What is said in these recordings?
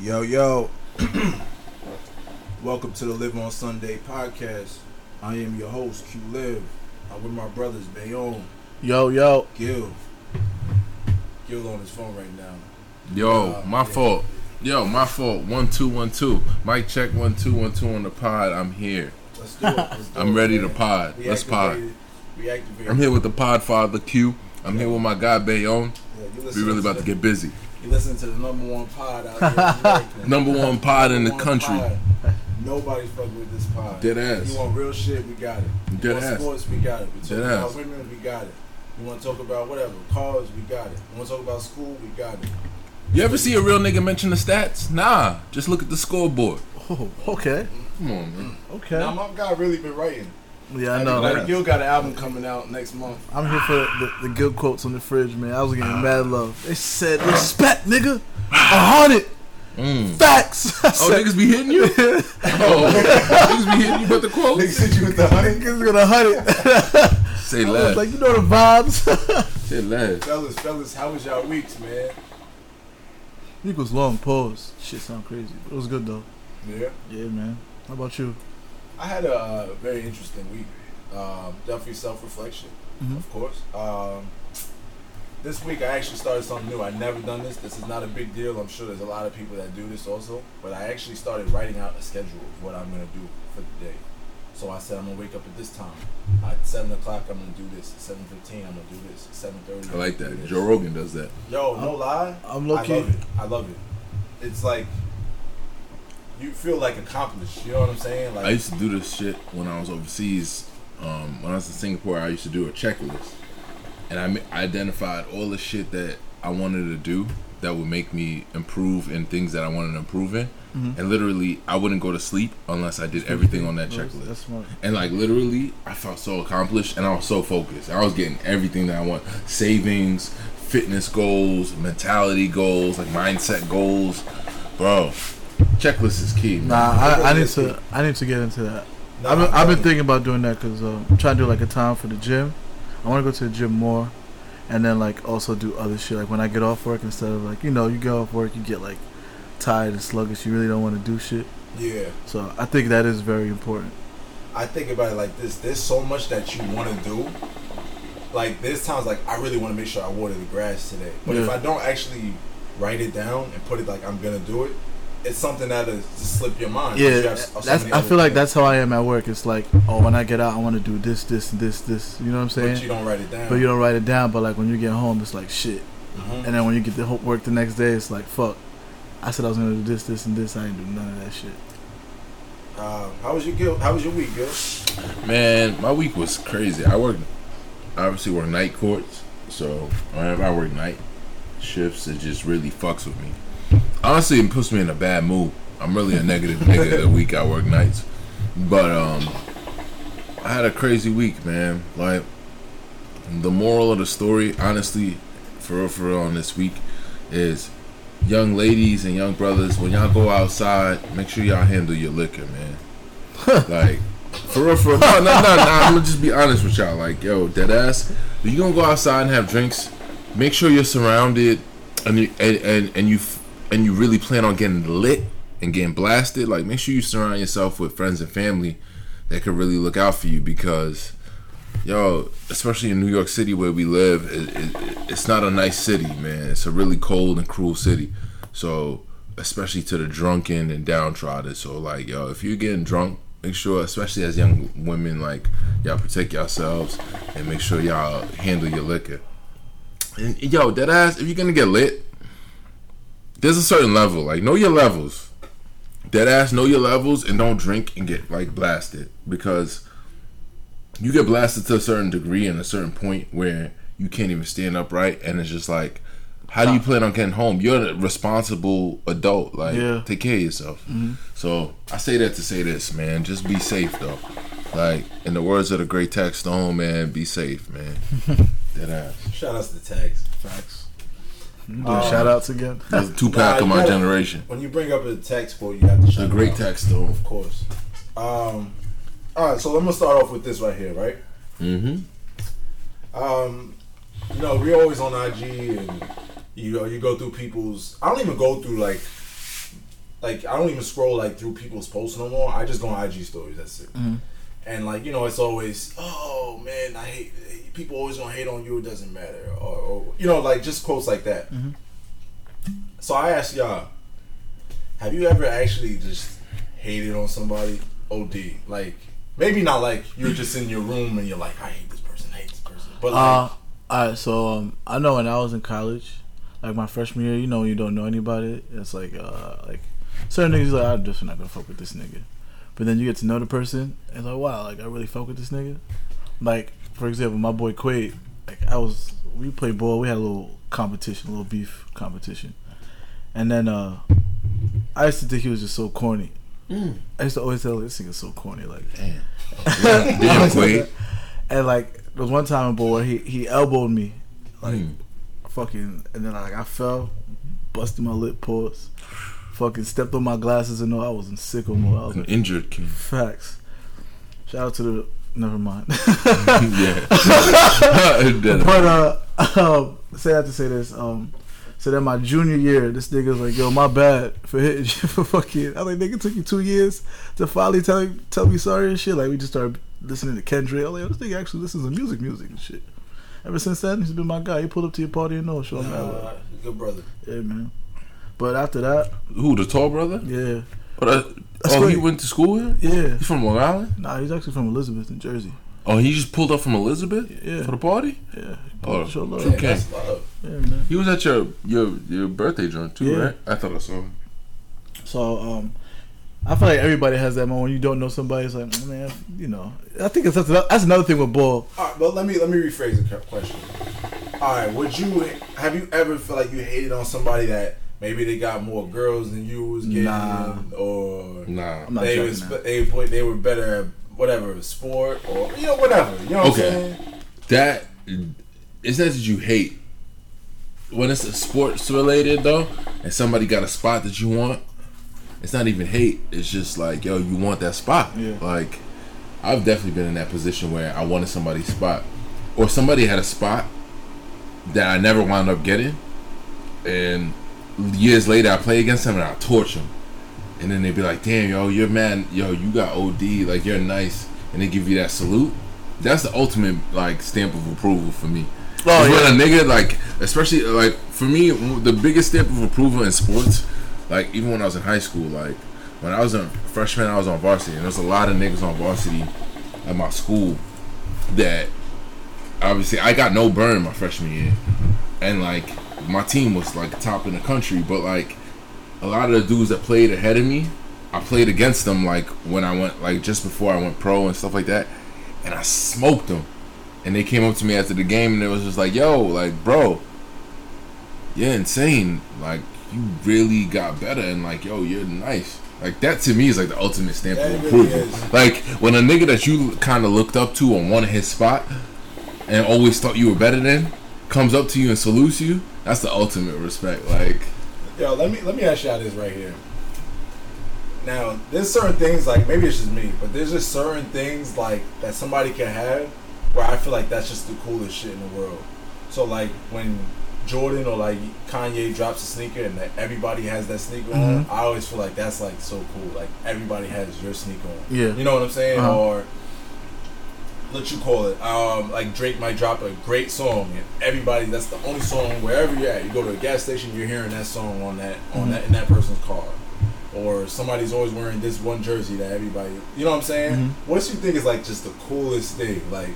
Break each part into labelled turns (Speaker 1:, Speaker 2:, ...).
Speaker 1: Yo, yo. Welcome to the Live on Sunday podcast. I am your host, Q Live. I'm with my brothers, Bayon.
Speaker 2: Yo, yo.
Speaker 1: Gil. Gil on his phone right now.
Speaker 3: Yo,
Speaker 1: Uh,
Speaker 3: my
Speaker 1: yeah.
Speaker 3: fault. Yo, my fault. One two one two. Mic check one two one two on the pod. I'm here.
Speaker 1: Let's do it. Let's do
Speaker 3: I'm
Speaker 1: it,
Speaker 3: ready
Speaker 1: man.
Speaker 3: to pod.
Speaker 1: We
Speaker 3: Let's pod.
Speaker 1: activated- We activated.
Speaker 3: I'm here with the pod father Q. I'm here with my guy Bayonne.
Speaker 1: Yeah,
Speaker 3: We really about to get busy.
Speaker 1: You listen to the number one pod out here. in
Speaker 3: Number one pod in the
Speaker 1: one
Speaker 3: country.
Speaker 1: pod. Nobody's fucking with this pod.
Speaker 3: Dead ass.
Speaker 1: You want real shit? We got it. You
Speaker 3: Dead
Speaker 1: want
Speaker 3: ass.
Speaker 1: sports? We got it. We talk
Speaker 3: Dead
Speaker 1: about
Speaker 3: ass.
Speaker 1: women? We got it. You want to talk about whatever cars? We got it. You want to talk about school? We got it.
Speaker 3: You ever see a real nigga mention the stats? Nah. Just look at the scoreboard.
Speaker 2: Oh, okay.
Speaker 3: Come on, man.
Speaker 2: Okay.
Speaker 1: Now my guy really been writing.
Speaker 2: Yeah, I know.
Speaker 1: Like, Gil got an album coming out next month.
Speaker 2: I'm here for the, the good quotes on the fridge, man. I was getting mad love. They said, respect, nigga. A hundred.
Speaker 3: Mm.
Speaker 2: Facts. I
Speaker 3: Oh,
Speaker 2: said,
Speaker 3: niggas be hitting you? Oh, niggas be hitting you with the
Speaker 1: Nigga
Speaker 3: quotes?
Speaker 1: sent you with the honey.
Speaker 2: Niggas gonna hundred.
Speaker 3: Say less.
Speaker 2: like, you know the vibes.
Speaker 3: Say less.
Speaker 1: Fellas, fellas, how was y'all weeks, man?
Speaker 2: Week was long. Pause. Shit sound crazy, but it was good though.
Speaker 1: Yeah.
Speaker 2: Yeah, man. How about you?
Speaker 1: I had a uh, very interesting week. Um, definitely self reflection,
Speaker 2: Mhm.
Speaker 1: of course. Um, this week I actually started something new. I never done this. This is not a big deal. I'm sure there's a lot of people that do this also. But I actually started writing out a schedule of what I'm gonna do for the day. So I said I'm gonna wake up at this time. At seven o'clock I'm gonna do this. At seven fifteen I'm gonna do this. At seven thirty.
Speaker 3: I like that. Joe Rogan does that.
Speaker 1: Yo, no lie.
Speaker 2: I'm looking.
Speaker 1: I
Speaker 2: key.
Speaker 1: love it. I love it. It's like you feel like accomplished. You know what I'm saying? Like
Speaker 3: I used to do this shit when I was overseas. Um, when I was in Singapore, I used to do a checklist, and I I identified all the shit that I wanted to do that would make me improve in things that I wanted to improve in.
Speaker 2: Mhm.
Speaker 3: And literally, I wouldn't go to sleep unless I did everything on that checklist.
Speaker 2: That's smart.
Speaker 3: And like literally, I felt so accomplished, and I was so focused. I was getting everything that I want: savings, fitness goals, mentality goals, like mindset goals. Bro, checklist is key. Man.
Speaker 2: Nah, I, I need to. I need to get into that.
Speaker 1: Nah,
Speaker 2: I've been, I've been thinking about doing that because uh, I'm trying to do like a time for the gym. I want to go to the gym more, and then like also do other shit. Like when I get off work, instead of like you know you get off work, you get like tired and sluggish. You really don't want to do shit.
Speaker 1: Yeah.
Speaker 2: So I think that is very important.
Speaker 1: I think about it like this. There's so much that you want to do. Like there's times like I really want to make sure I water the grass today. But if I don't actually write it down and put it like I'm gonna do it, it's something that'll just slip your mind. 'cause you
Speaker 2: Yeah,
Speaker 1: have
Speaker 2: that's. I feel like
Speaker 1: things.
Speaker 2: that's how I am at work. It's like oh when I get out, I want to do this, this, and this, this. You know what I'm saying?
Speaker 1: But you don't write it down.
Speaker 2: But you don't write it down. But like when you get home, it's like shit.
Speaker 1: Mhm.
Speaker 2: And then when you get to work the next day, it's like fuck. I said I was gonna do this, this, and this. I didn't do none of that shit.
Speaker 1: Uh, how was your Gil? How was your week, Gil?
Speaker 3: Man, my week was crazy. I work, I obviously work night courts, so whenever I work night shifts, it just really fucks with me. Honestly, it puts me in a bad mood. I'm really a negative nigga the week I work nights, but um, I had a crazy week, man. Like the moral of the story, honestly, for real, for real, on this week is young ladies and young brothers when y'all go outside, make sure y'all handle your liquor, man. like for real, for real. No, no, no, no. I'm gonna just be honest with y'all. Like, yo, dead ass. If you gonna go outside and have drinks, make sure you're surrounded and you and, and, and you and you really plan on getting lit and getting blasted. Like, make sure you surround yourself with friends and family that could really look out for you because, yo, especially in New York City where we live, it, it, it's not a nice city, man. It's a really cold and cruel city. So, especially to the drunken and downtrodden. So, like, yo, if you're getting drunk, make sure, especially as young women, like, y'all protect yourselves and make sure y'all handle your liquor. And yo, that ass, if you're gonna get lit, there's a certain level. Like, know your levels. Dead ass, know your levels and don't drink and get like blasted because you get blasted to a certain degree and a certain point where you can't even stand upright, and it's just like, how do you plan on getting home? You're a responsible adult. Like,
Speaker 2: Yeah.
Speaker 3: take care of yourself. Mm-hmm. So I say that to say this, man. Just be safe though. Like in the words of the great Tex Stone, man, be safe, man. Dead ass.
Speaker 1: Shout out to tags.
Speaker 2: Facts. You doing
Speaker 1: Um,
Speaker 2: shout outs again?
Speaker 3: That's a Tupac
Speaker 1: Nah,
Speaker 3: of my
Speaker 1: gotta-
Speaker 3: generation.
Speaker 1: When you bring up a text quote, you have to shout
Speaker 3: The
Speaker 1: it
Speaker 3: great
Speaker 1: out.
Speaker 3: Tex Stone.
Speaker 1: Of course. Um, all right, so I'm gonna start off with this right here, right?
Speaker 3: Mm-hmm.
Speaker 1: Um, you know, we're always on IG, and you know, you go through people's. I don't even go through like like I don't even scroll like through people's posts no more. I just go on IG stories. That's it.
Speaker 2: Mhm.
Speaker 1: And like you know, it's always oh man, I hate people always gonna hate on you. It doesn't matter, or, or you know, like just quotes like that.
Speaker 2: Mhm.
Speaker 1: So I asked y'all, have you ever actually just hated on somebody? Od like maybe not like you're just in your room and you're like I hate this person, I hate this person, but like
Speaker 2: Uh, alright, so um, I know when I was in college, like my freshman year, you know, you don't know anybody, it's like uh, like certain niggas like I'm just not gonna fuck with this nigga, but then you get to know the person, and it's like wow, like I really fuck with this nigga. Like for example, my boy Quaid, like I was, we played ball, we had a little competition, a little beef competition, and then uh, I used to think he was just so corny. I used to always tell this nigga so corny, like.
Speaker 3: Damn. Damn, Quaid.
Speaker 2: And like there was one time, a boy, he he elbowed me, like
Speaker 3: Mm.
Speaker 2: fucking, and then like I fell, busted my lip, pause, fucking stepped on my glasses and all. I was in sicko mode. I was
Speaker 3: An
Speaker 2: like,
Speaker 3: injured king.
Speaker 2: facts. Shout out to the. Never mind.
Speaker 3: yeah.
Speaker 2: But uh, um, say that to say this. Um, so then my junior year, this nigga's like, "Yo, my bad for hitting you for fucking." I was like, "Nigga, it took you two years to finally tell me tell me sorry and shit." Like we just started listening to Kendrick. I was like, "This nigga actually listens to music, music and shit." Ever since then, he's been my guy. He pulled up to your party and no, show him that
Speaker 1: nah, good brother.
Speaker 2: Yeah, man. But after that,
Speaker 3: Who, the tall brother?
Speaker 2: yeah,
Speaker 3: But that,
Speaker 2: That's
Speaker 3: oh he went to school here?
Speaker 2: yeah.
Speaker 3: He's from Long Island?
Speaker 2: Nah, he's actually from Elizabeth, in Jersey.
Speaker 3: Oh, he just pulled up from Elizabeth
Speaker 2: Yeah.
Speaker 3: for the party?
Speaker 2: Yeah,
Speaker 3: Oh,
Speaker 2: show love.
Speaker 1: Damn,
Speaker 3: Okay.
Speaker 1: that's love.
Speaker 2: Yeah, man.
Speaker 3: He was at your your your birthday joint too,
Speaker 2: Yeah.
Speaker 3: right? I thought I saw him.
Speaker 2: So um, I feel like everybody has that moment when you don't know somebody. It's like, man, you know. I think it's that's, that's another thing with ball.
Speaker 1: All right, but let me let me rephrase the question. All right, would you have you ever felt like you hated on somebody that maybe they got more girls than you was getting,
Speaker 2: Nah.
Speaker 1: or
Speaker 3: Nah.
Speaker 2: I'm not
Speaker 1: they was
Speaker 2: that.
Speaker 1: they play, they were better at whatever sport or you know whatever you know what
Speaker 3: Okay.
Speaker 1: I'm saying?
Speaker 3: That it's not that you hate. When it's a sports related though, and somebody got a spot that you want, it's not even hate. It's just like, yo, you want that spot.
Speaker 2: Yeah.
Speaker 3: Like, I've definitely been in that position where I wanted somebody's spot, or somebody had a spot that I never wound up getting, and years later I play against them and I torch them, and then they'd be like, damn, yo, you're man, yo, you got OD, like you're nice, and they give you that salute. That's the ultimate like stamp of approval for me.
Speaker 2: Oh, yeah.
Speaker 3: when a nigga like, especially like for me, the biggest stamp of approval in sports, like even when I was in high school, like when I was a freshman, I was on varsity, and there's a lot of niggas on varsity at my school that obviously I got no burn my freshman year, and like my team was like top in the country, but like a lot of the dudes that played ahead of me, I played against them like when I went like just before I went pro and stuff like that, and I smoked them. And they came up to me after the game and it was just like, "Yo, like, bro, you're insane. Like, you really got better, and like, yo, you're nice." Like that to me is like the ultimate stamp
Speaker 1: Yeah,
Speaker 3: of
Speaker 1: it really
Speaker 3: approval. Like when a nigga that you kind of looked up to on one of his spot and always thought you were better than comes up to you and salutes you, that's the ultimate respect. Like,
Speaker 1: Yo, let me let me ask y'all this right here. Now, there's certain things like maybe it's just me, but there's just certain things like that somebody can have where I feel like that's just the coolest shit in the world. So like when Jordan or like Kanye drops a sneaker and that everybody has that sneaker on,
Speaker 2: Mhm.
Speaker 1: I always feel like that's like so cool. Like everybody has your sneaker on.
Speaker 2: Yeah.
Speaker 1: You know what I'm saying?
Speaker 2: Uh-huh.
Speaker 1: Or let you call it. Um, like Drake might drop a great song, and everybody that's the only song wherever you're at. You go to a gas station, you're hearing that song on that on
Speaker 2: Mhm.
Speaker 1: that in that person's car, or somebody's always wearing this one jersey that everybody. You know what I'm saying?
Speaker 2: Mhm.
Speaker 1: What do you think is like just the coolest thing? Like,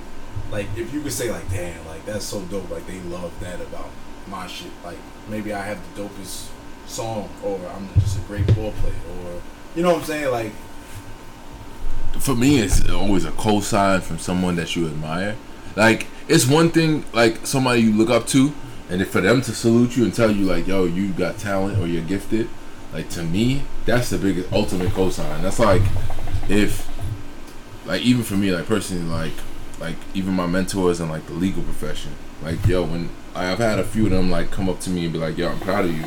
Speaker 1: like if you could say like, damn, like that's so dope. Like they love that about my shit. Like maybe I have the dopest song, or I'm just a great ball player, or you know what I'm saying? Like,
Speaker 3: for me, it's always a cosign from someone that you admire. Like, it's one thing, like somebody you look up to, and for them to salute you and tell you like, "Yo, you got talent or you're gifted," like to me, that's the biggest ultimate cosign. That's like if, like, even for me, like personally, like, like even my mentors in like the legal profession, like, yo, when I've had a few of them like come up to me and be like, "Yo, I'm proud of you."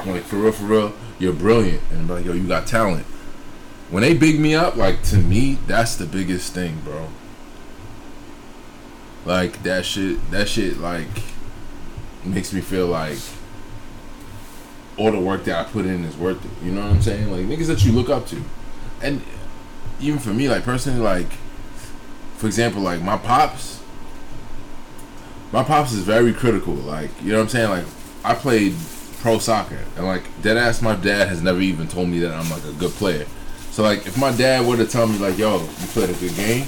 Speaker 3: I'm like, for real, for real, you're brilliant, and be like, "Yo, you got talent." When they big me up, like to me, that's the biggest thing, bro. Like that shit, that shit, like makes me feel like all the work that I put in is worth it. You know what I'm saying? Like niggas that you look up to, and even for me, like personally, like for example, like my pops, my pops is very critical. Like you know what I'm saying? Like I played pro soccer, and like dead ass, my dad has never even told me that I'm like a good player. So like if my dad were to tell me like, "Yo, you played a good game,"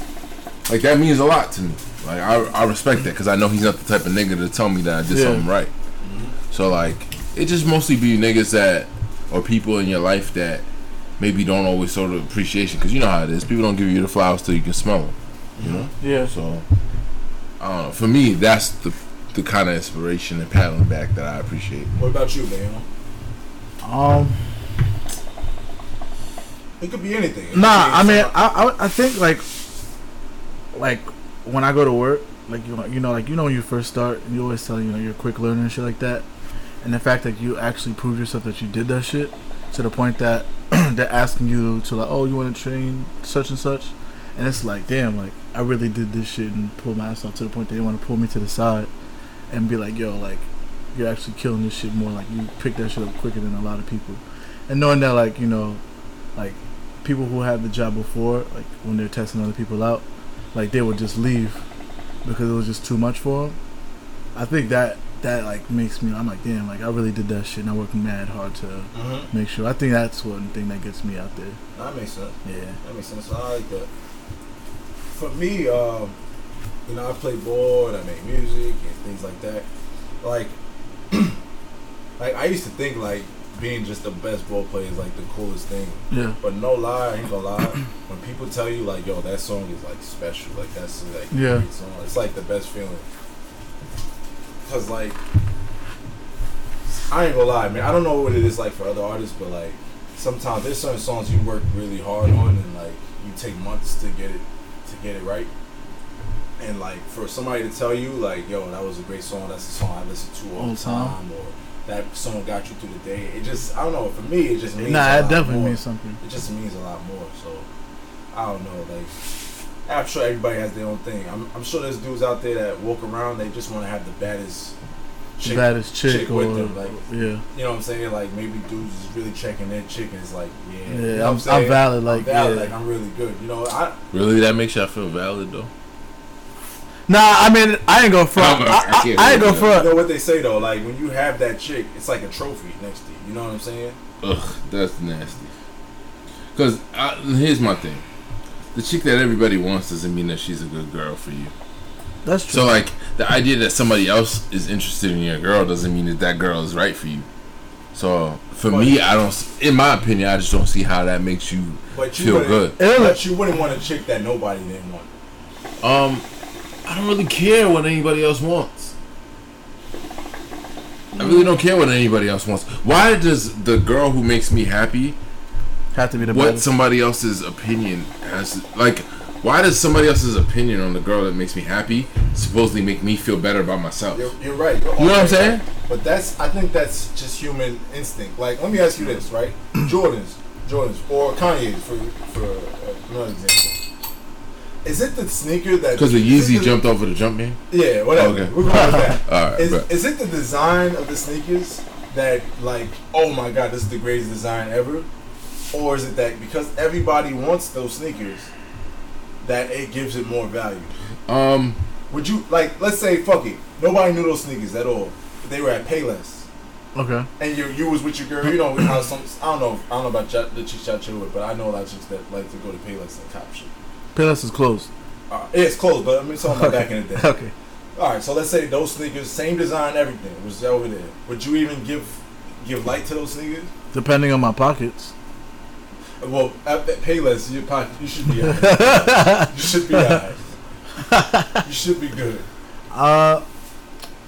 Speaker 3: like that means a lot to me. Like I, I respect that because I know he's not the type of nigga to tell me that I did
Speaker 2: Yeah.
Speaker 3: something right. So like it just mostly be niggas that or people in your life that maybe don't always show the appreciation because you know how it is. People don't give you the flowers till you can smell them. You know.
Speaker 2: Yeah.
Speaker 3: So I don't know. For me, that's the the kind of inspiration and paddling back that I appreciate.
Speaker 1: What about you, man?
Speaker 2: Um.
Speaker 1: It could be anything. Could
Speaker 2: Nah,
Speaker 1: be
Speaker 2: I mean, I, I I think like like when I go to work, like you know, you know, like you know when you first start, you always tell you know you're a quick learner and shit like that, and the fact that you actually prove yourself that you did that shit to the point that they're asking you to like, oh, you want to train such and such, and it's like, damn, like I really did this shit and pulled my ass off to the point that they want to pull me to the side and be like, yo, like you're actually killing this shit more, like you pick that shit up quicker than a lot of people, and knowing that like you know, like people who had the job before, like when they're testing other people out, like they would just leave because it was just too much for them. I think that that like makes me. I'm like, damn, like I really did that shit, and I worked mad hard to
Speaker 1: Mhm.
Speaker 2: make sure. I think that's one thing that gets me out there.
Speaker 1: That makes sense.
Speaker 2: Yeah.
Speaker 1: That makes sense. I like that. For me, um, you know, I play ball and I make music and things like that. Like, like I used to think like being just the best ball player is like the coolest thing.
Speaker 2: Yeah.
Speaker 1: But no lie, I ain't gonna lie. when people tell you like, yo, that song is like special, like that's like
Speaker 2: Yeah.
Speaker 1: It's like the best feeling. Cause like, I ain't gonna lie, man. I don't know what it is like for other artists, but like sometimes there's certain songs you work really hard on, and like you take months to get it to get it right. And like for somebody to tell you like, yo, that was a great song. That's the song I listen to all
Speaker 2: All
Speaker 1: the
Speaker 2: the time.
Speaker 1: time, or that song got you through the day. It just, I don't know. For me, it just means a
Speaker 2: Nah, it
Speaker 1: lot
Speaker 2: definitely
Speaker 1: more
Speaker 2: means something.
Speaker 1: it just means a lot more. So I don't know, like I'm sure everybody has their own thing. I'm, I'm sure there's dudes out there that walk around they just want to have the baddest chick,
Speaker 2: Baddest chick,
Speaker 1: chick
Speaker 2: or
Speaker 1: with them, like
Speaker 2: yeah,
Speaker 1: you know what I'm saying? Like maybe dudes is really checking their chick and it's like yeah,
Speaker 2: yeah.
Speaker 1: you know
Speaker 2: I'm,
Speaker 1: what I'm, saying?
Speaker 2: I'm valid,
Speaker 1: I'm
Speaker 2: like
Speaker 1: valid,
Speaker 2: yeah.
Speaker 1: like I'm really good. You know, I
Speaker 3: Really, that makes you feel valid though.
Speaker 2: Nah, I mean, I ain't gonna front.
Speaker 3: I'm-
Speaker 2: I,
Speaker 3: I
Speaker 2: I, ain't gonna
Speaker 3: believe
Speaker 1: you know what they say though. Like when you have that chick, it's like a trophy next to you. You know what I'm saying?
Speaker 3: Ugh, that's nasty. Cause I, here's my thing: the chick that everybody wants doesn't mean that she's a good girl for you.
Speaker 2: That's true.
Speaker 3: So like the idea that somebody else is interested in your girl doesn't mean that that girl is right for you. So for me, I don't. In my opinion, I just don't see how that makes you
Speaker 1: But you
Speaker 3: feel
Speaker 1: wouldn't-
Speaker 3: good.
Speaker 1: But you wouldn't want a chick that nobody didn't want.
Speaker 3: Um, I don't really care what anybody else wants. I really don't care what anybody else wants. Why does the girl who makes me happy
Speaker 2: have to be the
Speaker 3: what
Speaker 2: best.
Speaker 3: somebody else's opinion has like why does somebody else's opinion on the girl that makes me happy supposedly make me feel better about myself
Speaker 1: You're, you're right. You're
Speaker 3: You know what I'm saying?
Speaker 1: right. But that's I think that's just human instinct. Like, let me ask you this, right? Jordans, Jordans, or Kanye for for uh, another example. Is it the sneaker that
Speaker 3: because the Yeezy
Speaker 1: the-
Speaker 3: jumped over the jump man
Speaker 1: Yeah, whatever.
Speaker 3: Okay.
Speaker 1: We're going with that.
Speaker 3: all right
Speaker 1: Is, is it the design of the sneakers that like, oh my god, this is the greatest design ever, or is it that because everybody wants those sneakers, that it gives it more value?
Speaker 3: um
Speaker 1: Would you like, let's say, fuck it, nobody knew those sneakers at all. They were at Payless,
Speaker 2: Okay.
Speaker 1: and you you was with your girl. You know how some I don't know I don't know about y'all- the chicks y'all chill with, but I know a lot of chicks that like to go to Payless and cop shit.
Speaker 2: Payless is closed.
Speaker 1: Uh, it's closed, but I mean, talking about back in the day.
Speaker 2: Okay.
Speaker 1: All right, so let's say those sneakers, same design, everything was over there. Would you even give give light to those sneakers?
Speaker 2: Depending on my pockets.
Speaker 1: Well, at, at Payless, your pocket, you should be you should be you should be good.
Speaker 2: Uh,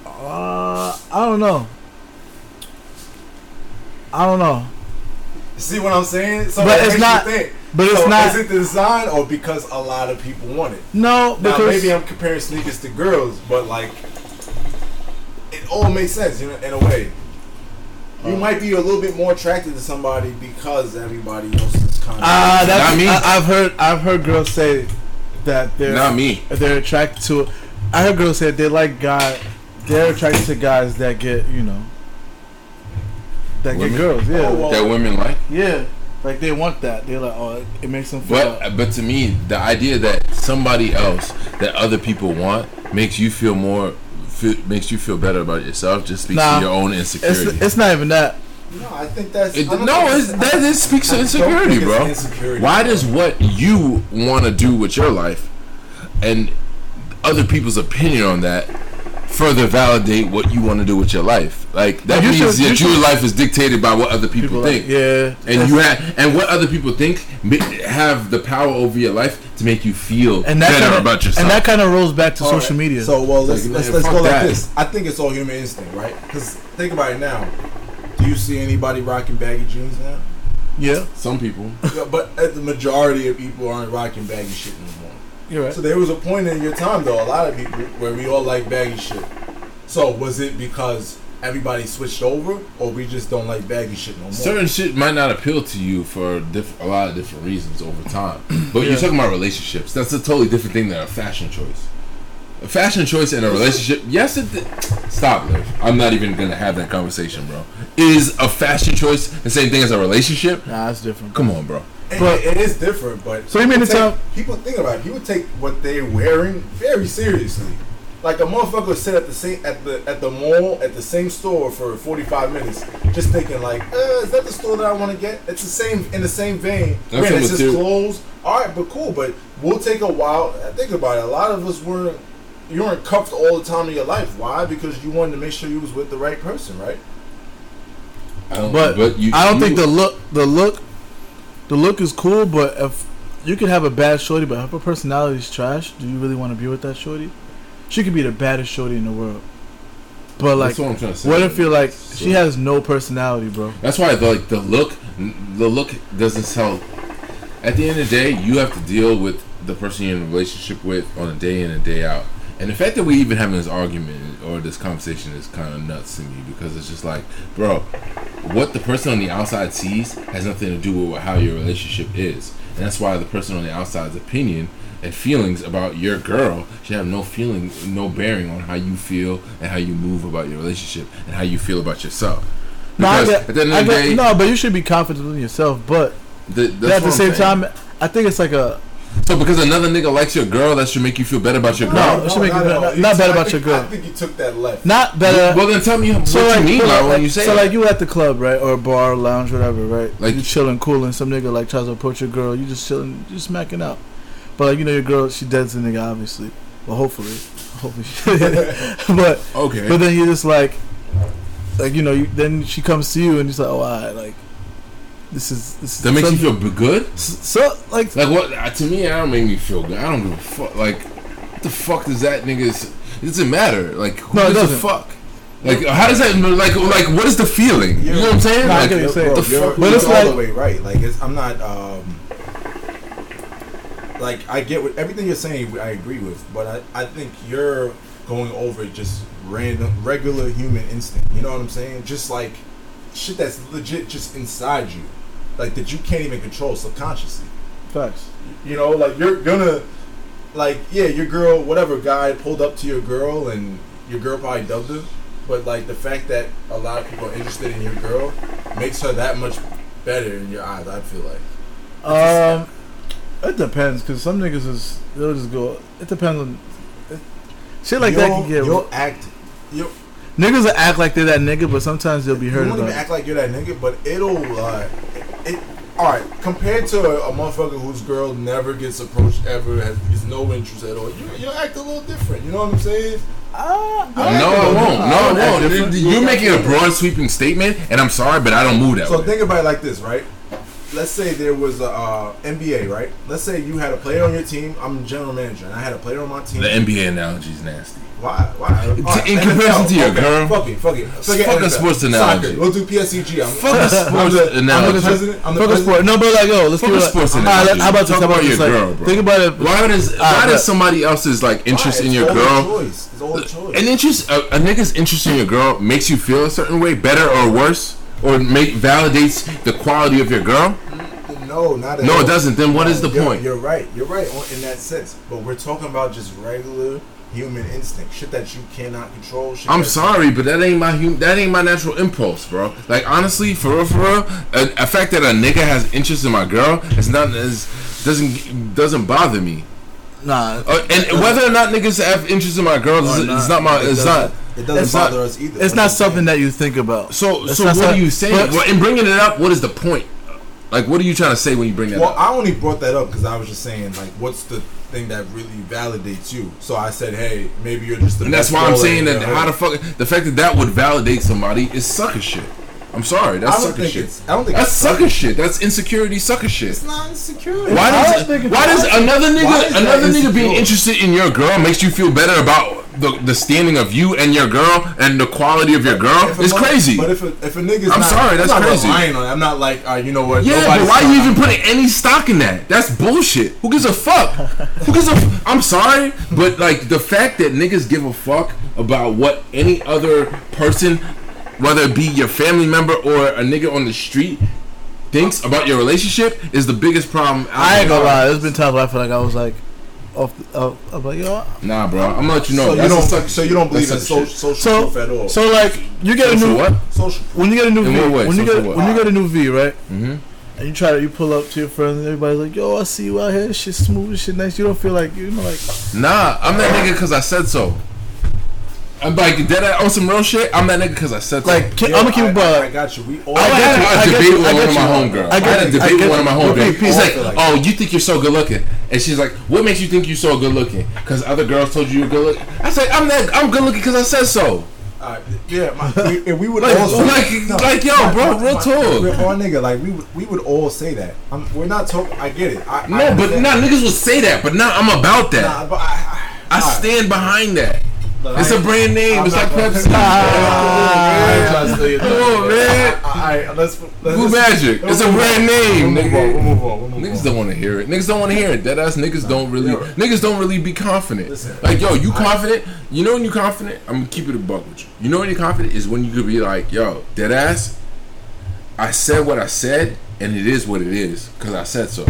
Speaker 2: uh, I don't know. I don't know.
Speaker 1: See what I'm saying? So
Speaker 2: But it's not-
Speaker 1: think.
Speaker 2: But it's
Speaker 1: So
Speaker 2: not-
Speaker 1: Is it the design or because a lot of people want it?
Speaker 2: No,
Speaker 1: Now
Speaker 2: because
Speaker 1: maybe I'm comparing sneakers to girls, but like it all makes sense, you know, in a way. You
Speaker 2: Uh.
Speaker 1: might be a little bit more attracted to somebody because everybody else is kind of.
Speaker 2: uh, that's,
Speaker 3: Not me.
Speaker 2: I, I've heard I've heard girls say that they're
Speaker 3: not me
Speaker 2: they're attracted to. I heard girls say they like guy. They're attracted to guys that get you know that
Speaker 3: Women?
Speaker 2: get girls. Yeah,
Speaker 1: Oh, well-
Speaker 3: that women like.
Speaker 2: yeah. Like they want that. They're like, oh, it makes them feel.
Speaker 3: But but to me, the idea that somebody else that other people want makes you feel more feel, makes you feel better about yourself just speaks
Speaker 2: Nah.
Speaker 3: to your own insecurity.
Speaker 2: it's not even that.
Speaker 1: No, I think that's.
Speaker 3: It,
Speaker 1: I
Speaker 3: no,
Speaker 1: think
Speaker 3: it's, that it speaks to
Speaker 1: I don't
Speaker 3: insecurity, bro.
Speaker 1: insecurity,
Speaker 3: Why
Speaker 1: bro.
Speaker 3: does what you want to do with your life and other people's opinion on that further validate what you want to do with your life? Like that
Speaker 2: You
Speaker 3: means
Speaker 2: should- you
Speaker 3: that your
Speaker 2: should-
Speaker 3: life is dictated by what other people,
Speaker 2: People
Speaker 3: think.
Speaker 2: like, yeah,
Speaker 3: And you have, and what other people think have the power over your life to make you feel
Speaker 2: and that
Speaker 3: better
Speaker 2: kinda,
Speaker 3: about yourself.
Speaker 2: and that kind of rolls back to
Speaker 1: All
Speaker 2: social
Speaker 1: right,
Speaker 2: media.
Speaker 1: So well, let's
Speaker 3: Like,
Speaker 1: let's,
Speaker 3: man,
Speaker 1: let's go
Speaker 3: that.
Speaker 1: like this. I think it's all human instinct, right? Because think about it now. Do you see anybody rocking baggy jeans now?
Speaker 2: yeah,
Speaker 3: Some people.
Speaker 1: Yeah, but uh, the majority of people aren't rocking baggy shit anymore.
Speaker 2: you're right.
Speaker 1: So there was a point in your time, though, a lot of people where we all like baggy shit. So was it because everybody switched over, or we just don't like baggy shit no more?
Speaker 3: Certain shit might not appeal to you for diff- a lot of different reasons over time. But
Speaker 2: Yeah.
Speaker 3: you're talking about relationships. That's a totally different thing than a fashion choice. A fashion choice and a relationship. Yes, it. Di- Stop, Liv. I'm not even gonna have that conversation, bro. Is a fashion choice the same thing as a relationship?
Speaker 2: Nah, it's different.
Speaker 3: Come on, bro.
Speaker 1: It-
Speaker 2: But-
Speaker 1: it is different, but
Speaker 2: So you mean to
Speaker 1: people
Speaker 2: tell-
Speaker 1: take- people think about it. People take what they're wearing very seriously. Like a motherfucker would sit at the same at the at the mall at the same store for 45 minutes, just thinking like, uh, is that the store that I want to get? It's the same in the same vein.
Speaker 3: That's
Speaker 1: Man, it's just
Speaker 3: material-
Speaker 1: clothes. All right, but cool. But we'll take a while. Think about it. A lot of us weren't. You weren't cuffed all the time of your life. Why? Because you wanted to make sure you was with the right person, right?
Speaker 3: I don't,
Speaker 2: But,
Speaker 3: you,
Speaker 2: I don't
Speaker 3: you-
Speaker 2: think the look, the look, the look is cool. But if you could have a bad shorty, but if her personality's trash, do you really want to be with that shorty? She could be the baddest shorty in the world, but like,
Speaker 3: what I'm trying to say.
Speaker 2: what if you're like
Speaker 3: So-
Speaker 2: she has no personality, bro?
Speaker 3: That's why the, like the look, the look doesn't sell. At the end of the day, you have to deal with the person you're in a relationship with on a day in and day out. And the fact that we even having this argument or this conversation is kind of nuts to me because it's just like, bro, what the person on the outside sees has nothing to do with how your relationship is, and that's why the person on the outside's opinion and feelings about your girl should have no feeling, no bearing on how you feel and how you move about your relationship and how you feel about yourself.
Speaker 2: No, I get,
Speaker 3: at the end of
Speaker 2: I get-
Speaker 3: day,
Speaker 2: no, but you should be confident in yourself. But
Speaker 3: the,
Speaker 2: at the same
Speaker 3: I'm saying.
Speaker 2: time, I think it's like a
Speaker 3: So because another nigga likes your girl, that should make you feel better about your girl.
Speaker 2: No, it should make you better-
Speaker 1: all.
Speaker 2: not- not bad about
Speaker 1: think-
Speaker 2: your girl.
Speaker 1: I think you took that left.
Speaker 2: not better.
Speaker 3: well, then tell me what
Speaker 2: so
Speaker 3: you
Speaker 2: like,
Speaker 3: mean
Speaker 2: so
Speaker 3: by
Speaker 2: like,
Speaker 3: when you say
Speaker 2: so
Speaker 3: it.
Speaker 2: like you at the club, right, or a bar, lounge, whatever, right?
Speaker 3: Like-
Speaker 2: Like you chilling, cooling. Some nigga like tries to approach your girl. You just chilling, you just smacking out. But like you know your girl, she dead to the nigga, obviously. Well, hopefully, hopefully. She, but
Speaker 3: okay.
Speaker 2: but then you're just like, like you know, you, then she comes to you and it's like, oh, I like, this is this is
Speaker 3: that makes you feel good.
Speaker 2: so like
Speaker 3: Like what? uh, To me, that don't make me feel good. I don't give a fuck. Like, what the fuck does that nigga's? It doesn't matter. Like, who
Speaker 2: No,
Speaker 3: gives a
Speaker 2: doesn't.
Speaker 3: fuck? Like, how does that? Like, like, what is the feeling? You know what I'm saying?
Speaker 2: Nah, I
Speaker 3: Like,
Speaker 2: get what you're
Speaker 3: the
Speaker 1: you're,
Speaker 3: fuck?
Speaker 2: But
Speaker 1: you're
Speaker 2: it's
Speaker 1: all
Speaker 2: like-
Speaker 1: the way right. Like it's, I'm not. Um, like I get what everything you're saying. I agree with, but I, I think you're going over just random, regular human instinct. You know what I'm saying? Just like shit that's legit just inside you, like that you can't even control subconsciously.
Speaker 2: facts.
Speaker 1: You know, like you're gonna, like yeah, your girl, whatever guy pulled up to your girl, and your girl probably dubbed her. But like the fact that a lot of people are interested in your girl makes her that much better in your eyes. I feel like.
Speaker 2: Um, it depends because some niggas is they'll just go. It depends on it, shit like that.
Speaker 1: You'll-
Speaker 2: Can get
Speaker 1: You'll act. You'll,
Speaker 2: niggas will act like they're that nigga, but sometimes they'll be
Speaker 1: you
Speaker 2: hurt
Speaker 1: won't even act like you're that nigga, but it'll. Uh, it, all right, compared to a, a motherfucker whose girl never gets approached ever, has, has no interest at all, you you act a little different. You know what I'm saying?
Speaker 2: Ah,
Speaker 3: No, I won't. No, I won't. You're making a broad sweeping statement, and I'm sorry, but I don't move that
Speaker 1: So
Speaker 3: way.
Speaker 1: think about it like this, right? Let's say there was a uh, NBA, right? Let's say you had a player on your team. I'm general manager, and I had a player on my team.
Speaker 3: The NBA analogy is nasty.
Speaker 1: Why? Why?
Speaker 3: in comparison to your
Speaker 1: okay,
Speaker 3: girl,
Speaker 1: Fuck it. Fuck it. Forget
Speaker 3: fuck a sports analogy.
Speaker 1: Soccer. We'll do PSG. I'm,
Speaker 3: Fuck a
Speaker 1: I'm
Speaker 3: sports
Speaker 1: the, I'm the
Speaker 3: analogy.
Speaker 1: president. I'm the
Speaker 2: Fuck a
Speaker 1: president.
Speaker 2: sport. No, but like, yo, let's
Speaker 3: Fuck
Speaker 2: do
Speaker 3: a
Speaker 2: it.
Speaker 3: sports
Speaker 2: Alright,
Speaker 3: analogy.
Speaker 2: how about this?
Speaker 3: Talk
Speaker 2: How about
Speaker 3: about
Speaker 2: this?
Speaker 3: your
Speaker 2: Like,
Speaker 3: girl, bro.
Speaker 2: Think about it.
Speaker 3: Why does why does somebody else's like interest
Speaker 1: Why?
Speaker 3: in your girl?
Speaker 1: Choice. It's all a choice.
Speaker 3: An interest, a, a nigga's interest in your girl makes you feel a certain way, better or worse, or make validates the quality of your girl.
Speaker 1: No, not at
Speaker 3: No,
Speaker 1: all.
Speaker 3: it doesn't. Then what is the
Speaker 1: you're-
Speaker 3: point?
Speaker 1: You're right. You're right on- in that sense. But we're talking about just regular human instinct, shit that you cannot control. Shit
Speaker 3: I'm
Speaker 1: that-
Speaker 3: sorry, but that ain't my hum- that ain't my natural impulse, bro. Like honestly, for real, for real, a, a fact that a nigga has interest in my girl is not is doesn't doesn't bother me.
Speaker 2: Nah,
Speaker 3: Uh, and whether or not niggas have interest in my girl, is,
Speaker 2: Or
Speaker 3: it's not my.
Speaker 1: It
Speaker 3: It's
Speaker 1: doesn't- It doesn't
Speaker 3: it's not-
Speaker 1: bother us either.
Speaker 2: it's not something that you think about.
Speaker 3: So
Speaker 2: That's
Speaker 3: so what
Speaker 2: some-
Speaker 3: are you saying?
Speaker 2: but-
Speaker 3: in bringing it up, what is the point? Like, what are you trying to say when you bring that
Speaker 1: Well,
Speaker 3: up?
Speaker 1: I only brought that up because I was just saying, like, what's the thing that really validates you? So I said, hey, maybe you're just the.
Speaker 3: And that's why I'm saying that
Speaker 1: the
Speaker 3: how the fuck the fact that that would validate somebody is sucker shit. I'm sorry, that's
Speaker 1: I
Speaker 3: sucker shit.
Speaker 1: I don't think
Speaker 3: That's
Speaker 1: it's
Speaker 3: sucker shit. That's insecurity sucker shit.
Speaker 1: It's not insecurity.
Speaker 3: Why does
Speaker 2: don't think it's-
Speaker 3: why does another nigga
Speaker 1: is
Speaker 3: another nigga being interested in your girl makes you feel better about the the standing of you and your girl and the quality of your girl?
Speaker 1: If
Speaker 3: It's
Speaker 1: mother-
Speaker 3: crazy.
Speaker 1: But if a, if a nigga's
Speaker 3: I'm
Speaker 1: not,
Speaker 3: sorry, that's crazy.
Speaker 1: I'm not
Speaker 3: crazy.
Speaker 1: relying on it. I'm not like, uh, you know what?
Speaker 3: Yeah, but
Speaker 1: nobody's
Speaker 3: why you
Speaker 1: trying-
Speaker 3: even putting any stock in that? That's bullshit. Who gives a fuck? Who gives a? F- I'm sorry, but like the fact that niggas give a fuck about what any other person, whether it be your family member or a nigga on the street, thinks about your relationship is the biggest problem. out
Speaker 2: I ain't gonna lie. There's been times where I feel like I was like, off. The, uh, I'm like, yo.
Speaker 3: Nah, bro. I'm gonna let you know.
Speaker 1: So you don't.
Speaker 3: suck-
Speaker 1: So you don't believe in
Speaker 3: that's
Speaker 1: so,
Speaker 3: shit.
Speaker 1: social
Speaker 2: So,
Speaker 1: proof at all.
Speaker 2: so like, you get a new
Speaker 3: what?
Speaker 1: social.
Speaker 2: when you get a new
Speaker 3: In
Speaker 2: V.
Speaker 3: what way?
Speaker 2: When you get
Speaker 3: what?
Speaker 2: when you get a new V, right?
Speaker 3: Mm-hmm.
Speaker 2: And you try to you pull up to your friends and everybody's like, yo, I see you out here. Shit smooth, and shit nice. You don't feel like you know like.
Speaker 3: Nah, I'm that nigga because I said so. I'm like dead on some real shit. I'm that nigga because I said so.
Speaker 2: Like, can,
Speaker 1: Yo,
Speaker 2: I'm gonna keep it
Speaker 1: I, I got you. We all.
Speaker 3: I,
Speaker 2: I
Speaker 3: had
Speaker 2: get you,
Speaker 3: a
Speaker 2: I get
Speaker 3: debate
Speaker 2: you,
Speaker 3: with
Speaker 2: I
Speaker 3: one of my homegirls.
Speaker 2: I
Speaker 3: I, had a debate with one of my homegirls. He's like, "Oh, you think you're so good looking?" And she's like, "What makes you think you're so good looking? Because other girls told you you're good looking." I said, "I'm that. I'm good looking because I said so."
Speaker 1: Alright, yeah, my, we, if we would
Speaker 3: Like-
Speaker 1: all say,
Speaker 3: like- like, yo, bro, real talk.
Speaker 1: We're all nigga, like we would, we would all say that. I'm, we're not talking. I get it. I,
Speaker 3: No,
Speaker 1: I
Speaker 3: but
Speaker 1: understand.
Speaker 3: nah, niggas would say that, but now I'm about that.
Speaker 1: Nah, but I,
Speaker 3: I
Speaker 1: alright.
Speaker 3: stand behind that.
Speaker 1: Look,
Speaker 3: It's
Speaker 1: I
Speaker 3: a
Speaker 1: ain't-
Speaker 3: brand name.
Speaker 1: I'm
Speaker 3: It's like
Speaker 1: gonna-
Speaker 3: Pepsi.
Speaker 1: I ain't trying to steal your
Speaker 3: Come on, man.
Speaker 1: Alright, let's. let's
Speaker 3: Blue
Speaker 1: let's-
Speaker 3: Magic. It's a brand
Speaker 1: on.
Speaker 3: name,
Speaker 1: We'll move on. We'll move on. We'll move
Speaker 3: Niggas
Speaker 1: on.
Speaker 3: don't want to hear it. Niggas don't want to hear it. Dead ass niggas don't really.
Speaker 1: Yeah.
Speaker 3: Niggas don't really be confident.
Speaker 1: Listen.
Speaker 3: like yo, you confident? You know when you confident? I'm gonna keep it a buck with you. You know when you're confident is when you could be like, yo, dead ass. I said what I said, and it is what it is because I said so.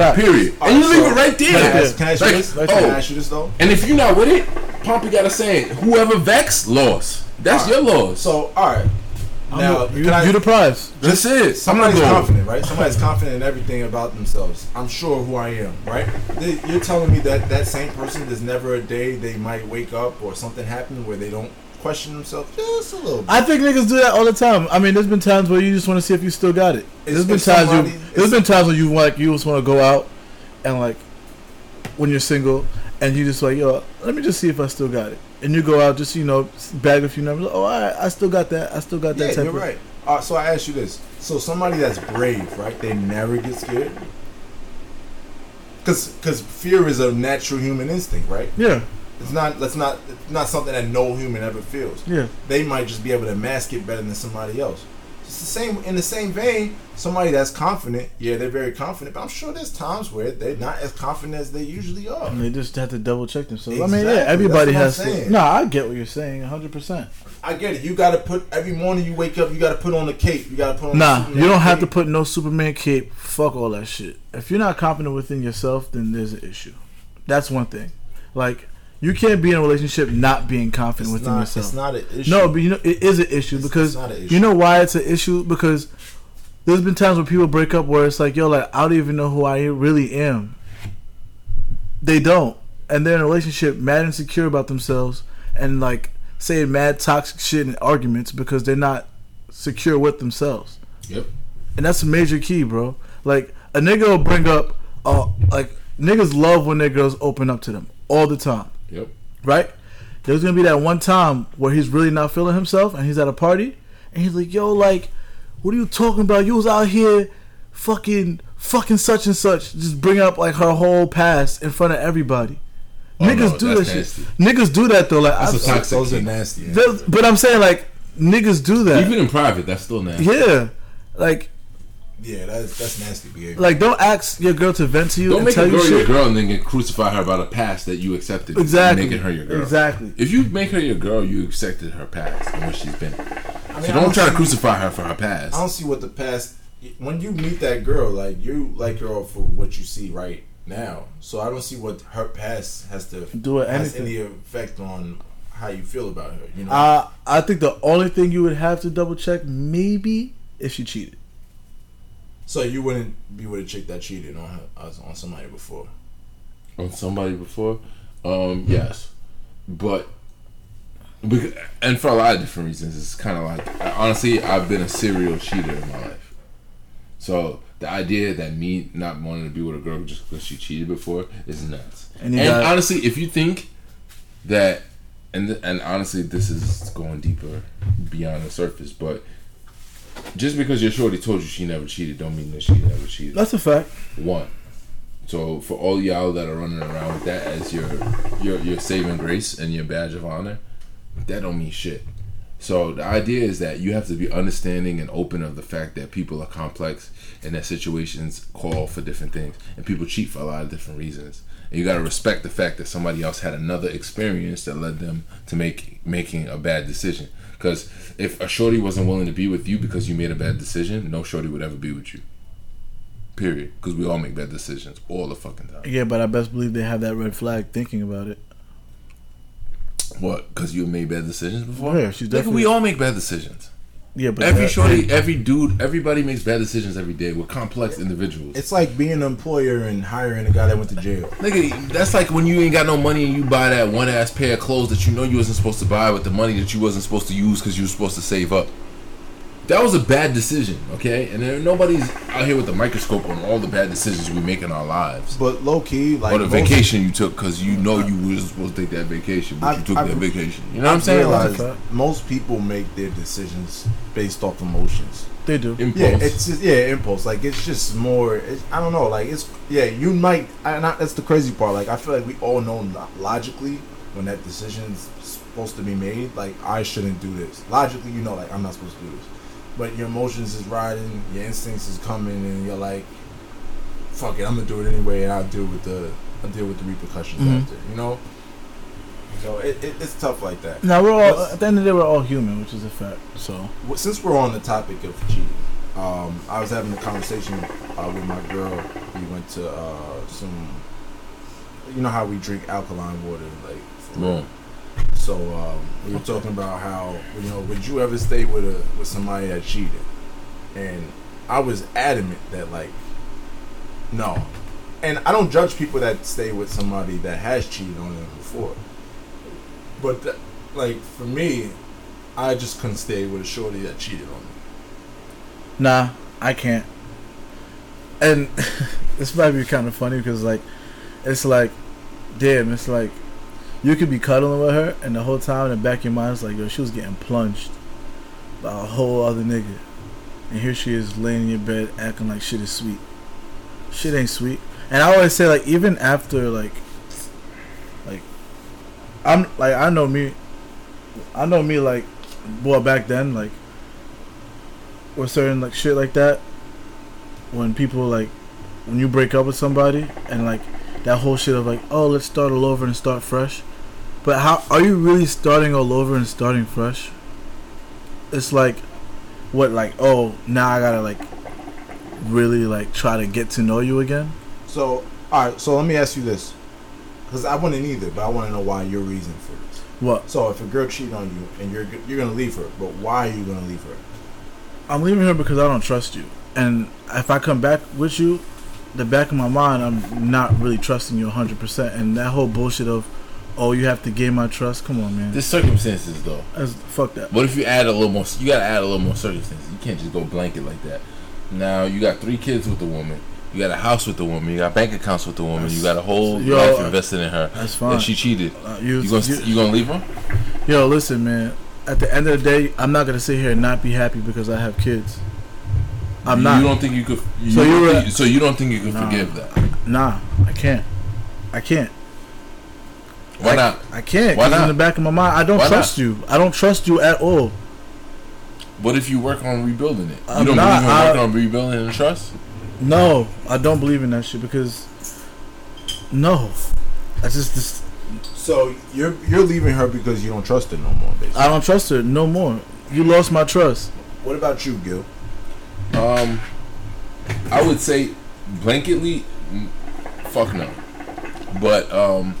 Speaker 2: Fact.
Speaker 3: Period.
Speaker 1: All
Speaker 3: and you
Speaker 1: right,
Speaker 3: leave
Speaker 1: so-
Speaker 3: it right
Speaker 1: Can I
Speaker 3: there.
Speaker 1: ask, can I ask you
Speaker 3: Like,
Speaker 1: this?
Speaker 3: oh.
Speaker 1: Can I ask you this though?
Speaker 3: And if you're not with it, Pompey got a saying: whoever vexed lost. That's
Speaker 1: All right.
Speaker 3: your loss.
Speaker 1: So, all right. Now,
Speaker 2: you,
Speaker 1: can I,
Speaker 2: you the prize.
Speaker 3: That's it. I'm not
Speaker 1: Somebody's
Speaker 3: going.
Speaker 1: confident, right? Somebody's confident in everything about themselves. I'm sure who I am, right? They, you're telling me that that same person, there's never a day they might wake up or something happen where they don't question themselves just a little bit.
Speaker 2: I think niggas do that all the time. I mean, there's been times where you just want to see if you still got it. There's been times you. There's been times when you like you just want to go out and like when you're single and you just like yo, let me just see if I still got it. And you go out just you know bag a few numbers. Oh, all right, I still got that. I still got that
Speaker 1: yeah,
Speaker 2: type
Speaker 1: you're
Speaker 2: of.
Speaker 1: right. Uh, so I ask you this: so somebody that's brave, right? They never get scared. Because because fear is a natural human instinct, right?
Speaker 2: Yeah,
Speaker 1: It's not. That's not. It's not something that no human ever feels.
Speaker 2: yeah.
Speaker 1: they might just be able to mask it better than somebody else. It's the same in the same vein. Somebody that's confident, yeah, they're very confident, but I'm sure there's times where they're not as confident as they usually are.
Speaker 2: And they just have to double check themselves. I mean, yeah, everybody has to. No, I get what you're saying, 100. percent
Speaker 1: I get it. You got to put every morning you wake up, you got to put on the cape. You got to put on.
Speaker 2: Nah, you don't have to put no Superman cape. Fuck all that shit. If you're not confident within yourself, then there's an issue. That's one thing. Like you can't be in a relationship not being confident
Speaker 1: It's
Speaker 2: within
Speaker 1: not,
Speaker 2: yourself.
Speaker 1: it's not an issue.
Speaker 2: No, but you know it is an issue
Speaker 1: It's-
Speaker 2: because
Speaker 1: it's issue.
Speaker 2: you know why it's an issue because there's been times when people break up where it's like, yo, like I don't even know who I really am. They don't, and they're in a relationship mad insecure about themselves and like saying mad toxic shit in arguments because they're not secure with themselves,
Speaker 3: Yep.
Speaker 2: and that's a major key, bro. Like a nigga will bring up, uh, like niggas love when their girls open up to them all the time
Speaker 3: Yep.
Speaker 2: right? There's gonna be that one time where he's really not feeling himself and he's at a party and he's like, yo, like, what are you talking about? You was out here fucking fucking such and such. Just bring up like her whole past in front of everybody.
Speaker 3: Oh,
Speaker 2: niggas
Speaker 3: no,
Speaker 2: do that
Speaker 3: that's
Speaker 2: shit. Niggas do that though. Like,
Speaker 3: That's
Speaker 2: I,
Speaker 3: a toxic
Speaker 1: Those are nasty.
Speaker 2: but I'm saying like niggas do that.
Speaker 3: Even in private, that's still nasty.
Speaker 2: yeah, like
Speaker 1: Yeah, that's that's nasty behavior.
Speaker 2: like don't ask your girl to vent to you
Speaker 3: Don't
Speaker 2: and
Speaker 3: make
Speaker 2: tell
Speaker 3: a
Speaker 2: you
Speaker 3: girl your girl and then get crucify her about a past that you accepted.
Speaker 2: Exactly.
Speaker 3: Making her your girl.
Speaker 2: Exactly.
Speaker 3: If you make her your girl, you accepted her past and what she's been.
Speaker 1: I mean,
Speaker 3: So
Speaker 1: I
Speaker 3: don't try to crucify her for her past.
Speaker 1: I don't see what the past. When you meet that girl, like you like her for what you see, right? now. So I don't see what her past has to
Speaker 2: Do it
Speaker 1: has any effect on how you feel about her. You know,
Speaker 2: Uh, I think the only thing you would have to double check maybe if she cheated.
Speaker 1: So you wouldn't be with a chick that cheated on her on somebody before.
Speaker 3: on somebody before. Um, yes, but bec- and for a lot of different reasons, it's kind of like honestly, I've been a serial cheater in my life. So the idea that me not wanting to be with a girl just because she cheated before is nuts.
Speaker 2: And
Speaker 3: And,
Speaker 2: got-
Speaker 3: honestly, if you think that, and and honestly, this is going deeper beyond the surface, but. Just because your shorty told you she never cheated, don't mean that she never cheated.
Speaker 2: That's a fact.
Speaker 3: One. So for all y'all that are running around with that as your your your saving grace and your badge of honor, that don't mean shit. So the idea is that you have to be understanding and open of the fact that people are complex and that situations call for different things and people cheat for a lot of different reasons. And you gotta respect the fact that somebody else had another experience that led them to make making a bad decision. Because if a shorty wasn't willing to be with you because you made a bad decision, no shorty would ever be with you. Period. Because we all make bad decisions all the fucking time.
Speaker 2: Yeah, but I best believe they have that red flag thinking about it.
Speaker 3: What? Because you made bad decisions before?
Speaker 2: Yeah, she's
Speaker 3: Nigga,
Speaker 2: definitely.
Speaker 3: we all make bad decisions.
Speaker 2: Yeah, but
Speaker 3: Every
Speaker 2: that-
Speaker 3: shorty, every dude, everybody makes bad decisions every day. We're complex individuals.
Speaker 1: It's like being an employer and hiring a guy that went to jail.
Speaker 3: Nigga, that's like when you ain't got no money and you buy that one ass pair of clothes that you know you wasn't supposed to buy with the money that you wasn't supposed to use because you were supposed to save up. That was a bad decision, okay? And there, nobody's out here with a microscope on all the bad decisions we make in our lives.
Speaker 1: But low key, like
Speaker 3: or the
Speaker 1: most-
Speaker 3: vacation you took because you know you was supposed to take that vacation, but
Speaker 1: I've-
Speaker 3: you took
Speaker 1: I've-
Speaker 3: that vacation. You know what I'm saying?
Speaker 1: realized
Speaker 3: Like,
Speaker 1: most people make their decisions based off emotions.
Speaker 2: they do.
Speaker 3: impulse.
Speaker 1: Yeah, it's just yeah, impulse. Like it's just more. It's, I don't know. Like it's yeah. You might. And I, that's the crazy part. Like I feel like we all know lo- logically when that decision's supposed to be made. Like I shouldn't do this. Logically, you know, like I'm not supposed to do this. But your emotions is riding. Your instincts is coming, and you're like, "Fuck it, I'm gonna do it anyway," and I'll deal with the I'll deal with the repercussions
Speaker 2: Mhm.
Speaker 1: after. You know. So it, it, it's tough like that.
Speaker 2: Now we're all
Speaker 1: What's-
Speaker 2: at the end of the day we're all human, which is a fact. So
Speaker 1: since we're on the topic of cheating, um, I was having a conversation uh, with my girl. We went to uh, some, you know how we drink alkaline water, like. for-
Speaker 3: Wrong.
Speaker 1: So um, we were talking about how you know, would you ever stay with a with somebody that cheated? And I was adamant that like, no. And I don't judge people that stay with somebody that has cheated on them before. But th- like for me, I just couldn't stay with a shorty that cheated on me.
Speaker 2: nah, I can't. And this might be kind of funny because like, it's like, damn, it's like, you could be cuddling with her, and the whole time in the back of your mind, it's like, yo, she was getting plunged by a whole other nigga, and here she is laying in your bed acting like shit is sweet. Shit ain't sweet. And I always say like, even after like, like, I'm like I know me, I know me like, boy back then like, with certain like shit like that, when people like, when you break up with somebody and like that whole shit of like, oh, let's start all over and start fresh. But how are you really starting all over and starting fresh? It's like, what like oh now I gotta like, really like try to get to know you again.
Speaker 1: So all right, so let me ask you this, because I wouldn't either, but I want to know why your reason for this.
Speaker 2: What
Speaker 1: So if a girl cheated on you and you're you're gonna leave her, but why are you gonna leave her?
Speaker 2: I'm leaving her because I don't trust you, and if I come back with you, the back of my mind I'm not really trusting you 100, percent and that whole bullshit of, oh you have to gain my trust. Come on, man.
Speaker 3: There's circumstances though.
Speaker 2: That's, fuck that.
Speaker 3: What if you add a little more? You gotta add a little more circumstances. You can't just go blanket like that. Now you got three kids with the woman. You got a house with the woman. You got bank accounts with the woman. You got a whole
Speaker 2: Yo,
Speaker 3: life invested in her.
Speaker 2: That's fine.
Speaker 3: And she cheated.
Speaker 2: Uh, you,
Speaker 3: You gonna
Speaker 2: you-
Speaker 3: you gonna leave her?
Speaker 2: Yo, listen, man. At the end of the day, I'm not gonna sit here and not be happy because I have kids. I'm
Speaker 3: you,
Speaker 2: not.
Speaker 3: You don't think you could? You
Speaker 2: So you
Speaker 3: so you don't think you can
Speaker 2: Nah.
Speaker 3: forgive that?
Speaker 2: Nah, I can't. I can't.
Speaker 3: Why
Speaker 2: I,
Speaker 3: not?
Speaker 2: I can't.
Speaker 3: Why not?
Speaker 2: In the back of my mind, I don't
Speaker 3: Why
Speaker 2: trust you. I don't trust you at all.
Speaker 3: What if you work on rebuilding it? You
Speaker 2: I'm
Speaker 3: don't
Speaker 2: not-
Speaker 3: believe in
Speaker 2: I-
Speaker 3: working on rebuilding the trust?
Speaker 2: No, I don't believe in that shit because no, I just, just
Speaker 1: So you're you're leaving her because you don't trust her no more, basically.
Speaker 2: I don't trust her no more. You lost my trust.
Speaker 1: what about you, Gil?
Speaker 3: Um, I would say blanketly, mm, fuck no. But um,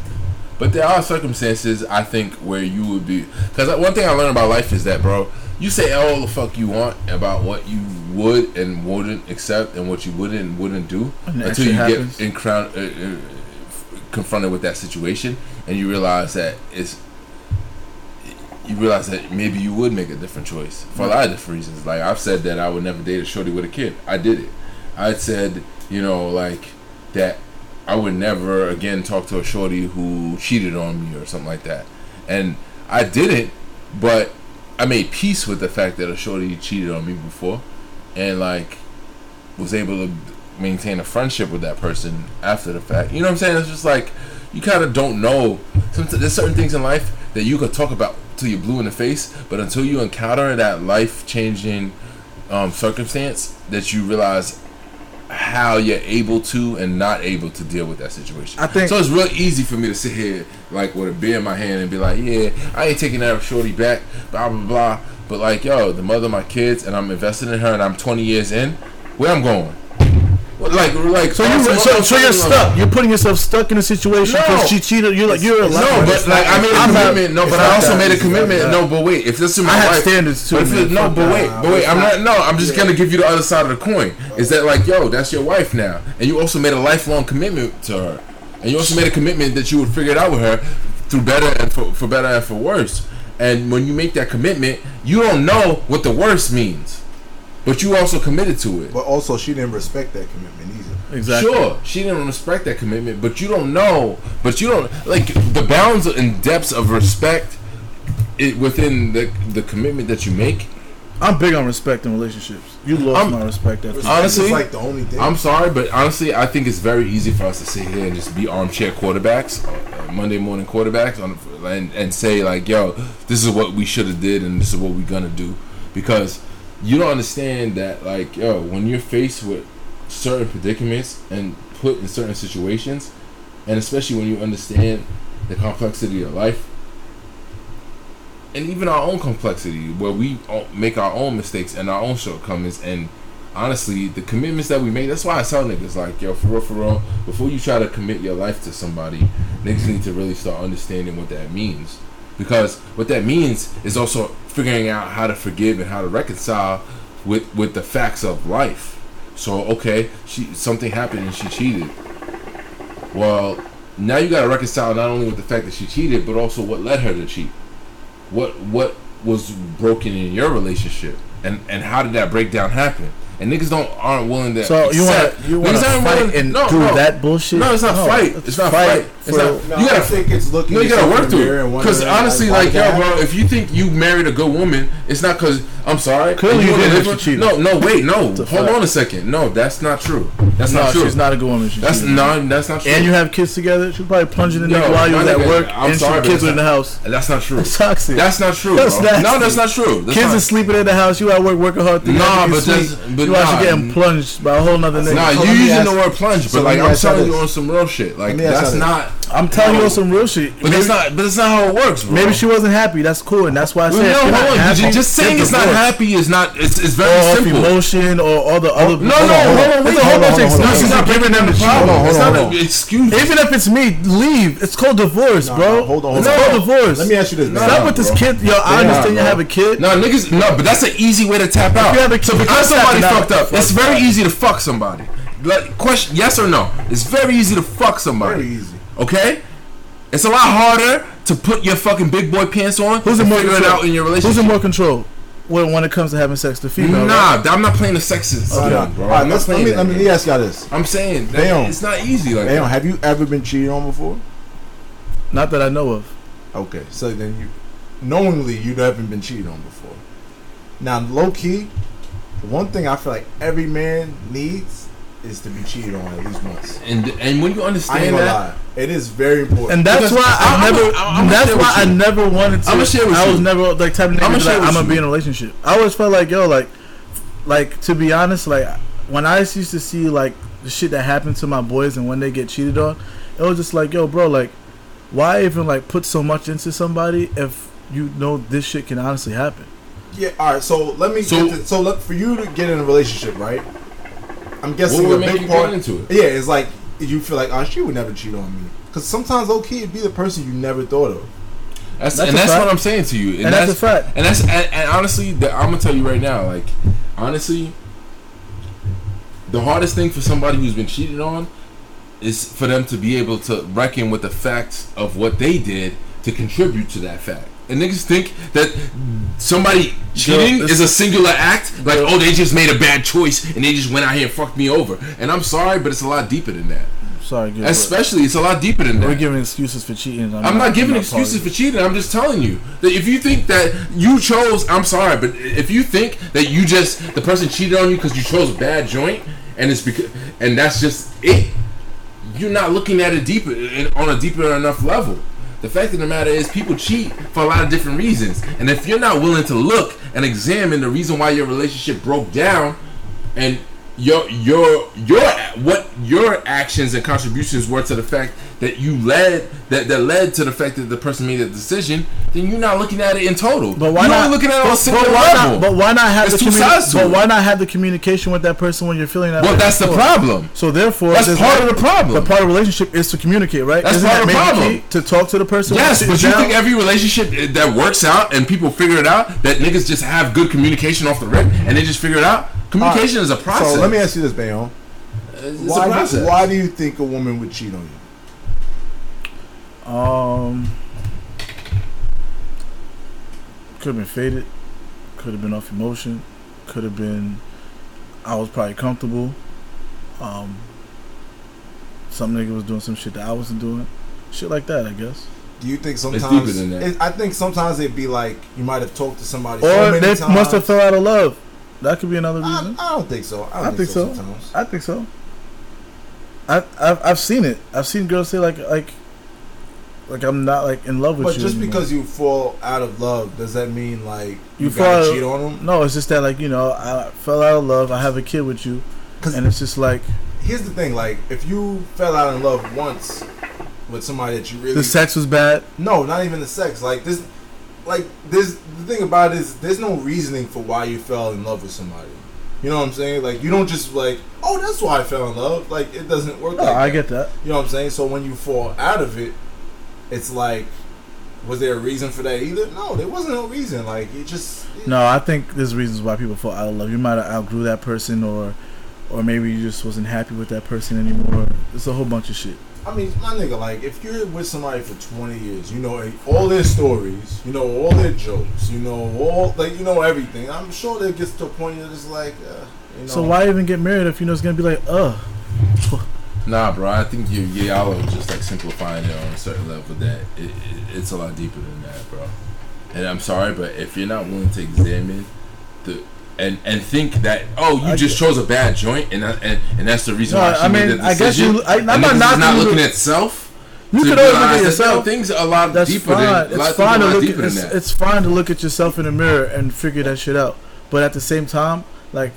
Speaker 3: but there are circumstances I think where you would be because one thing I learned about life is that, bro, you say all the fuck you want about what you would and wouldn't accept and what you wouldn't and wouldn't do
Speaker 2: And
Speaker 3: until you
Speaker 2: actually
Speaker 3: get in crown, uh, uh, confronted with that situation and you realize that it's you realize that maybe you would make a different choice for a lot of different reasons. Like I've said that I would never date a shorty with a kid. I did it. I said, you know, like that I would never again talk to a shorty who cheated on me or something like that. And I didn't, but I made peace with the fact that a shorty cheated on me before and like was able to maintain a friendship with that person after the fact. You know what I'm saying? It's just like you kind of don't know. There's certain things in life that you could talk about till you're blue in the face, but until you encounter that life changing um, circumstance, that you realize how you're able to and not able to deal with that situation.
Speaker 2: I think-
Speaker 3: so. It's real easy for me to sit here like with a beer in my hand and be like, "Yeah, I ain't taking that shorty back." Blah blah blah. But like, yo, the mother of my kids, and I'm invested in her, and I'm 20 years in. Where I'm going? Like, like.
Speaker 2: So you
Speaker 3: also-
Speaker 2: so, so you're stuck. You're putting yourself stuck in a situation
Speaker 3: No.
Speaker 2: because she cheated. You're like you're a
Speaker 3: No, but like I made a commitment. No, but I also made a commitment. No, but wait, if this is my
Speaker 2: I
Speaker 3: wife,
Speaker 2: standards too.
Speaker 3: But if
Speaker 2: man.
Speaker 3: no, but wait, but wait, I'm not. No, I'm just gonna give you the other side of the coin. Is that like, yo, that's your wife now, and you also made a lifelong commitment to her, and you also made a commitment that you would figure it out with her through better and for, for better and for worse. And when you make that commitment, you don't know what the worst means, but you also committed to it.
Speaker 1: But also, she didn't respect that commitment either.
Speaker 2: Exactly.
Speaker 3: Sure, she didn't respect that commitment, but you don't know. But you don't like the bounds and depths of respect it, within the the commitment that you make.
Speaker 2: I'm big on respect in relationships. You lost
Speaker 3: I'm-
Speaker 2: my respect after.
Speaker 1: Respect
Speaker 3: Honestly,
Speaker 1: is like the only thing.
Speaker 3: I'm sorry, but honestly, I think it's very easy for us to sit here and just be armchair quarterbacks, uh, Monday morning quarterbacks, on and and say like, "Yo, this is what we should have did, and this is what we're gonna do," because you don't understand that, like, yo, when you're faced with certain predicaments and put in certain situations, and especially when you understand the complexity of life. And even our own complexity, where we make our own mistakes and our own shortcomings, and honestly, the commitments that we make, that's why I tell niggas, like, yo, for real, for real, before you try to commit your life to somebody, niggas need to really start understanding what that means. Because what that means is also figuring out how to forgive and how to reconcile with, with the facts of life. So, okay, she something happened and she cheated. Well, now you gotta reconcile not only with the fact that she cheated, but also what led her to cheat. What what was broken in your relationship, and and how did that breakdown happen? And niggas don't aren't willing to.
Speaker 2: So you want you want to fight
Speaker 3: willing-
Speaker 2: and
Speaker 3: no,
Speaker 2: do
Speaker 3: no.
Speaker 2: that bullshit?
Speaker 3: No, it's not fight. It's not fight. It's not-
Speaker 1: no,
Speaker 3: you gotta-
Speaker 1: think it's looking.
Speaker 3: No, you gotta work through it. Because honestly,
Speaker 1: why
Speaker 3: like, yo, bro, if you think you married a good woman, it's not because I'm sorry.
Speaker 2: Clearly
Speaker 3: and
Speaker 2: you did
Speaker 3: live
Speaker 2: if
Speaker 3: with-
Speaker 2: cheated.
Speaker 3: No, no, wait, no. Hold
Speaker 2: fact.
Speaker 3: on a second. No, that's not true. That's
Speaker 2: no,
Speaker 3: not true.
Speaker 2: she's not a good woman. She
Speaker 3: That's
Speaker 2: cheated.
Speaker 3: no, that's not true.
Speaker 2: And you have kids together. She's probably plunging in
Speaker 3: Yo,
Speaker 2: nigga while you
Speaker 3: my
Speaker 2: was at work,
Speaker 3: I'm sorry,
Speaker 2: kids
Speaker 3: it's
Speaker 2: were in the house.
Speaker 3: That's not true.
Speaker 2: That's toxic.
Speaker 3: That's not true.
Speaker 2: That's
Speaker 3: bro. No, that's not true. That's
Speaker 2: kids are sleeping in the house. You at work working hard. thinking
Speaker 3: Nah,
Speaker 2: that
Speaker 3: but
Speaker 2: sweet.
Speaker 3: that's- but
Speaker 2: you actually
Speaker 3: nah.
Speaker 2: getting plunged by a whole nother nigga.
Speaker 3: Nah,
Speaker 1: So
Speaker 3: you
Speaker 1: let me
Speaker 3: using
Speaker 1: ask-
Speaker 3: the word plunge,
Speaker 1: so
Speaker 3: but
Speaker 1: let
Speaker 3: like I'm telling you on some real shit. Like
Speaker 1: Let me ask
Speaker 3: that's not.
Speaker 2: I'm telling you
Speaker 3: No.
Speaker 2: on some real shit.
Speaker 3: But that's not. But that's not how it works, bro.
Speaker 2: Maybe she wasn't happy. That's cool, and that's why I
Speaker 3: Well,
Speaker 2: said
Speaker 3: no,
Speaker 2: not
Speaker 3: hold on.
Speaker 2: happy,
Speaker 3: Just, just saying it's not happy is not. It's it's very
Speaker 2: off
Speaker 3: simple.
Speaker 2: emotion or all the oh, other.
Speaker 3: No, no,
Speaker 2: hold
Speaker 3: hold on,
Speaker 2: There's a whole
Speaker 1: hold
Speaker 2: bunch
Speaker 1: on,
Speaker 2: of
Speaker 1: hold
Speaker 2: excuses
Speaker 3: not
Speaker 2: giving them the
Speaker 3: problem.
Speaker 1: Hold on,
Speaker 2: cheat.
Speaker 3: It's
Speaker 1: hold
Speaker 3: not
Speaker 1: on.
Speaker 3: an excuse.
Speaker 2: Even if it's me, leave. It's called divorce, bro.
Speaker 1: hold on, hold
Speaker 2: it's
Speaker 1: on.
Speaker 2: called divorce.
Speaker 1: Let me ask you this.
Speaker 3: Nah,
Speaker 1: man.
Speaker 2: Stop with this kid. Yo, I understand you have a kid.
Speaker 3: No, niggas, no, but that's an easy way to tap out.
Speaker 2: you have a
Speaker 3: so because somebody fucked up, it's very easy to fuck somebody. Like, question, yes or no? It's very easy to fuck somebody.
Speaker 1: Very easy.
Speaker 3: Okay? It's a lot harder to put your fucking big boy pants on
Speaker 2: Who's in
Speaker 3: and
Speaker 2: more
Speaker 3: figure it
Speaker 2: control?
Speaker 3: out in your
Speaker 2: Who's in more control when when it comes to having sex? The female. right?
Speaker 3: Nah, I'm not playing the sexist
Speaker 1: All
Speaker 3: game,
Speaker 1: right,
Speaker 3: bro.
Speaker 1: all right,
Speaker 3: I'm
Speaker 1: let's, let me let me ask y'all this.
Speaker 3: I'm saying that
Speaker 1: Damn.
Speaker 3: it's not easy like
Speaker 1: Damn,
Speaker 3: that.
Speaker 1: have you ever been cheated on before?
Speaker 2: Not that I know of.
Speaker 1: Okay, so then you knowingly you haven't been cheated on before. Now, low key, one thing I feel like every man needs is to be cheated on at least once.
Speaker 3: And and when you understand that,
Speaker 1: lie, it is very important.
Speaker 2: And that's
Speaker 3: Because
Speaker 2: why I
Speaker 3: I'm-
Speaker 2: never.
Speaker 3: I'm- I'm- I'm
Speaker 2: that's why I never wanted to.
Speaker 3: I'ma share with
Speaker 2: I was
Speaker 3: you.
Speaker 2: never like type of nigga
Speaker 3: I'ma
Speaker 2: be like, I'm gonna be in a relationship. I always felt like yo, like, like to be honest, like when I used to see like the shit that happened to my boys and when they get cheated on, it was just like yo, bro, like, why even like put so much into somebody if you know this shit can honestly happen?
Speaker 1: yeah. All right, so let me.
Speaker 3: So-
Speaker 1: get to, so look for you to get in a relationship, right? I'm guessing
Speaker 3: What would
Speaker 1: a
Speaker 3: make
Speaker 1: big
Speaker 3: you
Speaker 1: part
Speaker 3: get into it?
Speaker 1: Yeah, it's like you feel like, oh, she would never cheat on me. Because sometimes okay, it'd be the person you never thought of.
Speaker 3: That's,
Speaker 2: That's
Speaker 3: and that's
Speaker 2: fact.
Speaker 3: what I'm saying to you. And,
Speaker 2: And that's a fact.
Speaker 3: And that's and, and honestly, the, I'm gonna tell you right now. Like, honestly, the hardest thing for somebody who's been cheated on is for them to be able to reckon with the facts of what they did to contribute to that fact. And niggas think that somebody cheating
Speaker 2: this-
Speaker 3: is a singular act. Like, oh, they just made a bad choice and they just went out here and fucked me over. And I'm sorry, but it's a lot deeper than that.
Speaker 2: Sorry, Gil, but
Speaker 3: Especially, it's a lot deeper than that.
Speaker 2: we're giving excuses for cheating.
Speaker 3: I'm not giving
Speaker 2: part
Speaker 3: excuses
Speaker 2: of
Speaker 3: for cheating. I'm just telling you that if you think that you chose, I'm sorry, but if you think that you just the person cheated on you because you chose a bad joint and it's because and that's just it, you're not looking at it deeper on a deeper enough level. The fact of the matter is, people cheat for a lot of different reasons, and if you're not willing to look and examine the reason why your relationship broke down, and your your your what your actions and contributions were to the fact that you led that that led to the fact that the person made a decision, then you're not looking at it in total.
Speaker 2: But why
Speaker 3: you're
Speaker 2: not
Speaker 3: looking at it on a single
Speaker 2: but why
Speaker 3: level.
Speaker 2: not? But why not have
Speaker 3: There's
Speaker 2: the communi- But why not have the communication with that person when you're feeling that?
Speaker 3: well,
Speaker 2: way
Speaker 3: that's the problem.
Speaker 2: So therefore,
Speaker 3: That's part
Speaker 2: not-
Speaker 3: of the problem.
Speaker 2: The part of the relationship is to communicate, right?
Speaker 3: That's
Speaker 2: Isn't
Speaker 3: part
Speaker 2: that
Speaker 3: of the problem.
Speaker 2: To talk to the person.
Speaker 3: Yes, but you
Speaker 2: down?
Speaker 3: think every relationship eh, that works out and people figure it out that niggas just have good communication off the rip and they just figure it out? Communication is a process.
Speaker 1: So let me ask you this, Bayon.
Speaker 3: It's
Speaker 1: Why,
Speaker 3: a
Speaker 1: do,
Speaker 3: process.
Speaker 1: why do you think a woman would cheat on you?
Speaker 2: Um, could have been faded. Could have been off emotion. Could have been. I was probably comfortable. Um, some nigga was doing some shit that I wasn't doing. Shit like that, I guess.
Speaker 1: Do you think
Speaker 3: deeper
Speaker 1: sometimes?
Speaker 3: than that.
Speaker 1: It, I think sometimes it'd be like you might have talked to somebody
Speaker 2: Or
Speaker 1: so many
Speaker 2: they
Speaker 1: times.
Speaker 2: must have fell out of love. That could be another reason.
Speaker 1: I don't think so. I, don't
Speaker 2: I think so.
Speaker 1: Sometimes.
Speaker 2: I think so. I I've, I've seen it. I've seen girls say like like like I'm not like in love with
Speaker 1: But
Speaker 2: you.
Speaker 1: But just
Speaker 2: anymore.
Speaker 1: because you fall out of love, does that mean like you,
Speaker 2: You fall-
Speaker 1: cheat on them?
Speaker 2: no, it's just that like you know I fell out of love. I have a kid with you, and it's just like
Speaker 1: Here's the thing: like, if you fell out in love once with somebody that you really
Speaker 2: the sex was bad.
Speaker 1: no, not even the sex. Like this, like this. The thing about it is, there's no reasoning for why you fell in love with somebody. You know what I'm saying? Like, you don't just like, oh, that's why I fell in love. Like, it doesn't work.
Speaker 2: No,
Speaker 1: like
Speaker 2: I
Speaker 1: that.
Speaker 2: get that.
Speaker 1: You know what I'm saying? So when you fall out of it, it's like, was there a reason for that either? No, there wasn't no reason. Like, it just
Speaker 2: No, I think there's reasons why people fall out of love. You might have outgrew that person, or or maybe you just wasn't happy with that person anymore. It's a whole bunch of shit.
Speaker 1: I mean, my nigga, like if you're with somebody for 20 years, you know all their stories, you know all their jokes, you know all like you know everything. I'm sure that gets to a point you're just like, uh, you know.
Speaker 2: So why even get married if you know it's gonna be like, uh,
Speaker 3: Nah, bro. I think you y'all are just like simplifying it on a certain level. That it, it, it's a lot deeper than that, bro. And I'm sorry, but if you're not willing to examine the and and think that oh you
Speaker 2: I
Speaker 3: just chose a bad joint and that, and and that's the reason
Speaker 2: No,
Speaker 3: why she
Speaker 2: I
Speaker 3: made
Speaker 2: mean,
Speaker 3: that
Speaker 2: I guess you- I- I'm
Speaker 3: and
Speaker 2: not
Speaker 3: niggas not looking at self.
Speaker 2: you could always look at yourself.
Speaker 3: things are a lot
Speaker 2: That's
Speaker 3: deeper
Speaker 2: fine.
Speaker 3: than
Speaker 2: It's fine to
Speaker 3: are a lot
Speaker 2: look. At, it's, it's fine to look at yourself in the mirror and figure that shit out. But at the same time, like,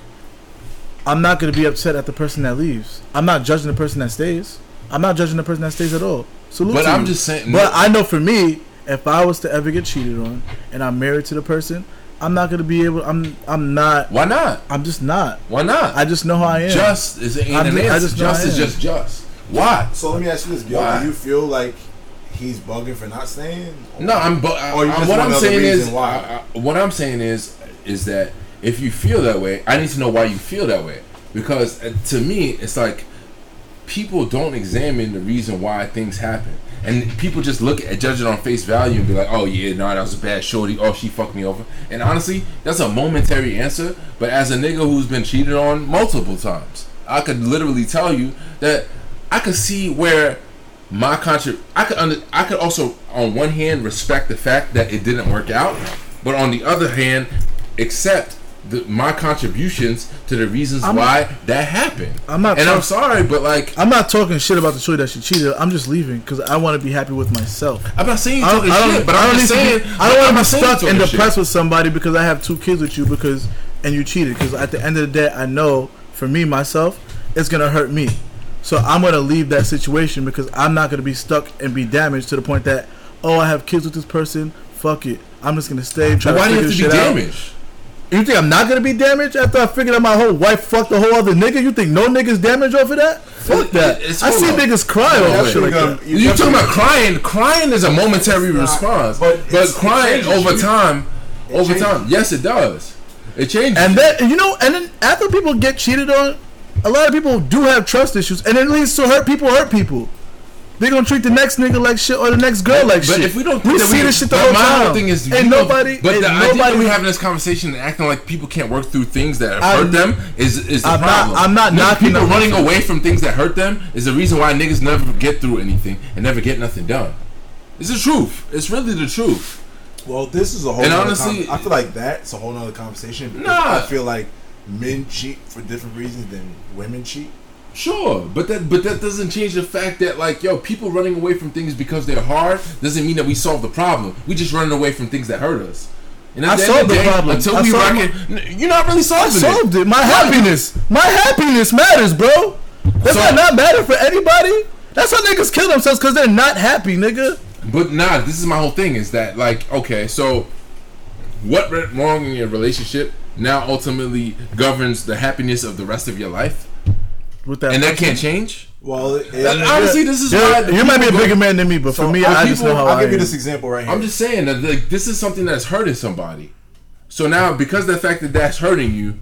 Speaker 2: I'm not gonna be upset at the person that leaves. I'm not judging the person that stays. I'm not judging the person that stays at all. Salute
Speaker 3: But I'm
Speaker 2: you.
Speaker 3: just saying.
Speaker 2: But I know for me, if I was to ever get cheated on and I'm married to the person, I'm not gonna be able. I'm. I'm not.
Speaker 3: why not?
Speaker 2: I'm just not.
Speaker 3: Why not?
Speaker 2: I just know how I am.
Speaker 3: Just is ain't
Speaker 2: I'm
Speaker 3: an
Speaker 2: ju- I
Speaker 3: answer.
Speaker 2: just know
Speaker 3: Just
Speaker 2: I
Speaker 3: is
Speaker 2: am.
Speaker 3: just just. Why?
Speaker 1: So let me ask you this, Gil.
Speaker 3: Why?
Speaker 1: Do you feel like he's bugging for not staying?
Speaker 3: No, I'm. Bu- I,
Speaker 1: Or
Speaker 3: I- what I'm saying is,
Speaker 1: why?
Speaker 3: I- I- what I'm saying is, is that if you feel that way, I need to know why you feel that way. Because uh, to me, it's like people don't examine the reason why things happen, and people just look at judge it on face value and be like, "Oh yeah, no, that was a bad shorty. Oh, she fucked me over." And honestly, that's a momentary answer. But as a nigga who's been cheated on multiple times, I could literally tell you that I could see where my contrib I could under I could also on one hand respect the fact that it didn't work out, but on the other hand accept the, my contributions to the reasons
Speaker 2: I'm-
Speaker 3: why that happened.
Speaker 2: I'm not
Speaker 3: and I'm sorry, but like
Speaker 2: I'm not talking shit about the shorty that she cheated. I'm just leaving because I want to be happy with myself.
Speaker 3: I'm not saying you
Speaker 2: I don't,
Speaker 3: talking
Speaker 2: I
Speaker 3: shit, but
Speaker 2: I
Speaker 3: I'm
Speaker 2: don't
Speaker 3: just saying
Speaker 2: be- I don't want to be stuck and
Speaker 3: shit.
Speaker 2: depressed with somebody because I have two kids with you because and you cheated. Because at the end of the day, I know for me myself, it's gonna hurt me. So I'm gonna leave that situation because I'm not gonna be stuck and be damaged to the point that oh I have kids with this person. Fuck it. I'm just gonna stay. Try
Speaker 3: why
Speaker 2: to
Speaker 3: do you have to be
Speaker 2: damaged? out. You think I'm not gonna be damaged after I figured out my whole wife fucked a whole other nigga? You think no niggas damaged off of that? Fuck that. I see niggas cry
Speaker 3: Yeah,
Speaker 2: over shit like
Speaker 1: gonna- you
Speaker 3: You talking about crying? Crying is a momentary
Speaker 1: not-
Speaker 3: response,
Speaker 1: but
Speaker 3: but, crying over time,
Speaker 1: it
Speaker 3: over
Speaker 1: changes.
Speaker 3: time, yes, it does. It changes.
Speaker 2: And then you know, and then after people get cheated on, a lot of people do have trust issues, and it leads to hurt people hurt people. They gonna treat the next nigga like shit or the next girl like
Speaker 3: but
Speaker 2: shit.
Speaker 3: if we don't,
Speaker 2: we
Speaker 3: think that
Speaker 2: see this shit the whole
Speaker 3: my
Speaker 2: time.
Speaker 3: whole thing is,
Speaker 2: ain't nobody.
Speaker 3: But
Speaker 2: ain't
Speaker 3: the idea
Speaker 2: nobody.
Speaker 3: that we having this conversation and acting like people can't work through things that
Speaker 2: I'm-
Speaker 3: hurt them is is the
Speaker 2: I'm not-
Speaker 3: problem.
Speaker 2: I'm not
Speaker 3: Niggas-
Speaker 2: knocking
Speaker 3: people
Speaker 2: them.
Speaker 3: running away from things that hurt them is the reason why niggas never get through anything and never get nothing done. It's the truth. It's really the truth.
Speaker 1: Well, this is a whole.
Speaker 3: And honestly-
Speaker 1: con- I feel like that's a whole nother conversation.
Speaker 3: Nah.
Speaker 1: I feel like men cheat for different reasons than women cheat.
Speaker 3: Sure, but that but that doesn't change the fact that like yo, people running away from things because they're hard doesn't mean that we solve the problem. We just running away from things that hurt us. And
Speaker 2: I solved the
Speaker 3: day,
Speaker 2: problem.
Speaker 3: until
Speaker 2: I
Speaker 3: we. N- You're not really solving I
Speaker 2: solved
Speaker 3: it.
Speaker 2: it. My happiness, my happiness matters, bro. Does
Speaker 3: So-
Speaker 2: that not matter for anybody? That's why niggas kill themselves because they're not happy, nigga.
Speaker 3: But nah, this is my whole thing. Is that like okay? So what went wrong in your relationship now ultimately governs the happiness of the rest of your life,
Speaker 2: With that,
Speaker 3: and that can't change.
Speaker 1: Well, it,
Speaker 3: And honestly, this is
Speaker 2: Yeah,
Speaker 3: why
Speaker 2: you might be a
Speaker 3: people go-
Speaker 2: bigger man than me, but
Speaker 1: so
Speaker 2: for me,
Speaker 1: I'll give
Speaker 2: just
Speaker 1: you-
Speaker 2: know how
Speaker 1: I'll
Speaker 2: I
Speaker 1: give you this example right here.
Speaker 3: I'm just saying that like, this is something that's hurting somebody. So now, because of the fact that that's hurting you,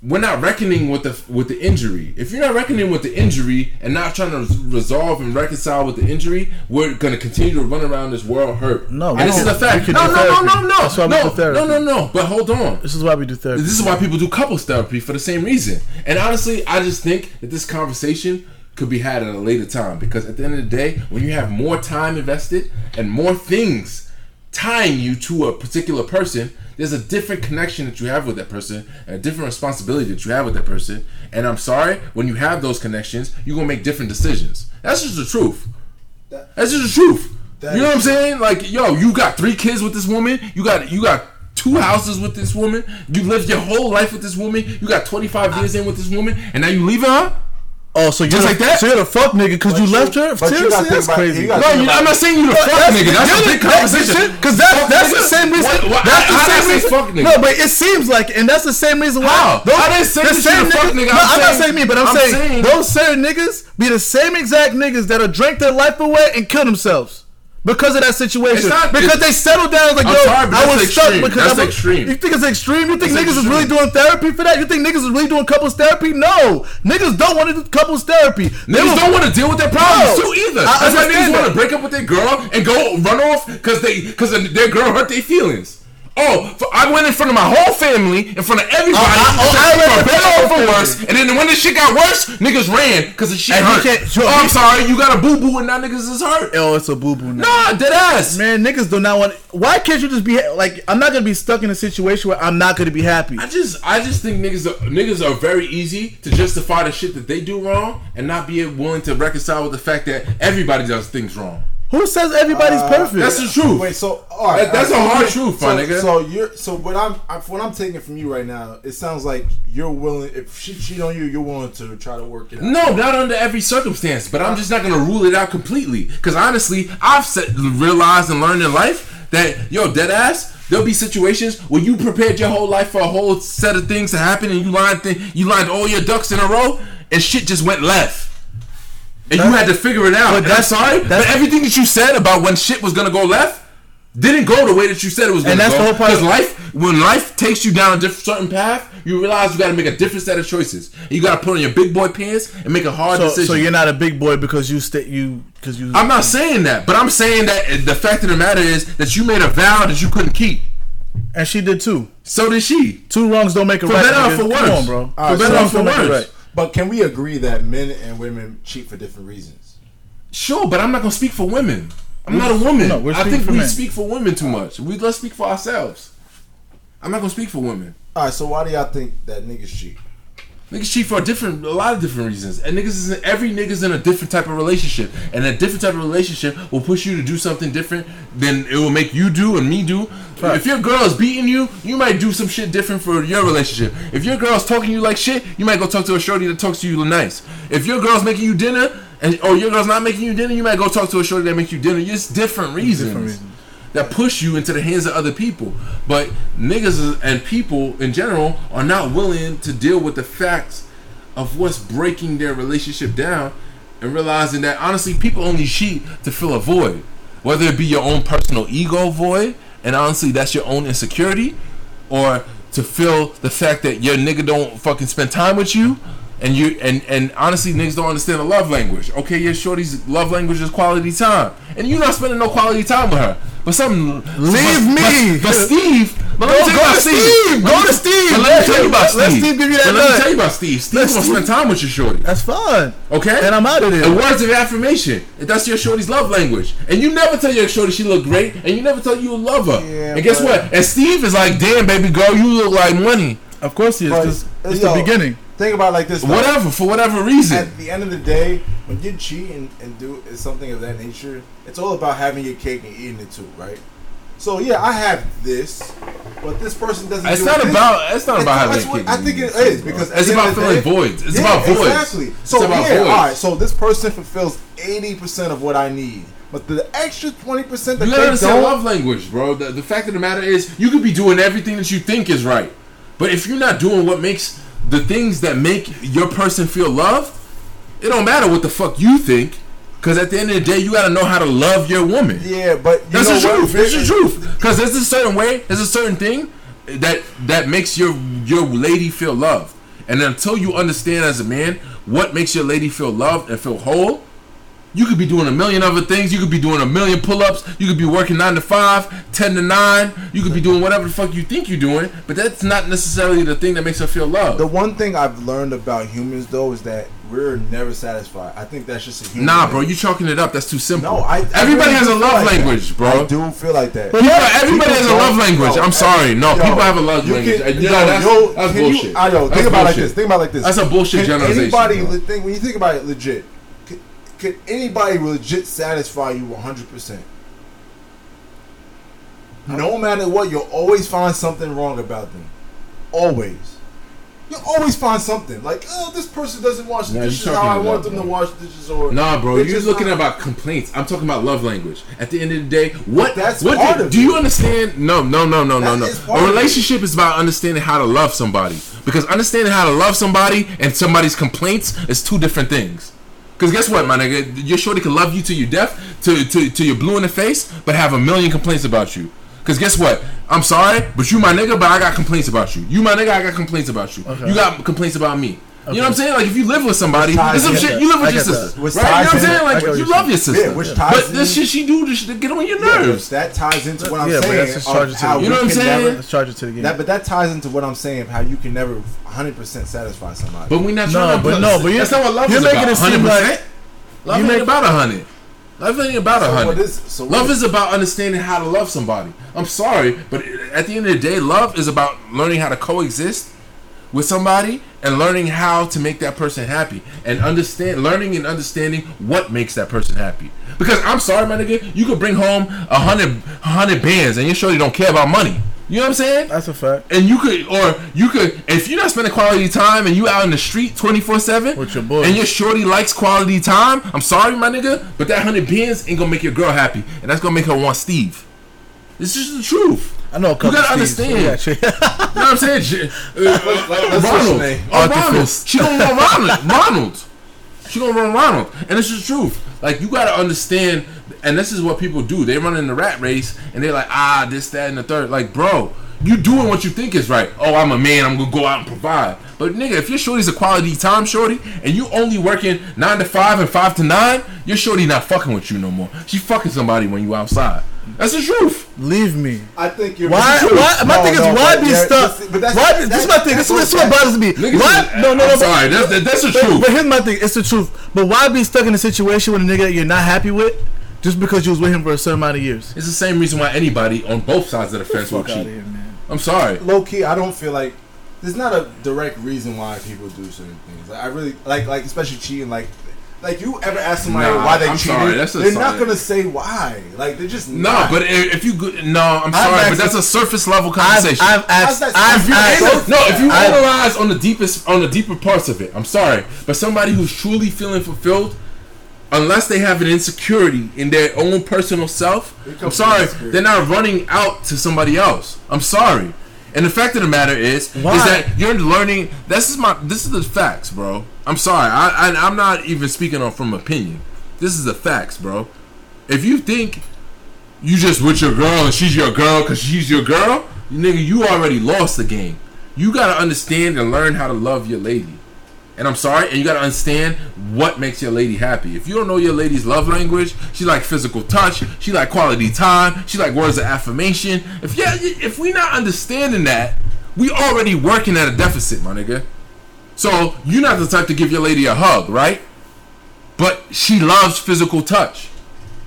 Speaker 3: we're not reckoning with the with the injury. If you're not reckoning with the injury and not trying to resolve and reconcile with the injury, we're gonna continue to run around this world hurt.
Speaker 2: No,
Speaker 3: and this is a fact. No, no, no, no, no,
Speaker 2: That's why we
Speaker 3: no,
Speaker 2: do therapy.
Speaker 3: no, no, no. But hold on.
Speaker 2: This is why we do therapy.
Speaker 3: This is why people do couples therapy for the same reason. And honestly, I just think that this conversation could be had at a later time because at the end of the day, when you have more time invested and more things tying you to a particular person, there's a different connection that you have with that person a different responsibility that you have with that person. And I'm sorry, when you have those connections, you're gonna make different decisions. That's just the truth. That's just the truth.
Speaker 1: That
Speaker 3: you know what I'm saying? Like, yo, you got three kids with this woman. You got you got two houses with this woman. You lived your whole life with this woman. You got 25 years in with this woman, and now you leaving her?
Speaker 2: Oh, so you're
Speaker 3: Just
Speaker 2: the,
Speaker 3: like that?
Speaker 2: So you're the fuck nigga because you
Speaker 1: you-
Speaker 2: left her. Seriously, that's crazy.
Speaker 3: No, you, I'm not saying you the fuck
Speaker 2: That's-
Speaker 3: nigga. That's a big
Speaker 2: the-
Speaker 3: conversation.
Speaker 2: Because that, that's
Speaker 3: nigga?
Speaker 2: the same reason.
Speaker 3: What- what-
Speaker 2: that's
Speaker 3: I-
Speaker 2: the
Speaker 3: I
Speaker 2: same
Speaker 3: didn't say
Speaker 2: reason.
Speaker 3: fuck nigga.
Speaker 2: No, but it seems like, and that's the same reason why.
Speaker 3: How?
Speaker 2: Those,
Speaker 3: I didn't say
Speaker 2: the
Speaker 3: that you
Speaker 2: same
Speaker 3: the fuck nigga.
Speaker 2: No,
Speaker 3: I'm
Speaker 2: I'm, not
Speaker 3: saying-
Speaker 2: saying me, but I'm,
Speaker 3: I'm
Speaker 2: saying,
Speaker 3: saying-
Speaker 2: those certain niggas be the same exact niggas that'll drink their life away and kill themselves. Because of that situation,
Speaker 3: not-
Speaker 2: because they settled down like,
Speaker 3: I'm
Speaker 2: yo,
Speaker 3: sorry,
Speaker 2: I was stuck because
Speaker 3: That's
Speaker 2: I was,
Speaker 3: extreme.
Speaker 2: You think it's extreme? You think
Speaker 3: That's
Speaker 2: niggas is really doing therapy for that? You think niggas is really doing couples therapy? No, niggas don't want to do couples therapy.
Speaker 3: Niggas
Speaker 2: will-
Speaker 3: don't want to deal with their problems
Speaker 2: No.
Speaker 3: too either.
Speaker 2: I
Speaker 3: That's why niggas want to break up with their girl and go run off because they because their girl hurt their feelings. Oh, for, I went in front of my whole family, in front of everybody, uh,
Speaker 2: I- I-
Speaker 3: said
Speaker 2: I
Speaker 3: for
Speaker 2: went in
Speaker 3: better or for worse. And then when the shit got worse, niggas ran because the shit
Speaker 2: And
Speaker 3: hurt.
Speaker 2: sure,
Speaker 3: oh, I'm sorry, you got a boo boo and now niggas is hurt.
Speaker 2: Oh, it's a boo boo now.
Speaker 3: Nah, dead ass.
Speaker 2: Man, niggas do not want. Why can't you just be like? I'm not gonna be stuck in a situation where I'm not gonna be happy.
Speaker 3: I just, I just think niggas, are, niggas are very easy to justify the shit that they do wrong and not be willing to reconcile with the fact that everybody does things wrong.
Speaker 2: Who says everybody's
Speaker 1: Uh,
Speaker 2: perfect?
Speaker 3: That's the truth.
Speaker 1: Wait, so all right,
Speaker 3: That- that's
Speaker 1: all
Speaker 3: a hard
Speaker 1: so-
Speaker 3: truth, my
Speaker 1: so,
Speaker 3: nigga.
Speaker 1: So you're so what I'm I, what I'm taking from you right now. It sounds like you're willing. If she cheat on you, you're willing to try to work it out.
Speaker 3: No, not under every circumstance, but I'm just not gonna rule it out completely. Because honestly, I've set, realized and learned in life that yo, dead ass, there'll be situations where you prepared your whole life for a whole set of things to happen, and you lined th- you lined all your ducks in a row, and shit just went left. And you had to figure it out.
Speaker 2: but that's-
Speaker 3: sorry, but everything that you said about when shit was gonna go left didn't go the way that you said it was gonna go.
Speaker 2: And that's the whole part
Speaker 3: Because life, when life takes you down a different certain path, you realize you got to make a different set of choices. You got to put on your big boy pants and make a hard
Speaker 2: so,
Speaker 3: decision.
Speaker 2: so you're not a big boy because you stay you because you.
Speaker 3: I'm not saying that, but I'm saying that the fact of the matter is that you made a vow that you couldn't keep.
Speaker 2: and she did too.
Speaker 3: So did she.
Speaker 2: Two wrongs don't make a
Speaker 3: For
Speaker 2: right.
Speaker 3: better or for worse.
Speaker 2: On, bro.
Speaker 1: All
Speaker 3: For
Speaker 1: right,
Speaker 3: better
Speaker 1: so-
Speaker 3: or for worse.
Speaker 2: Right.
Speaker 1: But can we agree that men and women cheat for different reasons?
Speaker 3: Sure, but I'm not gonna speak for women. I'm not a woman.
Speaker 2: no, we're
Speaker 3: I think
Speaker 2: for
Speaker 3: we
Speaker 2: men.
Speaker 3: speak for women too much. We let's speak for ourselves. I'm not gonna speak for women.
Speaker 1: All right, so why do y'all think that niggas cheat?
Speaker 3: Niggas cheat for a different, a lot of different reasons, and niggas is in, every niggas in a different type of relationship, and a different type of relationship will push you to do something different than it will make you do and me do. If your girl is beating you, you might do some shit different for your relationship. If your girl's talking to you like shit, you might go talk to a shorty that talks to you nice. If your girl's making you dinner, and or your girl's not making you dinner, you might go talk to a shorty that makes you dinner. It's different reasons.
Speaker 2: Different reasons.
Speaker 3: That push you into the hands of other people. But niggas and people in general are not willing to deal with the facts of what's breaking their relationship down and realizing that honestly people only cheat to fill a void. Whether it be your own personal ego void, and honestly that's your own insecurity, or to fill the fact that your nigga don't fucking spend time with you and you and and honestly niggas don't understand the love language. Okay, your shorty's love language is quality time. And you're not spending no quality time with her. But some
Speaker 2: Leave
Speaker 3: but,
Speaker 2: me.
Speaker 3: But, but Steve, but let me
Speaker 2: Go-
Speaker 3: tell you about
Speaker 2: to
Speaker 3: Steve.
Speaker 2: Steve. Go to Steve.
Speaker 3: But let me tell you about
Speaker 2: Let
Speaker 3: Steve.
Speaker 2: Steve give you that
Speaker 3: But let me tell you about Steve. Steve
Speaker 2: Let
Speaker 3: gonna spend time with your shorty.
Speaker 2: That's fine.
Speaker 3: Okay?
Speaker 2: And I'm out of there.
Speaker 3: And words of affirmation. That's your shorty's love language. And you never tell your shorty she look great, and you never tell you love her.
Speaker 1: Yeah,
Speaker 3: and guess
Speaker 1: but-
Speaker 3: what? And Steve is like, damn, baby girl, you look like money.
Speaker 2: Of course he is.
Speaker 1: But,
Speaker 2: 'cause it's
Speaker 1: yo,
Speaker 2: the beginning.
Speaker 1: Think about it like this. though.
Speaker 3: Whatever, for whatever reason.
Speaker 1: At the end of the day, when you cheat and, and do something of that nature, it's all about having your cake and eating it too, right? So yeah, I have this, but this person doesn't.
Speaker 3: It's
Speaker 1: do
Speaker 3: not
Speaker 1: this.
Speaker 3: about. It's not
Speaker 1: It's-
Speaker 3: about having.
Speaker 1: what- I think it is because
Speaker 3: it's about filling
Speaker 1: day-
Speaker 3: voids. It's
Speaker 1: Yeah,
Speaker 3: about voids.
Speaker 1: Exactly. So
Speaker 3: it's about
Speaker 1: yeah,
Speaker 3: voids.
Speaker 1: all right. So this person fulfills eighty percent of what I need, but the extra twenty percent that
Speaker 3: You
Speaker 1: they
Speaker 3: understand
Speaker 1: don't.
Speaker 3: love language, bro. The, the fact of the matter is, you could be doing everything that you think is right, but if you're not doing what makes the things that make your person feel love, it don't matter what the fuck you think. Because at the end of the day, you gotta know how to love your woman.
Speaker 1: Yeah, but you
Speaker 3: That's
Speaker 1: know
Speaker 3: the truth. That's the truth. Because there's a certain way, there's a certain thing that that makes your your lady feel loved. And until you understand as a man what makes your lady feel loved and feel whole, you could be doing a million other things. You could be doing a million pull-ups. You could be working nine to five, ten to nine. You could be doing whatever the fuck you think you're doing. But that's not necessarily the thing that makes her feel loved.
Speaker 1: The one thing I've learned about humans though is that we're never satisfied. I think that's just a human.
Speaker 3: Nah,
Speaker 1: thing.
Speaker 3: bro, You're chalking it up. That's too simple.
Speaker 1: No, I. I
Speaker 3: everybody
Speaker 1: really
Speaker 3: has a love
Speaker 1: like that.
Speaker 3: language, bro.
Speaker 1: I do feel like that.
Speaker 3: People, everybody has a love language.
Speaker 1: yo,
Speaker 3: I'm sorry. No,
Speaker 1: yo,
Speaker 3: people have a love
Speaker 1: you
Speaker 3: language.
Speaker 1: can-
Speaker 3: And
Speaker 1: yo,
Speaker 3: yeah, that's,
Speaker 1: yo,
Speaker 3: that's
Speaker 1: can you-
Speaker 3: bullshit.
Speaker 1: I know.
Speaker 3: That's
Speaker 1: Think about it like
Speaker 3: bullshit.
Speaker 1: this. Think about it like this.
Speaker 3: That's a bullshit
Speaker 1: Can
Speaker 3: generalization.
Speaker 1: Anybody
Speaker 3: bro.
Speaker 1: le- think when you think about it legit? Could, could anybody legit satisfy you 100? percent No matter what, you'll always find something wrong about them. Always. You'll always find something like, oh, this person doesn't wash the
Speaker 3: Nah,
Speaker 1: dishes how I want them
Speaker 3: that,
Speaker 1: to
Speaker 3: bro.
Speaker 1: wash dishes, or
Speaker 3: Nah, bro, you're
Speaker 1: just
Speaker 3: looking
Speaker 1: not-
Speaker 3: about complaints. I'm talking about love language. At the end of the day, what
Speaker 1: that's
Speaker 3: what
Speaker 1: part
Speaker 3: do,
Speaker 1: of
Speaker 3: do you understand? No, no, no, no, no,
Speaker 1: That
Speaker 3: no.
Speaker 1: part
Speaker 3: A relationship is about understanding how to love somebody. Because understanding how to love somebody and somebody's complaints is two different things. Because guess what, my nigga? Your shorty can love you till you're deaf, to, to, to you're blue in the face, but have a million complaints about you. Because guess what? I'm sorry, but you my nigga, but I got complaints about you. You my nigga, I got complaints about you.
Speaker 2: Okay.
Speaker 3: You got complaints about me. You know what I'm saying? Like if you live with somebody,
Speaker 1: ties
Speaker 3: there's some
Speaker 1: in.
Speaker 3: shit you live with
Speaker 2: I
Speaker 3: your
Speaker 2: get
Speaker 3: sister, right? You know what I'm saying? Like you
Speaker 2: you're
Speaker 3: love your sister,
Speaker 1: Yeah, which ties
Speaker 3: but this shit she do to, to get on your
Speaker 1: Yeah,
Speaker 3: nerves.
Speaker 1: that ties into what I'm
Speaker 2: Yeah, but
Speaker 1: saying.
Speaker 2: that's charge it to the
Speaker 3: You know what I'm saying?
Speaker 1: never-
Speaker 2: Let's charge it to the game.
Speaker 1: That, but that ties into what I'm saying, how you can never 100% satisfy somebody.
Speaker 3: But we not
Speaker 2: No,
Speaker 3: trying to
Speaker 2: but
Speaker 3: put-
Speaker 2: no, but you-
Speaker 3: that's not what love
Speaker 2: you're
Speaker 3: is
Speaker 2: making
Speaker 3: about.
Speaker 2: it seem
Speaker 3: 100%.
Speaker 2: like-
Speaker 3: love
Speaker 2: you
Speaker 3: ain't
Speaker 2: make-
Speaker 3: about a hundred. Love ain't about a
Speaker 1: So
Speaker 3: hundred.
Speaker 1: is- so
Speaker 3: love
Speaker 1: is-
Speaker 3: is about understanding how to love somebody. I'm sorry, but at the end of the day, love is about learning how to coexist with somebody and learning how to make that person happy and understand learning and understanding what makes that person happy. Because i'm sorry my nigga you could bring home a hundred a hundred bands and your shorty don't care about money. You know what i'm saying?
Speaker 2: That's a fact.
Speaker 3: and you could or you could if you're not spending quality time and you out in the street 24-7
Speaker 2: With your boys.
Speaker 3: and your shorty likes quality time i'm sorry my nigga but that 100 bands ain't gonna make your girl happy. And that's gonna make her want steve. This is the truth
Speaker 2: I know a couple.
Speaker 3: gotta understand.
Speaker 2: yeah, actually-
Speaker 3: you know what I'm saying? J- uh, Ronald.
Speaker 1: name.
Speaker 3: Oh, Ronald. She gonna run Ronald. Ronald. She gonna run Ronald. And it's the truth. Like you gotta understand, and this is what people do. They run in the rat race and they're like, ah, this, that, and the third. Like, bro, you doing what you think is right. Oh, I'm a man. I'm gonna go out and provide. But nigga, if your shorty's a quality time shorty and you only working nine to five and five to nine, your shorty not fucking with you no more. She fucking somebody when you outside. That's the truth.
Speaker 2: Leave me.
Speaker 1: I think you're.
Speaker 2: Why? Why? My
Speaker 1: No,
Speaker 2: thing is
Speaker 1: no,
Speaker 2: why be
Speaker 1: there-
Speaker 2: stuck?
Speaker 1: But that's,
Speaker 2: Why?
Speaker 1: that-
Speaker 2: This is my thing. This is what- this is what bothers me.
Speaker 3: Niggas
Speaker 2: Why?
Speaker 3: is-
Speaker 2: No, no,
Speaker 3: I'm
Speaker 2: no.
Speaker 3: sorry. That's, that, that's the
Speaker 2: But,
Speaker 3: truth.
Speaker 2: but here's my thing. It's the truth. But why be stuck in a situation with a nigga that you're not happy with just because you was with him for a certain amount of years?
Speaker 3: It's the same reason why anybody on both sides of the fence will
Speaker 2: Fuck out of
Speaker 3: cheat.
Speaker 2: here.
Speaker 3: I'm sorry.
Speaker 1: low key, I don't feel like there's not a direct reason why people do certain things. Like, I really like, like especially cheating. Like, like you ever ask somebody
Speaker 3: Nah,
Speaker 1: why they
Speaker 3: I'm
Speaker 1: cheated?
Speaker 3: sorry, that's
Speaker 1: they're
Speaker 3: sign.
Speaker 1: not gonna say why. Like they're just
Speaker 3: No,
Speaker 1: not.
Speaker 3: but if, if you go- no, I'm
Speaker 2: I've
Speaker 3: sorry, but that's a surface level
Speaker 2: I've,
Speaker 3: conversation.
Speaker 2: I've asked.
Speaker 1: How's that-
Speaker 2: I've
Speaker 1: if you
Speaker 2: asked.
Speaker 1: ain't-
Speaker 3: no, if you
Speaker 2: I-
Speaker 3: analyze on the deepest, on the deeper parts of it, I'm sorry, but somebody who's truly feeling fulfilled, unless they have an insecurity in their own personal self, I'm sorry, they're not running out to somebody else. I'm sorry. And the fact of the matter is,
Speaker 2: Why?
Speaker 3: is that you're learning. This is my. This is the facts, bro. I'm sorry. I, I I'm not even speaking on from opinion. This is the facts, bro. If you think you just with your girl and she's your girl because she's your girl, nigga, you already lost the game. You gotta understand and learn how to love your lady. And I'm sorry, and you gotta understand what makes your lady happy. If you don't know your lady's love language, she like physical touch, she like quality time, she like words of affirmation. If yeah, if we not understanding that, we already working at a deficit, my nigga. So you're not the type to give your lady a hug, right? But she loves physical touch.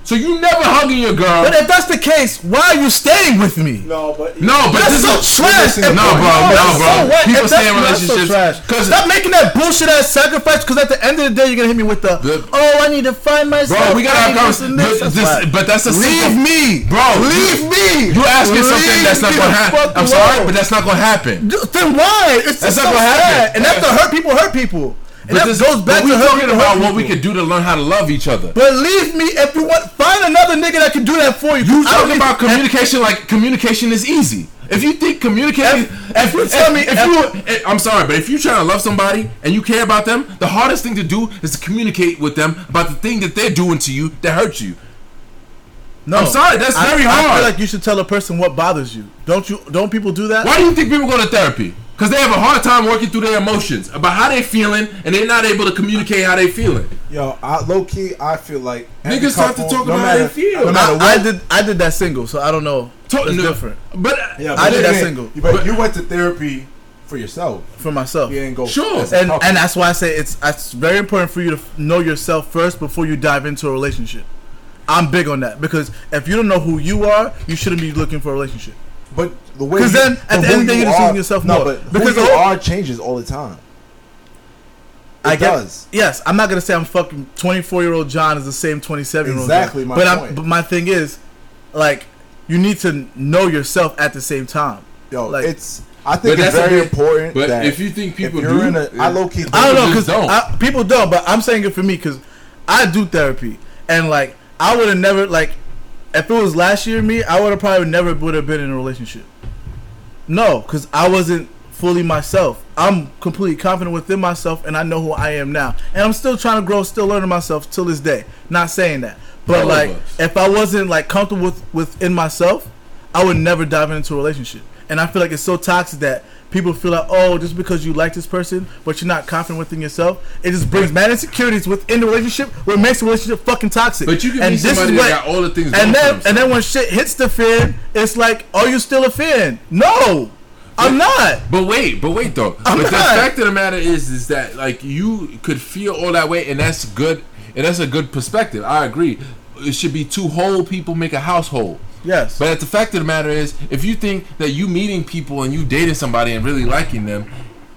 Speaker 3: So you never hugging your girl.
Speaker 2: But if that's the case, why are you staying with me?
Speaker 1: No, but
Speaker 3: No, but
Speaker 2: That's
Speaker 3: this
Speaker 2: so
Speaker 3: is
Speaker 2: trash. If-
Speaker 3: No, bro, no,
Speaker 2: that's
Speaker 3: bro.
Speaker 2: So what?
Speaker 3: People stay in
Speaker 2: that's- that's
Speaker 3: relationships
Speaker 2: So trash.
Speaker 3: 'cause-
Speaker 2: Stop making that bullshit ass sacrifice. Because at the end of the day, you're gonna hit me with the,
Speaker 3: The-
Speaker 2: oh, I need to find myself.
Speaker 3: Bro, we gotta
Speaker 2: I
Speaker 3: have
Speaker 2: need this
Speaker 3: conversation. But,
Speaker 2: That's
Speaker 3: this-
Speaker 2: whack.
Speaker 3: but that's a
Speaker 2: Leave
Speaker 3: simple,
Speaker 2: me,
Speaker 3: bro.
Speaker 2: Leave me.
Speaker 3: You asking something that's not
Speaker 2: me
Speaker 3: gonna happen. I'm sorry, but that's not gonna happen.
Speaker 2: Then why? It's
Speaker 3: That's
Speaker 2: just
Speaker 3: not
Speaker 2: so
Speaker 3: gonna happen.
Speaker 2: sad. And that's to hurt people. Hurt people. And
Speaker 3: But
Speaker 2: that
Speaker 3: this
Speaker 2: goes back
Speaker 3: we
Speaker 2: to hurt
Speaker 3: talking about what we could do to learn how to love each other.
Speaker 2: But leave me if you want. Find another nigga that can do that for you.
Speaker 3: You talking about communication like communication is easy. If you think communicating,
Speaker 2: If- if you tell me-
Speaker 3: if,
Speaker 2: if-
Speaker 3: you, eh, I'm sorry, but if you're trying to love somebody and you care about them, the hardest thing to do is to communicate with them about the thing that they're doing to you that hurts you.
Speaker 2: No,
Speaker 3: I'm sorry, that's
Speaker 2: I-
Speaker 3: very hard.
Speaker 2: I feel like you should tell a person what bothers you. Don't you? Don't people do that?
Speaker 3: Why do you think people go to therapy? Because they have a hard time working through their emotions about how they feeling, and they're not able to communicate how they feeling.
Speaker 1: yo, I, low key, I feel like every
Speaker 3: Niggas have to talk
Speaker 1: no
Speaker 3: about how they feel.
Speaker 1: No matter
Speaker 2: I,
Speaker 1: what,
Speaker 2: I did. I did that single, so I don't know.
Speaker 3: To-
Speaker 2: it's
Speaker 3: no,
Speaker 2: different
Speaker 3: But
Speaker 1: Yeah,
Speaker 2: I did
Speaker 1: you
Speaker 2: that
Speaker 1: didn't-
Speaker 2: single.
Speaker 1: But,
Speaker 3: But-
Speaker 1: you went to therapy for yourself.
Speaker 2: for myself.
Speaker 1: You didn't go.
Speaker 3: Sure.
Speaker 2: and
Speaker 1: couple.
Speaker 2: and that's why I say it's it's very important for you to know yourself first before you dive into a relationship. I'm big on that because if you don't know who you are, you shouldn't be looking for a relationship.
Speaker 1: But the way
Speaker 2: 'Cause
Speaker 1: you-
Speaker 2: then, at
Speaker 1: but
Speaker 2: the end of the day,
Speaker 1: you
Speaker 2: you're just
Speaker 1: are-
Speaker 2: losing yourself
Speaker 1: no,
Speaker 2: more.
Speaker 1: but
Speaker 2: Because
Speaker 1: who
Speaker 2: the
Speaker 1: you
Speaker 2: whole-
Speaker 1: are changes all the time. It
Speaker 2: I get,
Speaker 1: does.
Speaker 2: Yes, I'm not gonna say I'm fucking 24 year old John is the same 27 year old.
Speaker 1: Exactly my
Speaker 2: but I'm, but my thing is, like, you need to know yourself at the same time.
Speaker 1: Yo,
Speaker 2: Like-
Speaker 1: it's. I think it's
Speaker 3: that's
Speaker 1: very
Speaker 3: bit-
Speaker 1: important.
Speaker 3: but
Speaker 1: that
Speaker 3: if you think people do,
Speaker 1: in a, I
Speaker 3: it-
Speaker 1: low key.
Speaker 2: I don't know because
Speaker 3: don't.
Speaker 2: people don't, but I'm saying it for me because I do therapy and like I would have never like if it was last year me, I would have probably never would have been in a relationship. No, because I wasn't fully myself. I'm completely confident within myself, and I know who I am now. And I'm still trying to grow, still learning myself till this day. Not saying that, but
Speaker 3: All
Speaker 2: like if I wasn't like comfortable with within myself, I would never dive into a relationship. And I feel like it's so toxic that people feel like, oh, just because you like this person, but you're not confident within yourself, it just brings mad insecurities within the relationship, where it makes the relationship fucking toxic.
Speaker 3: But you can
Speaker 2: and
Speaker 3: be somebody that got all the things
Speaker 2: and then and then when shit hits the fan, it's like, are you still a fan? No, I'm not.
Speaker 3: But wait, but wait though.
Speaker 2: I'm
Speaker 3: but the fact of the matter is, is that like you could feel all that way, and that's good, and that's a good perspective. I agree. It should be two whole people make a household.
Speaker 2: Yes.
Speaker 3: But the fact of the matter is, if you think that you meeting people and you dating somebody and really liking them,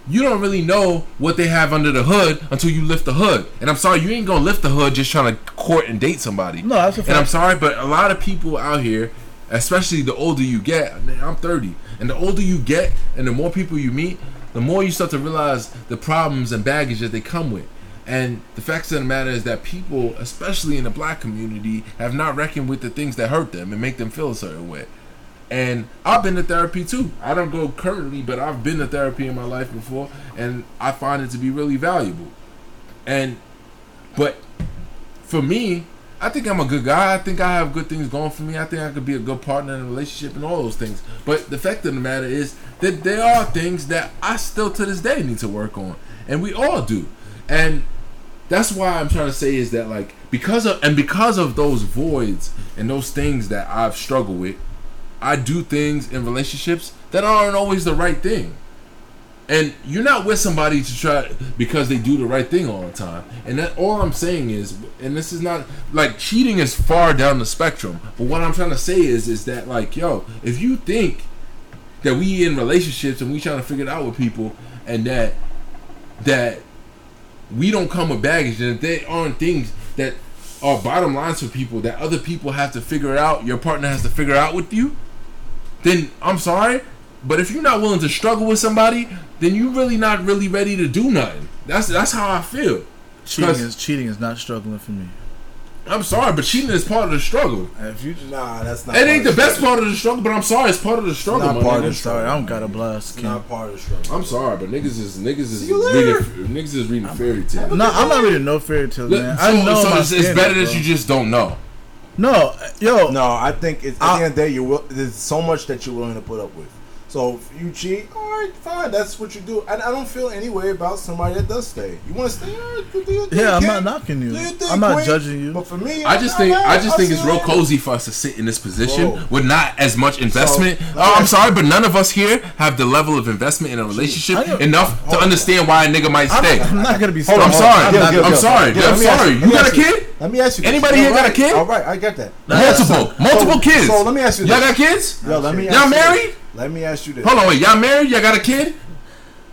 Speaker 3: you don't really know what they have under the hood until you lift the hood. And I'm sorry, you ain't gonna lift the hood just trying to court and date somebody.
Speaker 2: No, that's a fact.
Speaker 3: And I'm sorry, but a lot of people out here, especially the older you get, I'm 30, and the older you get, and the more people you meet, the more you start to realize the problems and baggage that they come with. And the fact of the matter is that people, especially in the black community, have not reckoned with the things that hurt them and make them feel a certain way. And I've been to therapy too. I don't go currently, but I've been to therapy in my life before, and I find it to be really valuable. And, but for me, I think I'm a good guy. I think I have good things going for me. I think I could be a good partner in a relationship and all those things. But the fact of the matter is that there are things that I still to this day need to work on, and we all do. And that's why I'm trying to say is that like because of and because of those voids and those things that I've struggled with, I do things in relationships that aren't always the right thing. And you're not with somebody to try because they do the right thing all the time. And that all I'm saying is, and this is not like cheating is far down the spectrum. But what I'm trying to say is, is that like, yo, if you think that we in relationships and we trying to figure it out with people, and that that we don't come with baggage, and if there aren't things that are bottom lines for people that other people have to figure out, your partner has to figure out with you, then I'm sorry. But if you're not willing to struggle with somebody, then you're really not really ready to do nothing. That's that's how I feel.
Speaker 2: cheating is cheating is not struggling for me.
Speaker 3: I'm sorry, but cheating is part of the struggle.
Speaker 2: If you,
Speaker 1: Nah, that's not.
Speaker 3: It ain't the best part of the struggle, but I'm sorry, it's part of the struggle.
Speaker 1: not
Speaker 3: my
Speaker 1: part of the struggle.
Speaker 2: sorry, I don't got a blast.
Speaker 1: It's not part of the struggle.
Speaker 3: I'm sorry, but niggas is niggas is
Speaker 1: See you later.
Speaker 3: reading niggas is reading fairy tales.
Speaker 2: No, I'm not reading no fairy tales,
Speaker 3: Look,
Speaker 2: man.
Speaker 3: so,
Speaker 2: I know
Speaker 3: so
Speaker 2: my
Speaker 3: it's, it's
Speaker 2: standards,
Speaker 3: better that you just don't know.
Speaker 2: No, yo,
Speaker 1: No, I think it's, at
Speaker 2: I-
Speaker 1: the end of the day, you will. There's so much that you're willing to put up with. So if you cheat, all right, fine. That's what you do. I, I don't feel any way about somebody that does stay. You want to stay? All right, do your thing,
Speaker 2: yeah, I'm
Speaker 1: kid.
Speaker 2: not knocking you.
Speaker 1: Do your thing,
Speaker 2: I'm not
Speaker 1: queen.
Speaker 2: judging you.
Speaker 1: But for me,
Speaker 3: I just
Speaker 1: I'm
Speaker 3: think
Speaker 1: not
Speaker 3: I just
Speaker 1: I'll
Speaker 3: think it's real
Speaker 1: later.
Speaker 3: cozy for us to sit in this position
Speaker 1: Bro.
Speaker 3: with not as much investment.
Speaker 1: So,
Speaker 3: oh, I'm sorry, but none of us here have the level of investment in a relationship
Speaker 2: I know-
Speaker 3: enough to understand why a nigga might
Speaker 2: I'm,
Speaker 3: stay.
Speaker 2: I'm not gonna be.
Speaker 3: Hold on, I'm
Speaker 2: stuck.
Speaker 3: sorry.
Speaker 1: Gil,
Speaker 2: not-
Speaker 1: Gil,
Speaker 3: I'm
Speaker 1: Gil.
Speaker 3: sorry.
Speaker 1: Gil,
Speaker 3: I'm
Speaker 1: let me ask
Speaker 3: sorry. You got a kid?
Speaker 1: Let me ask you.
Speaker 3: Anybody here got a kid?
Speaker 1: All right, I get that.
Speaker 3: Multiple, multiple kids.
Speaker 1: So let me ask you.
Speaker 3: Y'all got kids?
Speaker 1: Yo, let me.
Speaker 3: Y'all
Speaker 1: ask you this.
Speaker 3: married?
Speaker 1: Let me ask you this.
Speaker 3: Hold on, wait. Y'all married? Y'all got a kid?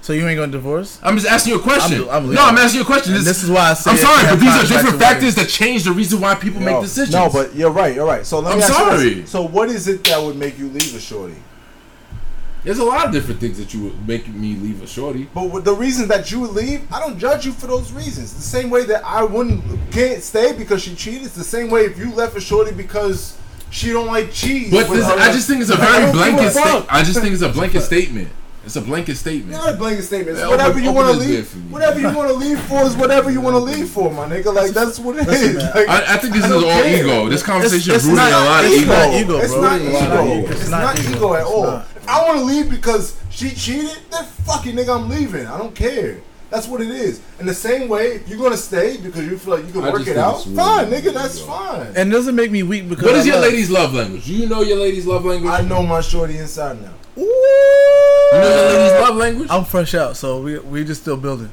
Speaker 2: So you ain't gonna divorce?
Speaker 3: I'm just asking you a question.
Speaker 2: I'm- I'm
Speaker 3: no, I'm asking you a question.
Speaker 2: And this is why I say
Speaker 3: I'm sorry, but these are different factors that change the reason why people
Speaker 1: Yo,
Speaker 3: make decisions.
Speaker 1: No, but you're right. You're right. So let me
Speaker 3: I'm
Speaker 1: ask you
Speaker 3: sorry.
Speaker 1: this. So what is it that would make you leave a shorty?
Speaker 3: there's a lot of different things that you would make me leave a shorty.
Speaker 1: But the reasons that you would leave, I don't judge you for those reasons. The same way that I wouldn't can't stay because she cheated. It's the same way if you left a shorty because she don't like cheese.
Speaker 3: But
Speaker 1: with
Speaker 3: this,
Speaker 1: her-
Speaker 3: I just think it's a very blanket
Speaker 1: a fuck.
Speaker 3: statement. I just think it's a blanket statement. It's a blanket statement.
Speaker 1: Not a blanket statement. It's whatever
Speaker 3: open-
Speaker 1: you want to leave.
Speaker 3: for.
Speaker 1: Whatever you want to leave for is whatever you want to leave for, my nigga. Like that's what it
Speaker 2: Listen,
Speaker 1: is.
Speaker 2: man,
Speaker 1: Like,
Speaker 3: I, I think this
Speaker 1: I
Speaker 3: is all
Speaker 1: care.
Speaker 3: ego. This conversation
Speaker 2: it's
Speaker 3: is rooted in a
Speaker 2: not
Speaker 3: lot of
Speaker 2: ego.
Speaker 3: ego.
Speaker 2: not ego,
Speaker 1: It's
Speaker 2: bro.
Speaker 1: not
Speaker 2: It's
Speaker 1: ego.
Speaker 2: not ego.
Speaker 1: It's,
Speaker 2: It's
Speaker 1: not,
Speaker 2: not
Speaker 1: ego,
Speaker 2: ego.
Speaker 1: at all.
Speaker 2: not.
Speaker 1: I want to leave because she cheated, then fucking nigga, I'm leaving. I don't care. That's what it is. In the same way, if you're gonna stay because you feel like you can
Speaker 3: I
Speaker 1: work it out,
Speaker 3: it's really
Speaker 1: fine,
Speaker 3: ego.
Speaker 1: nigga, that's fine.
Speaker 2: And it doesn't make me weak because
Speaker 3: What is I your
Speaker 2: love-
Speaker 3: lady's love language? Do you know your lady's love language?
Speaker 1: I know my shorty inside now. Ooh.
Speaker 3: You know your lady's love language?
Speaker 2: I'm fresh out, so we we just still building.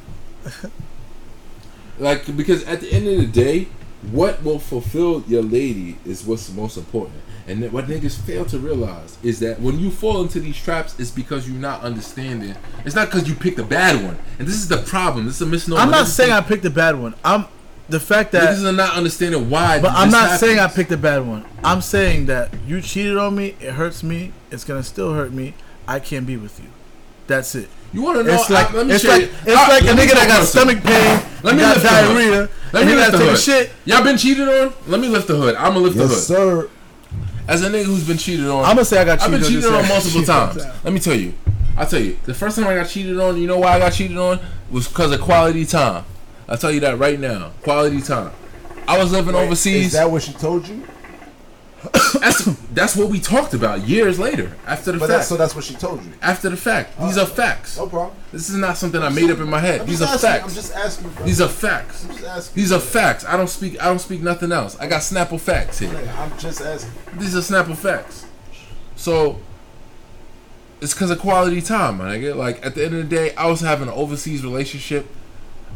Speaker 3: Like because at the end of the day, what will fulfill your lady is what's most important. And what niggas fail to realize is that when you fall into these traps, it's because you're not understanding. It's not because you picked a bad one. And this is the problem. This is a misnomer.
Speaker 2: I'm not
Speaker 3: Niggas
Speaker 2: saying I picked a bad one. I'm the fact that
Speaker 3: niggas are not understanding why.
Speaker 2: But I'm
Speaker 3: this
Speaker 2: not saying I picked a bad one. I'm saying that you cheated on me. It hurts me. It's gonna still hurt me. I can't be with you. That's it.
Speaker 3: You want to know?
Speaker 2: It's like
Speaker 3: I- let me
Speaker 2: it's like
Speaker 3: you-
Speaker 2: it's
Speaker 3: I-
Speaker 2: like a
Speaker 3: let me
Speaker 2: nigga that got
Speaker 3: about
Speaker 2: stomach pain.
Speaker 3: Let me
Speaker 2: got
Speaker 3: lift the hood.
Speaker 2: diarrhea.
Speaker 3: Let me
Speaker 2: he
Speaker 3: lift the hood.
Speaker 2: shit.
Speaker 3: Y'all been cheated on? Let me lift the hood. I'm gonna lift the hood.
Speaker 1: sir.
Speaker 3: As a nigga who's been cheated on,
Speaker 2: I'm gonna say I got
Speaker 3: I've
Speaker 2: cheated
Speaker 3: been
Speaker 2: on.
Speaker 3: cheated
Speaker 2: just
Speaker 3: on multiple
Speaker 2: cheated on
Speaker 3: times. Let me tell you. I'll tell you. The first time I got cheated on, you know why I got cheated on? Was because of quality time. I'll tell you that right now. Quality time. I was living overseas.
Speaker 1: Is that what she told you?
Speaker 3: That's that's what we talked about years later. After the
Speaker 1: But
Speaker 3: fact.
Speaker 1: that's so that's what she told you.
Speaker 3: after the fact. These are facts.
Speaker 1: No problem.
Speaker 3: This is not something I made up in my head. These are
Speaker 1: asking, I'm
Speaker 3: facts.
Speaker 1: just asking. Bro.
Speaker 3: These are facts.
Speaker 1: I'm just asking.
Speaker 3: These are facts. I don't speak I don't speak nothing else. I got Snapple facts here.
Speaker 1: I'm just asking.
Speaker 3: These are Snapple facts. So it's because of quality time, my nigga. Like at the end of the day, I was having an overseas relationship.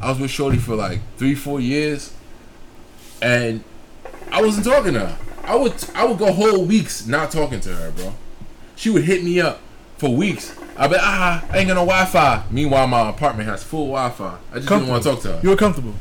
Speaker 3: I was with Shorty for like three, four years, and I wasn't talking to her. I would I would go whole weeks not talking to her, bro. She would hit me up for weeks. I be ah, I ain't got no Wi-Fi. Meanwhile, my apartment has full Wi-Fi. I just didn't want to talk to her.
Speaker 2: You were comfortable.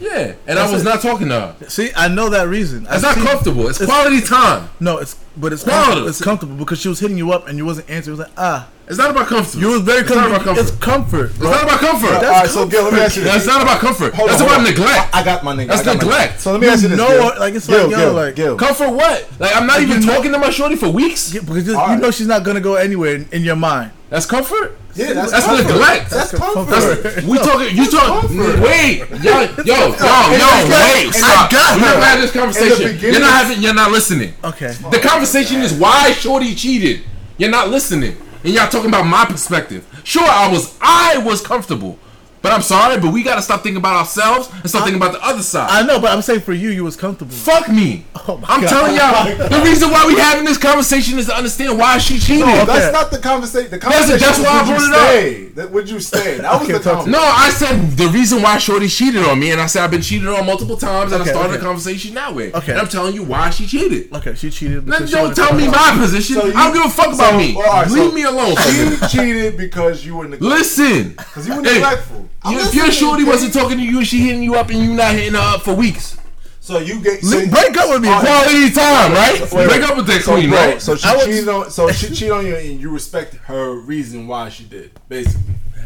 Speaker 3: Yeah, and I was
Speaker 2: it.
Speaker 3: not talking to her.
Speaker 2: See, I know that reason.
Speaker 3: It's
Speaker 2: I
Speaker 3: not
Speaker 2: see-
Speaker 3: comfortable. It's
Speaker 2: it's-
Speaker 3: quality time.
Speaker 2: No, it's but it's
Speaker 3: Quality.
Speaker 2: comfortable. It's comfortable because she was hitting you up and you wasn't answering. It was like ah,
Speaker 3: It's not about comfort.
Speaker 2: you was very
Speaker 3: It's not
Speaker 2: comfortable.
Speaker 3: about comfort.
Speaker 2: It's comfort.
Speaker 3: It's not about comfort.
Speaker 1: All right, so Gil, let me ask you this.
Speaker 3: That's not about comfort.
Speaker 1: Hold
Speaker 3: That's
Speaker 1: on,
Speaker 3: about
Speaker 1: hold on.
Speaker 3: neglect.
Speaker 1: I, I got my nigga.
Speaker 3: That's
Speaker 1: I got my
Speaker 3: neglect.
Speaker 1: nigga. So let me
Speaker 2: You
Speaker 1: ask you this.
Speaker 2: know
Speaker 1: Gil.
Speaker 2: like, it's
Speaker 1: Gil,
Speaker 2: like, yo,
Speaker 1: Gil,
Speaker 2: like-
Speaker 1: Gil.
Speaker 3: Comfort what? Like I'm not
Speaker 2: Like,
Speaker 3: even
Speaker 2: you know-
Speaker 3: talking to my shorty for weeks.
Speaker 2: Yeah, because you
Speaker 1: All right.
Speaker 2: know she's not gonna go anywhere in, in your mind.
Speaker 3: That's comfort.
Speaker 1: Yeah, that's,
Speaker 3: That's
Speaker 1: comfort.
Speaker 3: neglect.
Speaker 1: That's comfort.
Speaker 3: That's, we talking. You
Speaker 1: talking.
Speaker 3: Wait, yo, yo, yo, yo, wait. Stop.
Speaker 2: I got
Speaker 3: We're
Speaker 2: her.
Speaker 3: not having this conversation. You're not having. You're not listening.
Speaker 2: Okay.
Speaker 3: The conversation is why Shorty cheated. You're not listening, and y'all talking about my perspective. Sure, I was. I was comfortable, but I'm sorry. But we gotta stop thinking about ourselves and start thinking about the other side.
Speaker 2: I know, but I'm saying for you, you was comfortable.
Speaker 3: Fuck me.
Speaker 2: Oh my
Speaker 3: I'm
Speaker 2: God.
Speaker 3: telling y'all, the reason why we having this conversation is to understand why she cheated.
Speaker 1: No,
Speaker 2: Okay.
Speaker 1: that's not the conversation. The
Speaker 3: That's-
Speaker 1: conversation
Speaker 3: that's
Speaker 1: was
Speaker 3: why I
Speaker 1: would you
Speaker 3: brought it up.
Speaker 1: That would you stay? That was
Speaker 2: Okay,
Speaker 1: the
Speaker 2: talk to
Speaker 1: conversation.
Speaker 3: No, I said the reason why Shorty cheated on me, and I said I've been cheated on multiple times, and
Speaker 2: Okay,
Speaker 3: I started
Speaker 2: okay.
Speaker 3: the conversation that way.
Speaker 2: Okay.
Speaker 3: And I'm telling you why she cheated.
Speaker 2: Okay, she cheated.
Speaker 3: Now, don't tell me my position.
Speaker 1: So you-
Speaker 3: I don't give a fuck about
Speaker 1: so,
Speaker 3: me.
Speaker 1: all right,
Speaker 3: Leave
Speaker 1: so
Speaker 3: me alone.
Speaker 1: She cheated because you were neglectful.
Speaker 3: Listen.
Speaker 1: Because you were
Speaker 3: Hey,
Speaker 1: neglectful. I'm
Speaker 3: You- if your shorty
Speaker 1: Jay.
Speaker 3: wasn't talking to you and she hitting you up and you not hitting her up for weeks,
Speaker 1: So you get so,
Speaker 2: break up with me.
Speaker 1: All right.
Speaker 3: quality time, right?
Speaker 1: Wait,
Speaker 3: Break
Speaker 1: wait.
Speaker 3: up with that
Speaker 1: So,
Speaker 3: queen,
Speaker 1: bro,
Speaker 3: right?
Speaker 1: So she
Speaker 2: I was-
Speaker 1: cheated on. So she cheated on you, and you respect her reason why she did. Basically,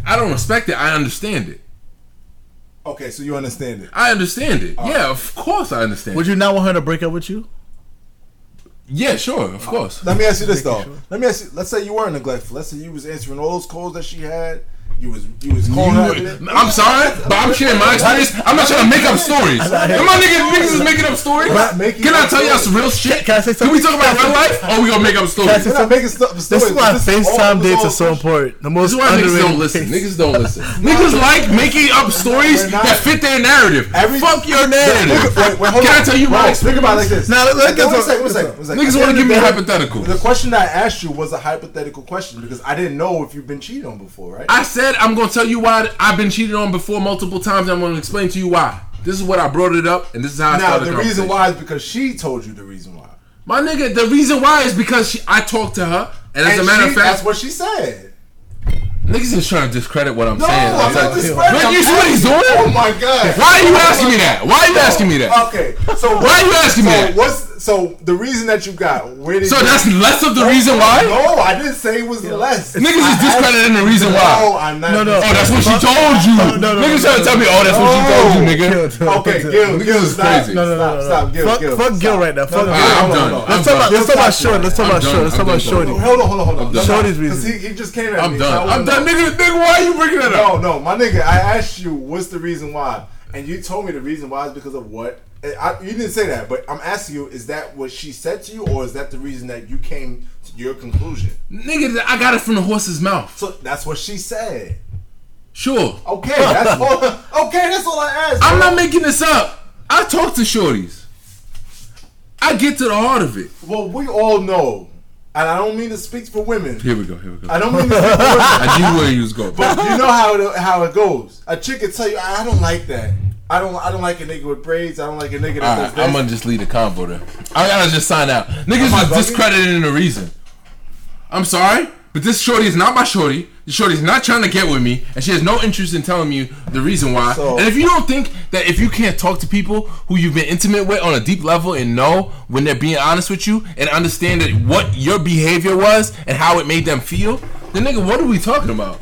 Speaker 3: I don't respect it. I understand it.
Speaker 1: Okay, so you understand it.
Speaker 3: I understand it. Yeah, of course I understand.
Speaker 2: Would you not want her to break up with you?
Speaker 3: yeah, sure, of course.
Speaker 1: Let me ask you this though.
Speaker 2: sure.
Speaker 1: Let me ask you. Let's say you were neglectful. Let's say you was answering all those calls that she had. You was you was calling her. every day.
Speaker 3: I'm sorry, but I'm sharing my experience. I'm not trying to make up stories. Am I niggas, niggas is making up stories? Can I tell y'all some real shit?
Speaker 2: Can I say
Speaker 3: Can we talk about real life, or we gonna make up
Speaker 2: Can I
Speaker 3: stories?
Speaker 2: say
Speaker 1: We're not making stuff.
Speaker 2: This is why FaceTime dates are so important. The most
Speaker 3: This is why niggas don't listen. Niggas don't listen. niggas like making up stories that fit their narrative.
Speaker 1: Every-
Speaker 3: Fuck your
Speaker 1: Wait,
Speaker 3: narrative.
Speaker 1: wait, wait, hold
Speaker 3: Can
Speaker 1: on.
Speaker 3: I tell you
Speaker 1: Bro,
Speaker 3: my
Speaker 1: Think about it like this.
Speaker 2: Now, let- let-
Speaker 1: Okay, one
Speaker 2: let's-
Speaker 1: second, one second, one second.
Speaker 3: Niggas wanna give me
Speaker 1: the day,
Speaker 3: hypotheticals.
Speaker 1: The question I asked you was a hypothetical question because I didn't know if you've been cheated on before, right?
Speaker 3: I said I'm gonna tell you why I've been cheated on before multiple times. I'm gonna explain to you why. This is what I brought it up, and this is how I
Speaker 1: now
Speaker 3: started
Speaker 1: the
Speaker 3: the
Speaker 1: reason why is because she told you the reason why.
Speaker 3: My nigga, the reason why is because she, I talked to her, and as a matter
Speaker 1: she-
Speaker 3: of fact,
Speaker 1: that's what she said.
Speaker 3: niggas is trying to discredit what I'm
Speaker 1: No,
Speaker 3: saying.
Speaker 1: I'm
Speaker 3: like-
Speaker 1: discrediting.
Speaker 3: But you see what he's doing?
Speaker 1: Oh my god!
Speaker 3: Why are you asking me that? Why are you asking me that?
Speaker 1: Okay, so
Speaker 3: Why are you asking me that?
Speaker 1: What's so the reason that you got? Where did
Speaker 3: So
Speaker 1: you,
Speaker 3: that's less of the reason why?
Speaker 1: No, I didn't say it was less.
Speaker 3: Niggas
Speaker 1: I
Speaker 3: is
Speaker 1: asked-
Speaker 3: discrediting the reason
Speaker 1: No,
Speaker 3: why.
Speaker 1: No, I'm not.
Speaker 2: No, no.
Speaker 3: Oh, that's what she told you.
Speaker 2: no, no,
Speaker 3: Niggas
Speaker 2: no,
Speaker 3: trying to tell me, oh, that's what she told you, nigga.
Speaker 1: Okay, Gil,
Speaker 3: Niggas
Speaker 1: Gil,
Speaker 3: is
Speaker 1: stop.
Speaker 3: crazy.
Speaker 2: No, no, no,
Speaker 1: stop,
Speaker 2: no, no.
Speaker 1: stop, Gil,
Speaker 2: fuck,
Speaker 1: Gil,
Speaker 2: fuck. Gil right now. Fuck
Speaker 1: no,
Speaker 2: Gil.
Speaker 3: I'm done.
Speaker 2: Let's talk about let's talk about
Speaker 1: Stop.
Speaker 2: short. Let's talk about
Speaker 3: done.
Speaker 2: short. Let's talk about shorty.
Speaker 1: Hold on, hold on, hold on.
Speaker 2: Shorty's reason.
Speaker 1: he, he just came at me.
Speaker 3: I'm
Speaker 1: me. so I
Speaker 3: done. I'm done, nigga. Nigga, why are you bringing that up?
Speaker 1: No, no, my nigga. I asked you what's the reason why, and you told me the reason why is because of what. I, you didn't say that, but I'm asking you: Is that what she said to you, or is that the reason that you came to your conclusion?
Speaker 3: Nigga, I got it from the horse's mouth.
Speaker 1: So that's what she said.
Speaker 3: Sure.
Speaker 1: Okay, that's all. Okay, that's all I asked.
Speaker 3: I'm
Speaker 1: bro.
Speaker 3: not making this up. I talk to shorties. I get to the heart of it.
Speaker 1: Well, we all know, and I don't mean to speak for women.
Speaker 3: Here we go. Here we go.
Speaker 1: I don't mean to speak for women.
Speaker 3: I knew where you was going.
Speaker 1: But you know how it, how it goes. A chick can tell you, I don't like that. I don't I don't like a nigga with braids. I don't like a nigga that does
Speaker 3: Alright,
Speaker 1: this.
Speaker 3: I'm gonna just leave the convo there. I gotta just sign out. Niggas
Speaker 1: Am I
Speaker 3: is
Speaker 1: bugging?
Speaker 3: discrediting the reason. I'm sorry, but this shorty is not my shorty. The shorty's not trying to get with me, and she has no interest in telling me the reason why.
Speaker 1: So-
Speaker 3: and if you don't think that if you can't talk to people who you've been intimate with on a deep level and know when they're being honest with you and understand that what your behavior was and how it made them feel, then nigga, what are we talking about?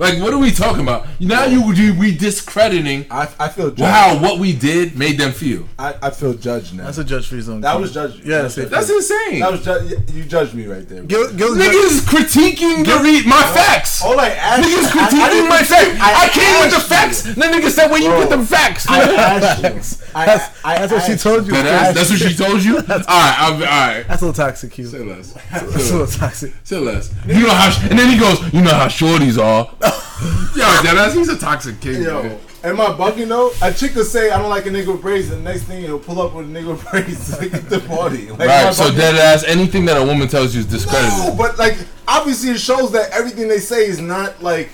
Speaker 3: Like, what are we talking about? Now you we discrediting
Speaker 1: I, I feel judged.
Speaker 3: how what we did made them feel.
Speaker 1: I, I feel judged now.
Speaker 2: That's a judge free zone.
Speaker 1: that was judged.
Speaker 2: Yeah,
Speaker 1: that's
Speaker 2: that's
Speaker 3: That's insane.
Speaker 1: That was ju- you judged me right there.
Speaker 2: Gil, Gil's
Speaker 3: Niggas critiquing the re- my facts.
Speaker 1: All I asked,
Speaker 3: Niggas
Speaker 1: I- I
Speaker 3: critiquing my facts. I, came with the facts.
Speaker 1: you.
Speaker 3: Then nigga said, "Where you
Speaker 1: Bro.
Speaker 3: get them facts?"
Speaker 1: I asked you. I,
Speaker 2: That's,
Speaker 1: I,
Speaker 2: that's what she told you.
Speaker 3: That ass- that's what she told you. All right, I'm, all right.
Speaker 2: That's a little toxic, Q.
Speaker 3: Say less.
Speaker 2: That's a little toxic.
Speaker 3: Say less. You know how, and then he goes, "You know how shorties are." Yo, that he's a toxic king.
Speaker 1: Yo,
Speaker 3: man.
Speaker 1: am I bugging though? A chick could say I don't like a nigga with braids, and the next thing he'll pull up with a nigga with braids to get the party. Like,
Speaker 3: Right. So
Speaker 1: bugging?
Speaker 3: dead ass. Anything that a woman tells you is discredited.
Speaker 1: No, but like obviously it shows that everything they say is not like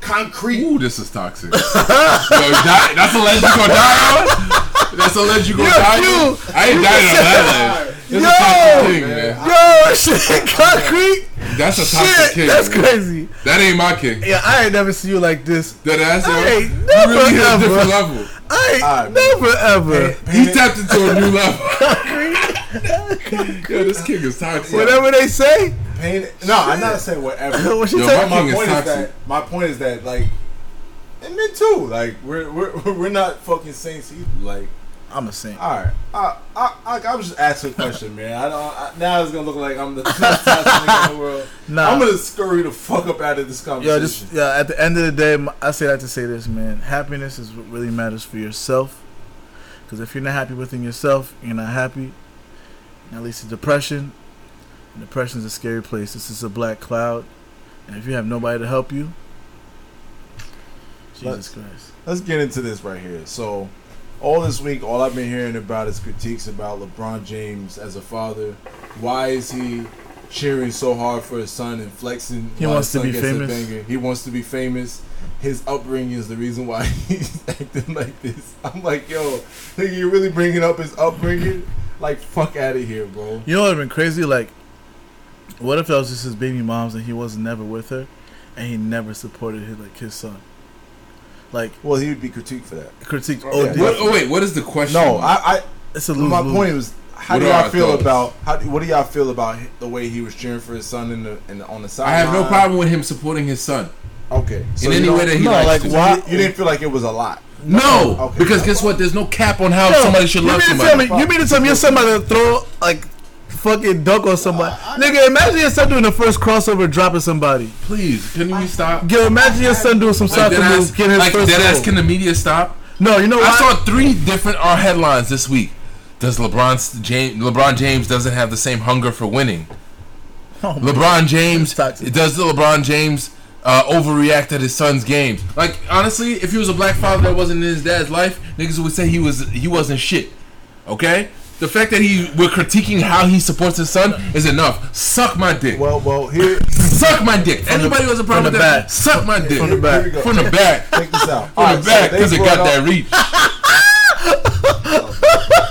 Speaker 1: concrete.
Speaker 3: Ooh, this is toxic. Yo, die, that's a ledge you gonna die on. That's a ledge you gonna
Speaker 2: Yo,
Speaker 3: die
Speaker 2: you-
Speaker 3: on. I ain't dying on that ledge.
Speaker 2: Yo,
Speaker 3: a toxic man.
Speaker 2: Yo, shit, concrete.
Speaker 3: That's a toxic
Speaker 2: Shit,
Speaker 3: king.
Speaker 2: that's
Speaker 3: man.
Speaker 2: crazy.
Speaker 3: That ain't my king.
Speaker 2: Yeah, I ain't never seen you like this.
Speaker 3: That ass, yo.
Speaker 2: I ain't
Speaker 3: You
Speaker 2: never
Speaker 3: really hit a
Speaker 2: ever.
Speaker 3: different level.
Speaker 2: I ain't
Speaker 1: Alright, man.
Speaker 2: never ever.
Speaker 3: He tapped into a new level. Yo, this king is toxic.
Speaker 2: Whatever they say.
Speaker 1: Pain. No, I'm not saying whatever.
Speaker 2: What she
Speaker 3: Yo, my
Speaker 1: my
Speaker 3: king is
Speaker 1: point is that my point is that like, and men too. Like we're we're we're not fucking saints either. Like,
Speaker 2: I'm a saint.
Speaker 1: all right, I I I, I was just asking a question, man. I don't. I, now it's gonna look like I'm the best nigga in the world.
Speaker 2: Nah.
Speaker 1: I'm gonna scurry the fuck up out of this conversation.
Speaker 2: just yeah. At the end of the day, I say that to say this, man. Happiness is what really matters for yourself. Because if you're not happy within yourself, you're not happy. That leads to depression. And depression is a scary place. This is a black cloud, and if you have nobody to help you, Jesus
Speaker 1: Let's-
Speaker 2: Christ.
Speaker 1: Let's get into this right here. So, all this week, all I've been hearing about is critiques about LeBron James as a father. Why is he cheering so hard for his son and flexing?
Speaker 2: He wants to be famous.
Speaker 1: He wants to be famous. His upbringing is the reason why he's acting like this. I'm like, yo, nigga, you really bringing up his upbringing? Like, fuck out of here, bro.
Speaker 2: You know what would been crazy? Like, what if that was just his baby mom's and he was never with her, and he never supported his like his son? Like
Speaker 1: Well, he would be critiqued for that.
Speaker 2: critique.
Speaker 1: Oh, oh, yeah.
Speaker 2: Oh,
Speaker 3: What, oh wait, what is the question?
Speaker 1: No, I, I
Speaker 2: it's a lose
Speaker 1: my
Speaker 2: lose.
Speaker 1: point was, how
Speaker 3: What
Speaker 1: do y'all feel
Speaker 3: thoughts?
Speaker 1: about how? What do y'all feel about the way he was cheering for his son in the, in the on the side?
Speaker 3: I have no problem with him supporting his son.
Speaker 1: Okay, so
Speaker 3: In any way that he
Speaker 2: No,
Speaker 3: likes
Speaker 2: like,
Speaker 3: to.
Speaker 1: so
Speaker 2: why-
Speaker 1: you, you didn't feel like it was a lot.
Speaker 3: No,
Speaker 1: Okay.
Speaker 3: because guess what? There's no cap on how
Speaker 2: Yo,
Speaker 3: somebody should
Speaker 2: you
Speaker 3: love
Speaker 2: mean
Speaker 3: somebody.
Speaker 2: tell me? You mean to tell me you're somebody to throw like fucking dunk on somebody? Nigga, imagine your son doing the first crossover, dropping somebody.
Speaker 3: Please, can we stop?
Speaker 2: Yo, imagine your son doing some
Speaker 3: Like
Speaker 2: soccer moves, getting his
Speaker 3: like
Speaker 2: first
Speaker 3: dead ass.
Speaker 2: goal.
Speaker 3: Can the media stop?
Speaker 2: No, you know what?
Speaker 3: I saw three different uh, headlines this week. Does LeBron James LeBron James doesn't have the same hunger for winning?
Speaker 2: Oh
Speaker 3: LeBron James does the LeBron James uh, overreact at his son's games? Like honestly, if he was a black father that wasn't in his dad's life, niggas would say he was he wasn't shit. Okay. The fact that he we're critiquing how he supports his son is enough. Suck my dick.
Speaker 1: Well, well, here,
Speaker 3: Suck my dick. Anybody who has a problem with that,
Speaker 2: back.
Speaker 3: suck my dick.
Speaker 2: From the back.
Speaker 1: Here we go.
Speaker 3: From the back.
Speaker 1: check this out.
Speaker 3: From
Speaker 1: Alright,
Speaker 3: the
Speaker 1: so
Speaker 3: back because it got
Speaker 1: up-
Speaker 3: that reach.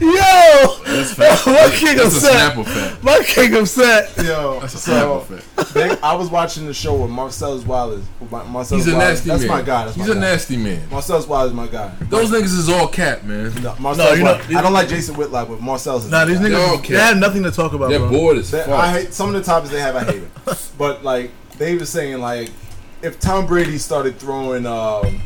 Speaker 2: Yo,
Speaker 3: That's fact.
Speaker 2: my king
Speaker 3: That's
Speaker 2: upset.
Speaker 3: Snapple fact.
Speaker 2: My king upset.
Speaker 1: Yo,
Speaker 3: That's a
Speaker 1: so
Speaker 3: fact.
Speaker 1: they, I was watching the show with Marcellus Wallace. Marcellus
Speaker 3: He's a
Speaker 1: Wallace.
Speaker 3: nasty
Speaker 1: That's
Speaker 3: man.
Speaker 1: my guy. That's
Speaker 3: He's
Speaker 1: my
Speaker 3: a
Speaker 1: guy.
Speaker 3: nasty man.
Speaker 1: Marcellus Wallace is my guy.
Speaker 3: Those niggas is all cat, man.
Speaker 1: No, Marcellus
Speaker 2: you know-
Speaker 1: I don't like Jason Whitlock, but Marcellus is
Speaker 2: Nah, these
Speaker 1: guy.
Speaker 3: They're
Speaker 2: niggas,
Speaker 3: okay.
Speaker 2: they have nothing to talk about,
Speaker 3: They're
Speaker 2: bro.
Speaker 3: bored as
Speaker 1: They-
Speaker 3: fuck.
Speaker 1: I hate some of the topics they have. I hate them, but like they were saying, like if Tom Brady started throwing, um,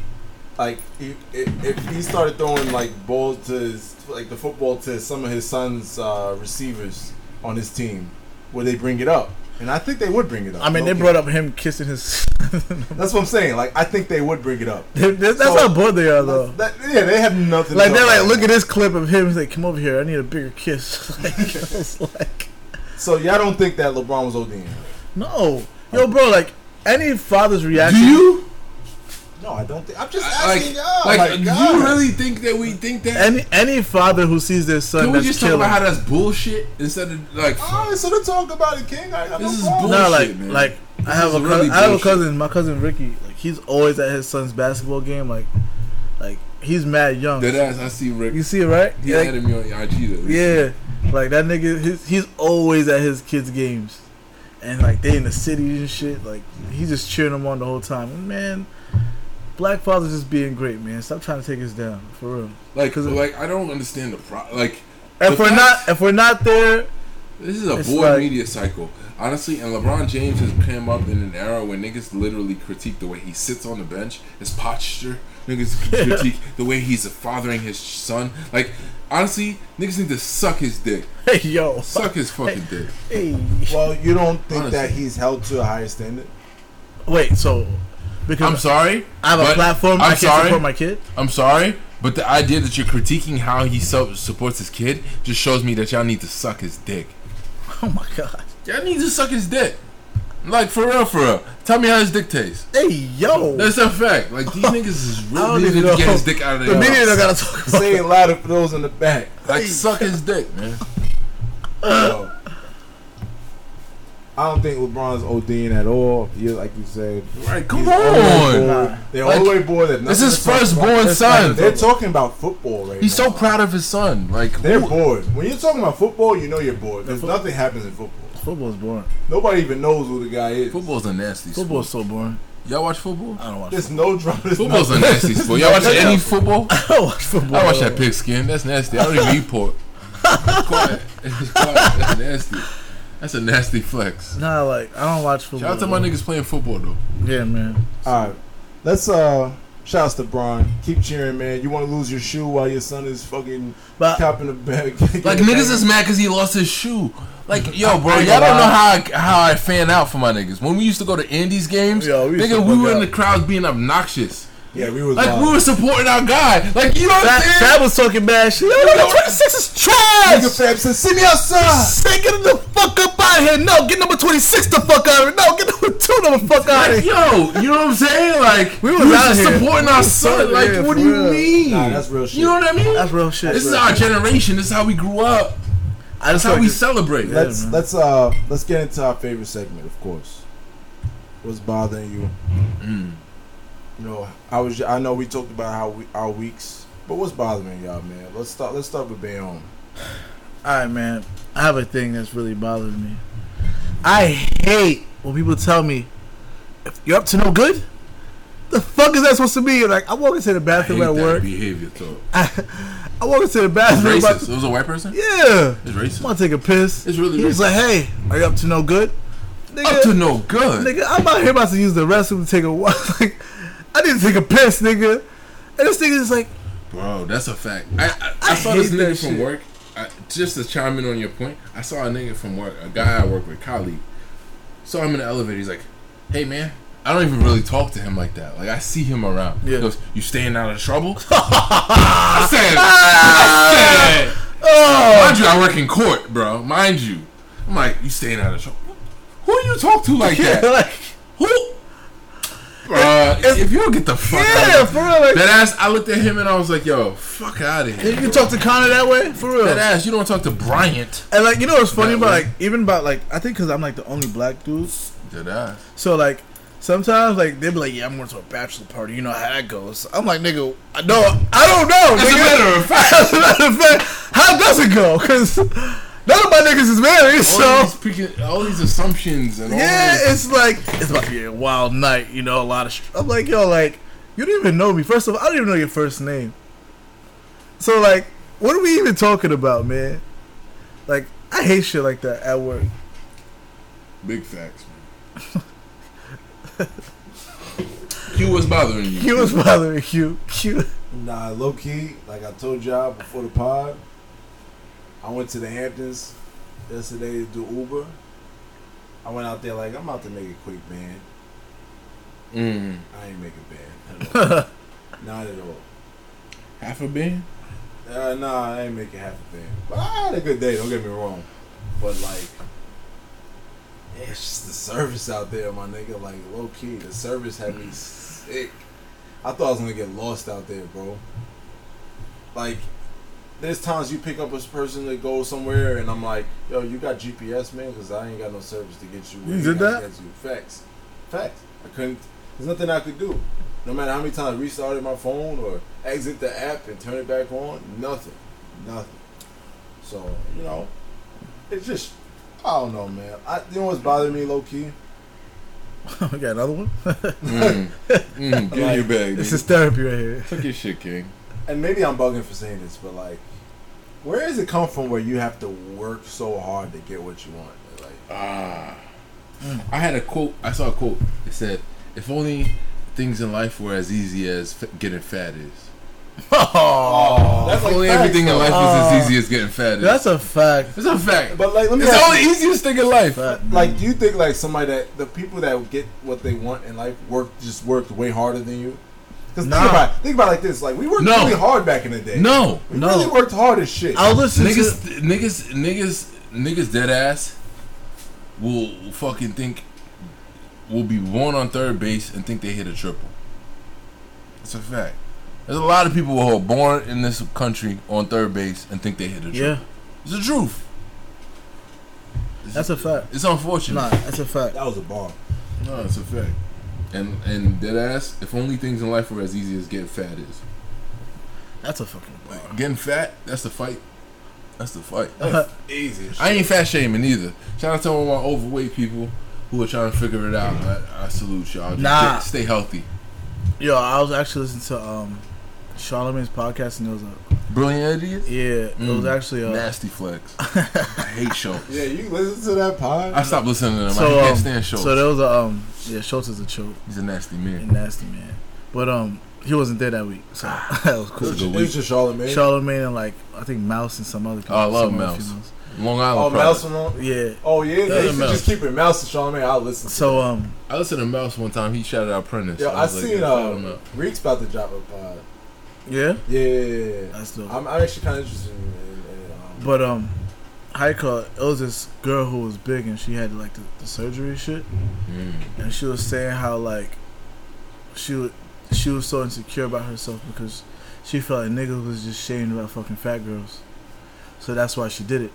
Speaker 1: like he, if, if he started throwing like balls to his, like the football to some of his son's uh, receivers on his team, would they bring it up? And I think they would bring it up.
Speaker 2: I mean, they
Speaker 1: Okay.
Speaker 2: brought up him kissing his.
Speaker 1: That's what I'm saying. Like I think they would bring it up.
Speaker 2: that's
Speaker 1: So-
Speaker 2: how bored they are, though.
Speaker 1: That, yeah, they have nothing.
Speaker 2: Like they're like,
Speaker 1: about.
Speaker 2: look at this clip of him. He's like, come over here. I need a bigger kiss. like, like,
Speaker 1: So y'all don't think that LeBron was ODing?
Speaker 2: no, yo, bro. Like any father's reaction.
Speaker 3: Do you?
Speaker 1: No, I don't think. I'm just
Speaker 3: Like,
Speaker 1: asking y'all.
Speaker 3: like,
Speaker 1: my
Speaker 3: do you really think that we think that?
Speaker 2: Any any father who sees their son
Speaker 3: Can we
Speaker 2: that's
Speaker 3: just talk about how that's bullshit instead of like?
Speaker 1: All right, so to talk about it, King. I got
Speaker 3: This
Speaker 1: no
Speaker 3: is
Speaker 1: problem.
Speaker 2: no, like
Speaker 3: man.
Speaker 2: like I have
Speaker 3: is
Speaker 2: a
Speaker 3: really
Speaker 2: cousin, I have a cousin. My cousin Ricky. Like he's always at his son's basketball game. Like like he's mad young.
Speaker 3: Dead ass. I see Rick.
Speaker 2: You see it right?
Speaker 3: He
Speaker 2: Like,
Speaker 3: added me on IG though.
Speaker 2: Yeah, like that nigga. He's, he's always at his kids' games, and like they in the city and shit. Like he's just cheering them on the whole time. And, man, black fathers just being great, man. Stop trying to take us down for real.
Speaker 3: Like,
Speaker 2: Cause
Speaker 3: like I don't understand the pro. Like,
Speaker 2: If we're not if we're not there,
Speaker 3: this is a boy
Speaker 2: like-
Speaker 3: media cycle. Honestly, and LeBron James has came up in an era where niggas literally critique the way he sits on the bench, his posture. Niggas critique the way he's fathering his son. Like, honestly, niggas need to suck his dick.
Speaker 2: hey yo,
Speaker 3: Suck his fucking dick.
Speaker 2: hey.
Speaker 1: Well, you don't think
Speaker 3: Honestly.
Speaker 1: that he's held to a higher standard?
Speaker 2: Wait, so because
Speaker 3: I'm sorry.
Speaker 2: I have a platform, I
Speaker 3: I'm
Speaker 2: can't
Speaker 3: sorry.
Speaker 2: support my kid.
Speaker 3: I'm sorry, but the idea that you're critiquing how he so- supports his kid just shows me that y'all need to suck his dick.
Speaker 2: Oh my god.
Speaker 3: Y'all need to suck his dick. Like for real, for real. Tell me how his dick tastes.
Speaker 2: Hey yo,
Speaker 3: That's a fact. Like these niggas is
Speaker 2: I don't
Speaker 3: really
Speaker 2: even
Speaker 3: need to
Speaker 2: know.
Speaker 3: get his dick out of
Speaker 2: the
Speaker 3: there.
Speaker 2: media don't gotta talk about.
Speaker 1: Say it louder for those in the back.
Speaker 3: Like suck his dick, man. Uh.
Speaker 1: So, I don't think LeBron's ODing at all. You like you said.
Speaker 3: Right, come
Speaker 1: He's the way
Speaker 3: on.
Speaker 1: bored.
Speaker 2: Nah.
Speaker 1: They're
Speaker 3: Like,
Speaker 1: all the way bored. There's
Speaker 3: This
Speaker 1: nothing
Speaker 3: is firstborn son.
Speaker 1: They're talking about football right now.
Speaker 3: He's
Speaker 1: now.
Speaker 3: so proud of his son. Like
Speaker 1: They're
Speaker 3: who-
Speaker 1: bored. When you're talking about football, you know you're bored. Because nothing happens in football.
Speaker 2: Football's boring.
Speaker 1: Nobody even knows who the guy is.
Speaker 3: football's a nasty
Speaker 2: Football's
Speaker 3: sport.
Speaker 2: so boring.
Speaker 3: Y'all watch football?
Speaker 2: I don't watch.
Speaker 1: There's no drama. There's
Speaker 3: Football's a nasty sport. Y'all watch any football?
Speaker 2: I don't watch football.
Speaker 3: I watch that pigskin. That's nasty. I don't even eat pork. Quiet. It's quiet. That's nasty. That's a nasty flex.
Speaker 2: Nah, like I don't watch football.
Speaker 3: Shout out to my niggas playing football though.
Speaker 2: Yeah, man.
Speaker 1: All right. Let's uh shouts to Bron. Keep cheering, man. You want to lose your shoe while your son is fucking
Speaker 2: But
Speaker 1: copping a bag.
Speaker 3: Like niggas is mad because he lost his shoe. Like yo, bro,
Speaker 1: I ain't
Speaker 3: y'all don't know how I, how I fan out for my niggas. When we used to go to Andy's games,
Speaker 2: Yo, we
Speaker 3: nigga, we
Speaker 2: fuck
Speaker 3: were in the crowds being obnoxious.
Speaker 1: Yeah, we was
Speaker 3: Like
Speaker 1: wild.
Speaker 3: we were supporting our guy. Like you know what I'm
Speaker 2: Fab,
Speaker 3: saying?
Speaker 2: Fab was talking bad shit. Yo, number 26 is
Speaker 1: Nigga
Speaker 2: trash.
Speaker 1: Fab said, "See me outside."
Speaker 2: Say, get him the fuck up out of here. No, get number 26 the fuck out of here. No, get number 2 the fuck out of
Speaker 3: Like,
Speaker 2: here.
Speaker 3: yo, you know what I'm saying? Like
Speaker 2: We
Speaker 3: we
Speaker 2: was
Speaker 3: was
Speaker 2: out
Speaker 3: just
Speaker 2: here.
Speaker 3: supporting our son.
Speaker 2: out
Speaker 3: Like
Speaker 2: here,
Speaker 3: what do you
Speaker 2: real.
Speaker 3: mean?
Speaker 1: Nah, that's real shit.
Speaker 3: You know what I mean?
Speaker 2: That's real shit.
Speaker 3: This is
Speaker 2: bro.
Speaker 3: our generation. This is how we grew up.
Speaker 2: I
Speaker 3: That's how we
Speaker 2: to-
Speaker 3: celebrate.
Speaker 1: Let's
Speaker 2: man.
Speaker 1: let's uh let's get into our favorite segment, of course. What's bothering you?
Speaker 3: Mm.
Speaker 1: You know, I was I know we talked about how we, our weeks, but what's bothering y'all, man? Let's start. Let's start with Bayonne.
Speaker 2: All right, man. I have a thing that's really bothering me. I hate when people tell me, if you're up to no good, the fuck is that supposed to mean? Like, I walk into the
Speaker 3: I
Speaker 2: bathroom at work.
Speaker 3: behavior talk.
Speaker 2: I walk into the bathroom. about-
Speaker 3: racist. It was a white person.
Speaker 2: yeah.
Speaker 3: It's
Speaker 2: I'm
Speaker 3: racist.
Speaker 2: gonna take a piss.
Speaker 3: It's really
Speaker 2: He was
Speaker 3: racist.
Speaker 2: like, hey, are you up to no good? nigga,
Speaker 3: Up to no good.
Speaker 2: nigga, I'm out here about to use the restroom to take a walk. Like, I need to take a piss, nigga. And this nigga is like,
Speaker 3: Bro, that's a fact. I I, I,
Speaker 2: I
Speaker 3: saw this nigga from
Speaker 2: shit.
Speaker 3: work. I, just to chime in on your point, I saw a nigga from work, a guy I work with, colleague. Saw him in the elevator. He's like, "Hey, man." I don't even really talk to him like that. Like I see him around.
Speaker 2: Yeah.
Speaker 3: He goes, "You staying out of trouble?" I said, I said,
Speaker 2: oh,
Speaker 3: "Mind you, I work in court, bro. Mind you." I'm like, "You staying out of trouble?" Who you talk to like
Speaker 2: yeah,
Speaker 3: that?
Speaker 2: like,
Speaker 3: Who? If you don't get the fuck
Speaker 2: yeah,
Speaker 3: out of here.
Speaker 2: for real. Like,
Speaker 3: that ass, I looked at him and I was like, yo, fuck out of here.
Speaker 2: you can talk to Connor that way, for real.
Speaker 3: That ass, you don't talk to Bryant.
Speaker 2: And like, you know what's funny about
Speaker 3: way.
Speaker 2: like, even about like, I think because I'm like the only black dude.
Speaker 3: That ass.
Speaker 2: So like, sometimes like they'd be like, yeah, I'm going to a bachelor party. You know how that goes. I'm like, nigga, I no, I don't know.
Speaker 3: As a matter of fact,
Speaker 2: As a matter of fact, how does it go? Because none of my niggas is married,
Speaker 3: all,
Speaker 2: so.
Speaker 3: these, freaking- all these assumptions and all
Speaker 2: Yeah, it's like it's about to be a wild night, you know. A lot of. Str- I'm like, yo, like you don't even know me. First of all, I don't even know your first name. So like, what are we even talking about, man? Like, I hate shit like that at work.
Speaker 3: Big facts, man. Q was bothering you.
Speaker 2: Q was bothering you. Q.
Speaker 1: Nah, low key, like I told y'all before the pod, I went to the Hamptons yesterday to do Uber. I went out there like I'm about to make a quick band.
Speaker 3: Mm.
Speaker 1: I ain't make a band. Not at all.
Speaker 3: Half a band?
Speaker 1: Uh, nah, I ain't making half a band. But I had a good day. Don't get me wrong. But like, yeah, it's just the service out there, my nigga. Like low key, the service had me sick. I thought I was gonna get lost out there, bro. Like, there's times you pick up a person that goes somewhere, and I'm like, yo, you got GPS, man? Because I ain't got no service to get you. where
Speaker 2: You did
Speaker 1: gotta
Speaker 2: that?
Speaker 1: Get you. Facts, facts. I couldn't. There's nothing I could do. No matter how many times I restarted my phone or exit the app and turn it back on, nothing, nothing. So you know, it's just I don't know, man. I, you know what's bothering me, low key?
Speaker 2: we got another one.
Speaker 3: Mm. mm. Give me your bag.
Speaker 2: This is therapy right here.
Speaker 3: Took your shit, King.
Speaker 1: And maybe I'm bugging for saying this, but like, where does it come from where you have to work so hard to get what you want? Like,
Speaker 3: Ah. I had a quote. I saw a quote. It said, "If only things in life were as easy as f- getting fat is.
Speaker 2: Oh,
Speaker 1: That's
Speaker 3: if
Speaker 1: like
Speaker 3: only
Speaker 1: facts,
Speaker 3: everything in life was
Speaker 2: Oh.
Speaker 3: as easy as getting fat is."
Speaker 2: that's a fact.
Speaker 3: it's a fact.
Speaker 1: but like, let me
Speaker 3: It's the only
Speaker 1: you,
Speaker 3: easiest thing in life.
Speaker 2: fact.
Speaker 1: like, do you think like somebody that the people that get what they want in life work just worked way harder than you? Because
Speaker 2: Nah.
Speaker 1: think about it, think about it like this: like we worked
Speaker 3: No.
Speaker 1: really hard back in the day.
Speaker 3: No,
Speaker 1: we
Speaker 2: No.
Speaker 1: really worked hard as shit.
Speaker 2: I'll listen
Speaker 3: niggas,
Speaker 2: to.
Speaker 3: niggas, niggas, niggas, dead ass will fucking think will be born on third base and think they hit a triple. It's a fact. There's a lot of people who are born in this country on third base and think they hit a triple.
Speaker 2: Yeah,
Speaker 3: It's the truth. It's,
Speaker 2: that's a fact.
Speaker 3: it's unfortunate.
Speaker 2: Nah, that's a fact.
Speaker 1: that was a bar.
Speaker 3: No, it's a fact. And and dead ass, if only things in life were as easy as getting fat is.
Speaker 2: That's a fucking bar.
Speaker 3: Getting fat, that's the fight. That's the fight.
Speaker 1: Easy.
Speaker 3: I ain't fat shaming either. Shout out to all my overweight people who are trying to figure it out. I, I salute y'all. Just
Speaker 2: Nah.
Speaker 3: stay healthy.
Speaker 2: Yo, I was actually listening to um, Charlamagne's podcast, and it was a
Speaker 3: Brilliant idiots.
Speaker 2: yeah, it was
Speaker 3: Mm.
Speaker 2: actually a
Speaker 3: Nasty flex. I hate Schulz.
Speaker 1: Yeah, you listen to that pod.
Speaker 3: I stopped listening to him.
Speaker 2: so
Speaker 3: I can't
Speaker 2: um,
Speaker 3: stand Schulz.
Speaker 2: so there was a um, yeah, Schulz is a choke,
Speaker 3: He's a nasty man.
Speaker 2: a
Speaker 3: man.
Speaker 2: nasty man, but um, he wasn't there that week, so that was cool.
Speaker 3: That's a good
Speaker 1: It was just Charlamagne.
Speaker 2: Charlamagne and like I think Mouse and some other people.
Speaker 3: Oh, I love Mouse.
Speaker 2: females.
Speaker 3: Long Island.
Speaker 1: Oh,
Speaker 3: Island.
Speaker 1: Mouse
Speaker 3: product.
Speaker 1: from on.
Speaker 2: Yeah.
Speaker 1: Oh yeah,
Speaker 3: Yeah,
Speaker 1: they should
Speaker 3: Mouse.
Speaker 1: just keep it Mouse and Charlamagne. I'll listen. To
Speaker 2: So
Speaker 1: it.
Speaker 2: um,
Speaker 3: I listened to Mouse one time. He shouted out Prentice.
Speaker 1: yo, I,
Speaker 3: was like,
Speaker 1: seen
Speaker 3: shout
Speaker 1: uh,
Speaker 3: him out.
Speaker 1: Reek's about to drop a pod.
Speaker 2: Yeah,
Speaker 1: Yeah, yeah, yeah, yeah.
Speaker 2: that's dope.
Speaker 1: I'm, I'm actually kind of interested in. in, in um,
Speaker 2: But um, how you it? It was this girl who was big and she had like the, the surgery shit,
Speaker 3: Mm.
Speaker 2: and she was saying how like she would, she was so insecure about herself because she felt like niggas was just shamed about fucking fat girls, so that's why she did it.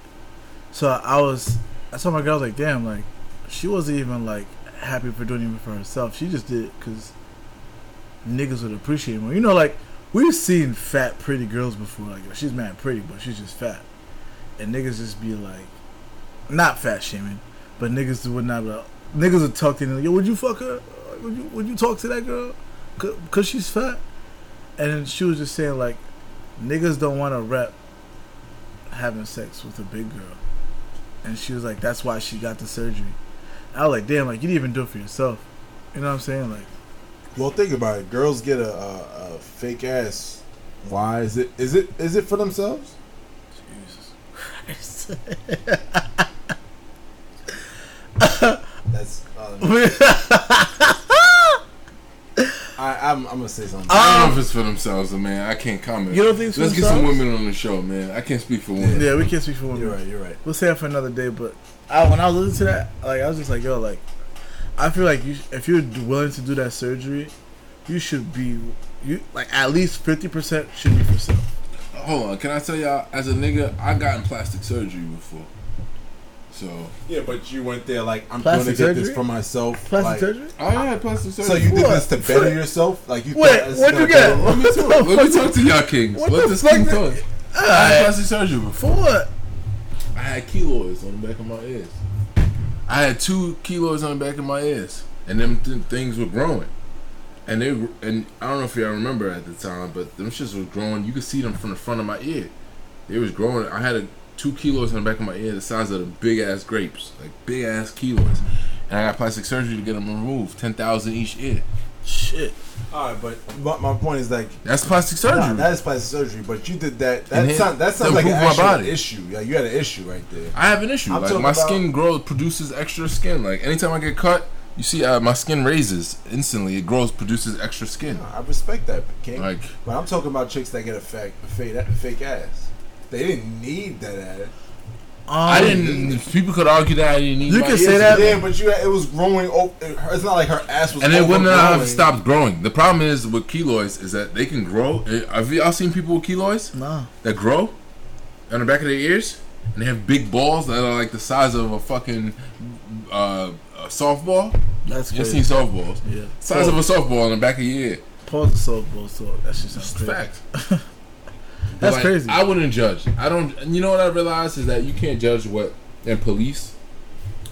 Speaker 2: So I was, I told my girl I was like, damn, like she wasn't even like happy for doing it for herself. She just did it because niggas would appreciate more. You know, like we've seen fat, pretty girls before. Like she's mad pretty, but she's just fat, and niggas just be like, not fat shaming, but niggas would not. Be like, niggas would talk to them. Like, Yo, would you fuck her? Would you Would you talk to that girl? Cause, Cause she's fat, and she was just saying like, niggas don't want to rep having sex with a big girl, and she was like, that's why she got the surgery. I was like, damn, like you didn't even do it for yourself. You know what I'm saying? Like,
Speaker 1: Well, think about it. Girls get a, a, a fake ass. Why is it? Is it? Is it for themselves?
Speaker 2: Jesus Christ.
Speaker 1: That's. Uh, I, I'm, I'm gonna say something.
Speaker 3: I don't know if it's for themselves, man. I can't comment.
Speaker 2: You don't think it's
Speaker 3: Let's get some women on the show, man. I can't speak for women.
Speaker 2: yeah, we can't speak for women.
Speaker 1: you're right. You're right.
Speaker 2: We'll say it for another day. But I, when I was listening to that, like I was just like, yo, like I feel like you, if you're willing to do that surgery, you should be, you like at least fifty percent should be for self.
Speaker 3: Hold on, can I tell y'all? As a nigga, I gotten plastic surgery before. So
Speaker 1: Yeah, but you went there like I'm gonna get this for myself.
Speaker 2: Plastic
Speaker 1: like,
Speaker 2: surgery.
Speaker 3: Oh, I had plastic surgery.
Speaker 1: So you did
Speaker 2: What?
Speaker 1: this to better yourself? Like you?
Speaker 2: Wait,
Speaker 1: thought
Speaker 2: what'd you get?
Speaker 3: Let me talk. Let me talk to y'all kings.
Speaker 2: What
Speaker 3: Let
Speaker 2: the
Speaker 3: this
Speaker 2: fuck
Speaker 3: king
Speaker 2: did-
Speaker 3: talk. I had plastic surgery before.
Speaker 2: For what?
Speaker 3: I had keloids on the back of my ears. I had two keloids on the back of my ears, and them th- things were growing. And they and I don't know if y'all remember at the time, but them shits was growing. You could see them from the front of my ear. They was growing. I had a, two keloids on the back of my ear, the size of the big ass grapes, like big ass keloids. And I got plastic surgery to get them removed, ten thousand each ear.
Speaker 2: Shit.
Speaker 1: All right, but my, my point is like
Speaker 3: That's plastic surgery.
Speaker 1: Nah, that is plastic surgery, but you did that. That
Speaker 3: And
Speaker 1: sounds that sounds like an actual
Speaker 3: body.
Speaker 1: issue. Yeah, you had an issue right there.
Speaker 3: I have an issue.
Speaker 1: I'm
Speaker 3: like my
Speaker 1: about-
Speaker 3: skin grows produces extra skin. Like anytime I get cut, you see uh, my skin raises instantly. It grows, produces extra skin.
Speaker 1: I respect that, King.
Speaker 3: Like
Speaker 1: but I'm talking about chicks that get a fake, a fake, a fake ass. They didn't need that ass.
Speaker 2: Um,
Speaker 3: I didn't. People could argue that I didn't need.
Speaker 2: You
Speaker 3: my
Speaker 2: can say that-
Speaker 1: Yeah, but you it was growing. o- It's not like her ass was.
Speaker 3: and it wouldn't have stopped growing. The problem is with keloids is that they can grow. Eh, Have y'all seen people with keloids
Speaker 2: Nah.
Speaker 3: that grow on the back of their ears and they have big balls that are like the size of a fucking uh, a softball?
Speaker 2: That's
Speaker 3: You
Speaker 2: crazy.
Speaker 3: seen softballs?
Speaker 2: Yeah.
Speaker 3: Size of a softball on the back of your ear.
Speaker 2: Pause the softball talk. That shit sounds
Speaker 3: It's
Speaker 2: crazy.
Speaker 3: fact.
Speaker 2: That's
Speaker 3: Like,
Speaker 2: crazy.
Speaker 3: I wouldn't judge. I don't. You know what I realized is that you can't judge what and police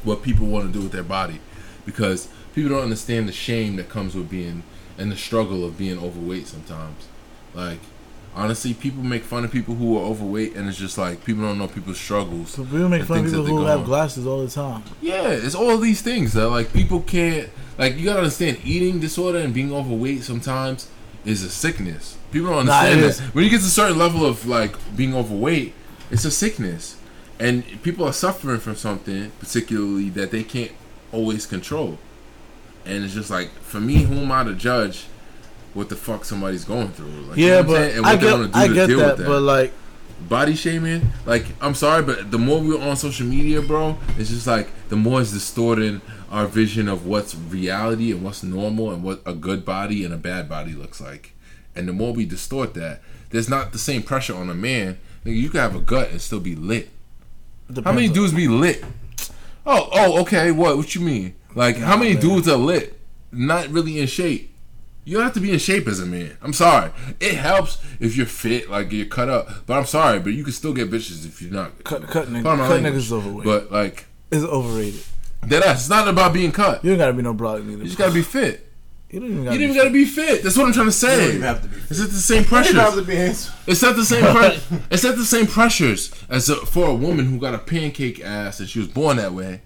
Speaker 3: what people want to do with their body because people don't understand the shame that comes with being and the struggle of being overweight. Sometimes, like honestly, people make fun of people who are overweight, and it's just like people don't know people's struggles.
Speaker 2: So people make fun of people who have
Speaker 3: on.
Speaker 2: glasses all the time.
Speaker 3: Yeah, it's all these things that like people can't like. You gotta understand, eating disorder and being overweight sometimes is a sickness. People don't understand
Speaker 2: it
Speaker 3: that.
Speaker 2: is.
Speaker 3: When you get to a certain level of like being overweight, it's a sickness, and people are suffering from something particularly that they can't always control. And it's just like for me, who am I to judge what the fuck somebody's going through? Like, you
Speaker 2: Yeah,
Speaker 3: know what I'm saying?
Speaker 2: but
Speaker 3: and
Speaker 2: I
Speaker 3: what they're
Speaker 2: get,
Speaker 3: do
Speaker 2: I
Speaker 3: to
Speaker 2: get that,
Speaker 3: with
Speaker 2: but like,
Speaker 3: body shaming like i'm sorry but the more we're on social media bro it's just like the more it's distorting our vision of what's reality and what's normal and what a good body and a bad body looks like and the more we distort that there's not the same pressure on a man Nigga, you can have a gut and still be lit how many dudes be lit oh oh okay what what you mean like how many
Speaker 2: man.
Speaker 3: dudes are lit not really in shape you don't have to be in shape as a man. I'm sorry. It helps if you're fit, like you're cut up. But I'm sorry, but you can still get bitches if you're not.
Speaker 2: cut, cut, nigga, cut
Speaker 3: language.
Speaker 2: niggas overweight.
Speaker 3: But like
Speaker 2: it's overrated.
Speaker 3: that ass. It's not about being cut.
Speaker 2: You don't gotta be no nigga.
Speaker 3: You just gotta be fit.
Speaker 2: You don't even gotta.
Speaker 3: don't
Speaker 2: be
Speaker 3: gotta be fit. That's what I'm trying to
Speaker 1: You don't
Speaker 3: say.
Speaker 1: even have to be.
Speaker 3: It's at the same
Speaker 1: You don't have to be handsome.
Speaker 3: It's at the same. Pre- it's not the same pressures as a, for a woman who got a pancake ass and she was born that way.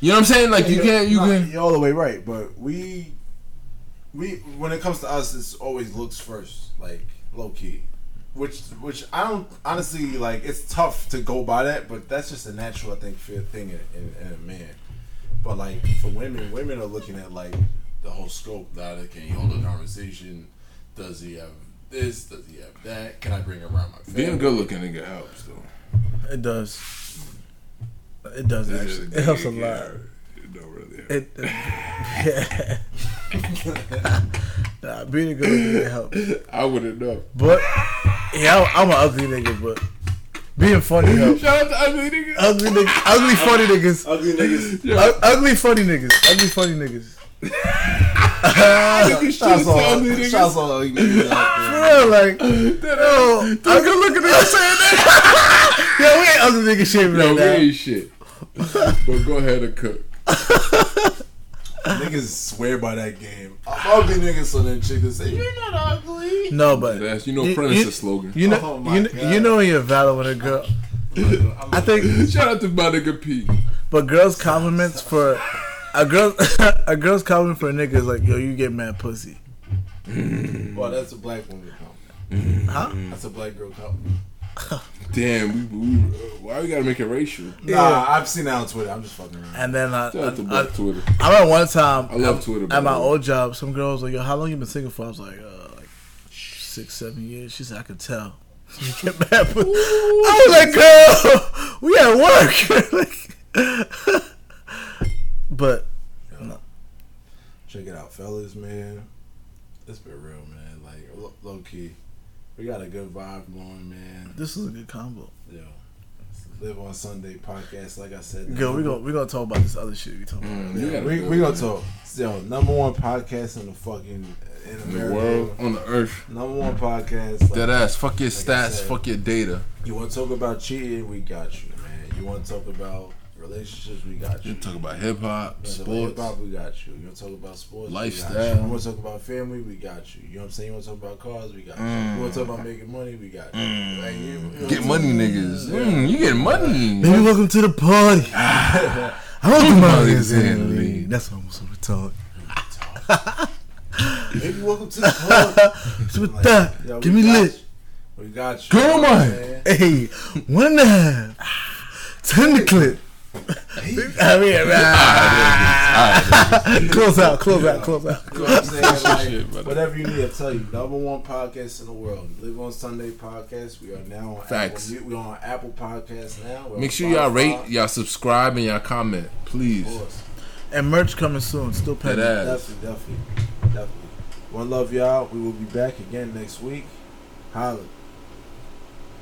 Speaker 3: You know what I'm saying? Like you
Speaker 1: You're-
Speaker 3: can't. You
Speaker 1: nah,
Speaker 3: can.
Speaker 1: You're all the way right, but we, we when it comes to us, it's always looks first, like low key. Which, which I don't honestly like. It's tough to go by that, but that's just a natural, I think, fear thing in, in, in a man. But like for women, women are looking at like the whole scope. Now, can he hold a conversation? Does he have this? Does he have that? Can I bring around my family?
Speaker 3: Being good looking nigga helps though.
Speaker 2: It does. It does actually. It helps a lot.
Speaker 3: It don't really help.
Speaker 2: It, yeah. nah, being a good looking nigga helps.
Speaker 3: I wouldn't know.
Speaker 2: But yeah, I'm, I'm an ugly nigga, but being funny helps.
Speaker 3: Shout out to ugly nigga.
Speaker 2: Ugly niggas, ugly funny niggas,
Speaker 1: Ugly niggas.
Speaker 2: U- ugly funny niggas, ugly funny niggas.
Speaker 3: Nigga, shout out
Speaker 1: Shots
Speaker 3: to
Speaker 1: all,
Speaker 3: ugly
Speaker 1: shots all ugly niggas out
Speaker 2: For real, like, yo,
Speaker 3: Don't good looking nigga saying that.
Speaker 2: yo, we ain't ugly niggas shaving
Speaker 3: No,
Speaker 2: right
Speaker 3: we
Speaker 2: now.
Speaker 3: ain't shit. But go ahead and cook.
Speaker 1: Niggas swear by that game. I'm ugly niggas, so then chicks say, You're not ugly.
Speaker 2: No, but
Speaker 3: That's you know
Speaker 2: You-
Speaker 3: Predator
Speaker 2: you-
Speaker 3: slogan.
Speaker 2: you know,
Speaker 1: Oh my
Speaker 2: you, know
Speaker 1: God.
Speaker 2: you know when you're valid with a girl. I think
Speaker 3: Shout out to my nigga Pete.
Speaker 2: But girls' compliments for a girl, a girl's compliment for a nigga is like, yo, you get mad pussy.
Speaker 1: Well, that's a black woman compliment.
Speaker 2: Huh?
Speaker 1: That's a black girl compliment.
Speaker 3: Damn, we, we, why we gotta make it racial?
Speaker 1: Nah, I've seen that on Twitter. I'm just fucking around.
Speaker 2: And then uh,
Speaker 3: Shout out to
Speaker 2: I,
Speaker 3: Black Twitter.
Speaker 2: I remember one time
Speaker 3: I love
Speaker 2: at,
Speaker 3: Twitter,
Speaker 2: at my
Speaker 3: way.
Speaker 2: old job. Some girl was like, "Yo, how long you been single for?" I was like, uh, "Like six, seven years." She said, "I could tell." You get mad, but I was like, "Girl, we at work." like, but
Speaker 1: Check it out, fellas, man. It's been real, man. Like lo- low key, we got a good vibe going, man.
Speaker 2: this is a good combo.
Speaker 1: Yo, live on Sunday podcast. Like I said,
Speaker 2: Go, we gonna we gonna talk about this other shit we talking about.
Speaker 3: Mm,
Speaker 1: Yeah, we
Speaker 3: go.
Speaker 1: we gonna talk. Yo, number one podcast in the fucking in
Speaker 3: in the
Speaker 1: America.
Speaker 3: world, on the earth.
Speaker 1: Number one podcast. Like,
Speaker 3: Dead ass. Fuck your
Speaker 1: Like
Speaker 3: stats.
Speaker 1: said.
Speaker 3: Fuck your data.
Speaker 1: You want to talk about cheating? We got you, man. You want to talk about relationships? We got you.
Speaker 3: You talk about hip hop,
Speaker 1: You wanna talk about
Speaker 3: sports.
Speaker 1: hip-hop, we got you. You want to talk about sports?
Speaker 3: Lifestyle.
Speaker 1: You. You want to talk about family? We got you. You know what I'm saying? You want to talk about cars? We got you.
Speaker 3: Mm.
Speaker 1: You want to talk about making money? We got you. Like, you- you know
Speaker 3: Get money,
Speaker 1: saying?
Speaker 3: niggas.
Speaker 1: Yeah.
Speaker 3: Mm, you get money.
Speaker 2: Baby, welcome to the party. I want the money
Speaker 3: Money's
Speaker 2: in
Speaker 3: in
Speaker 2: the
Speaker 3: the
Speaker 2: lead. That's almost what we talk.
Speaker 1: Baby, welcome to the club.
Speaker 2: So with
Speaker 1: Like,
Speaker 2: that,
Speaker 1: yo,
Speaker 2: give me
Speaker 1: got
Speaker 2: lit.
Speaker 1: you. We got you.
Speaker 3: Girl,
Speaker 1: You know what I'm
Speaker 3: man.
Speaker 2: Hey, one and a half. Ten to clip. I mean, ah. close out, close out, close out.
Speaker 1: You know what I'm saying? Like,
Speaker 3: Shit,
Speaker 1: whatever you need, I tell you. Number one podcast in the world. Live on Sunday podcast. We are now on
Speaker 3: Facts.
Speaker 1: Apple. We're on Apple Podcasts now. We're
Speaker 3: Make sure y'all rate, y'all subscribe, and y'all comment, please.
Speaker 1: Of course.
Speaker 2: And merch coming soon. Still
Speaker 3: Dead
Speaker 2: pending.
Speaker 3: ass.
Speaker 1: Definitely, definitely, definitely. One love, y'all. We will be back again next week. Holla.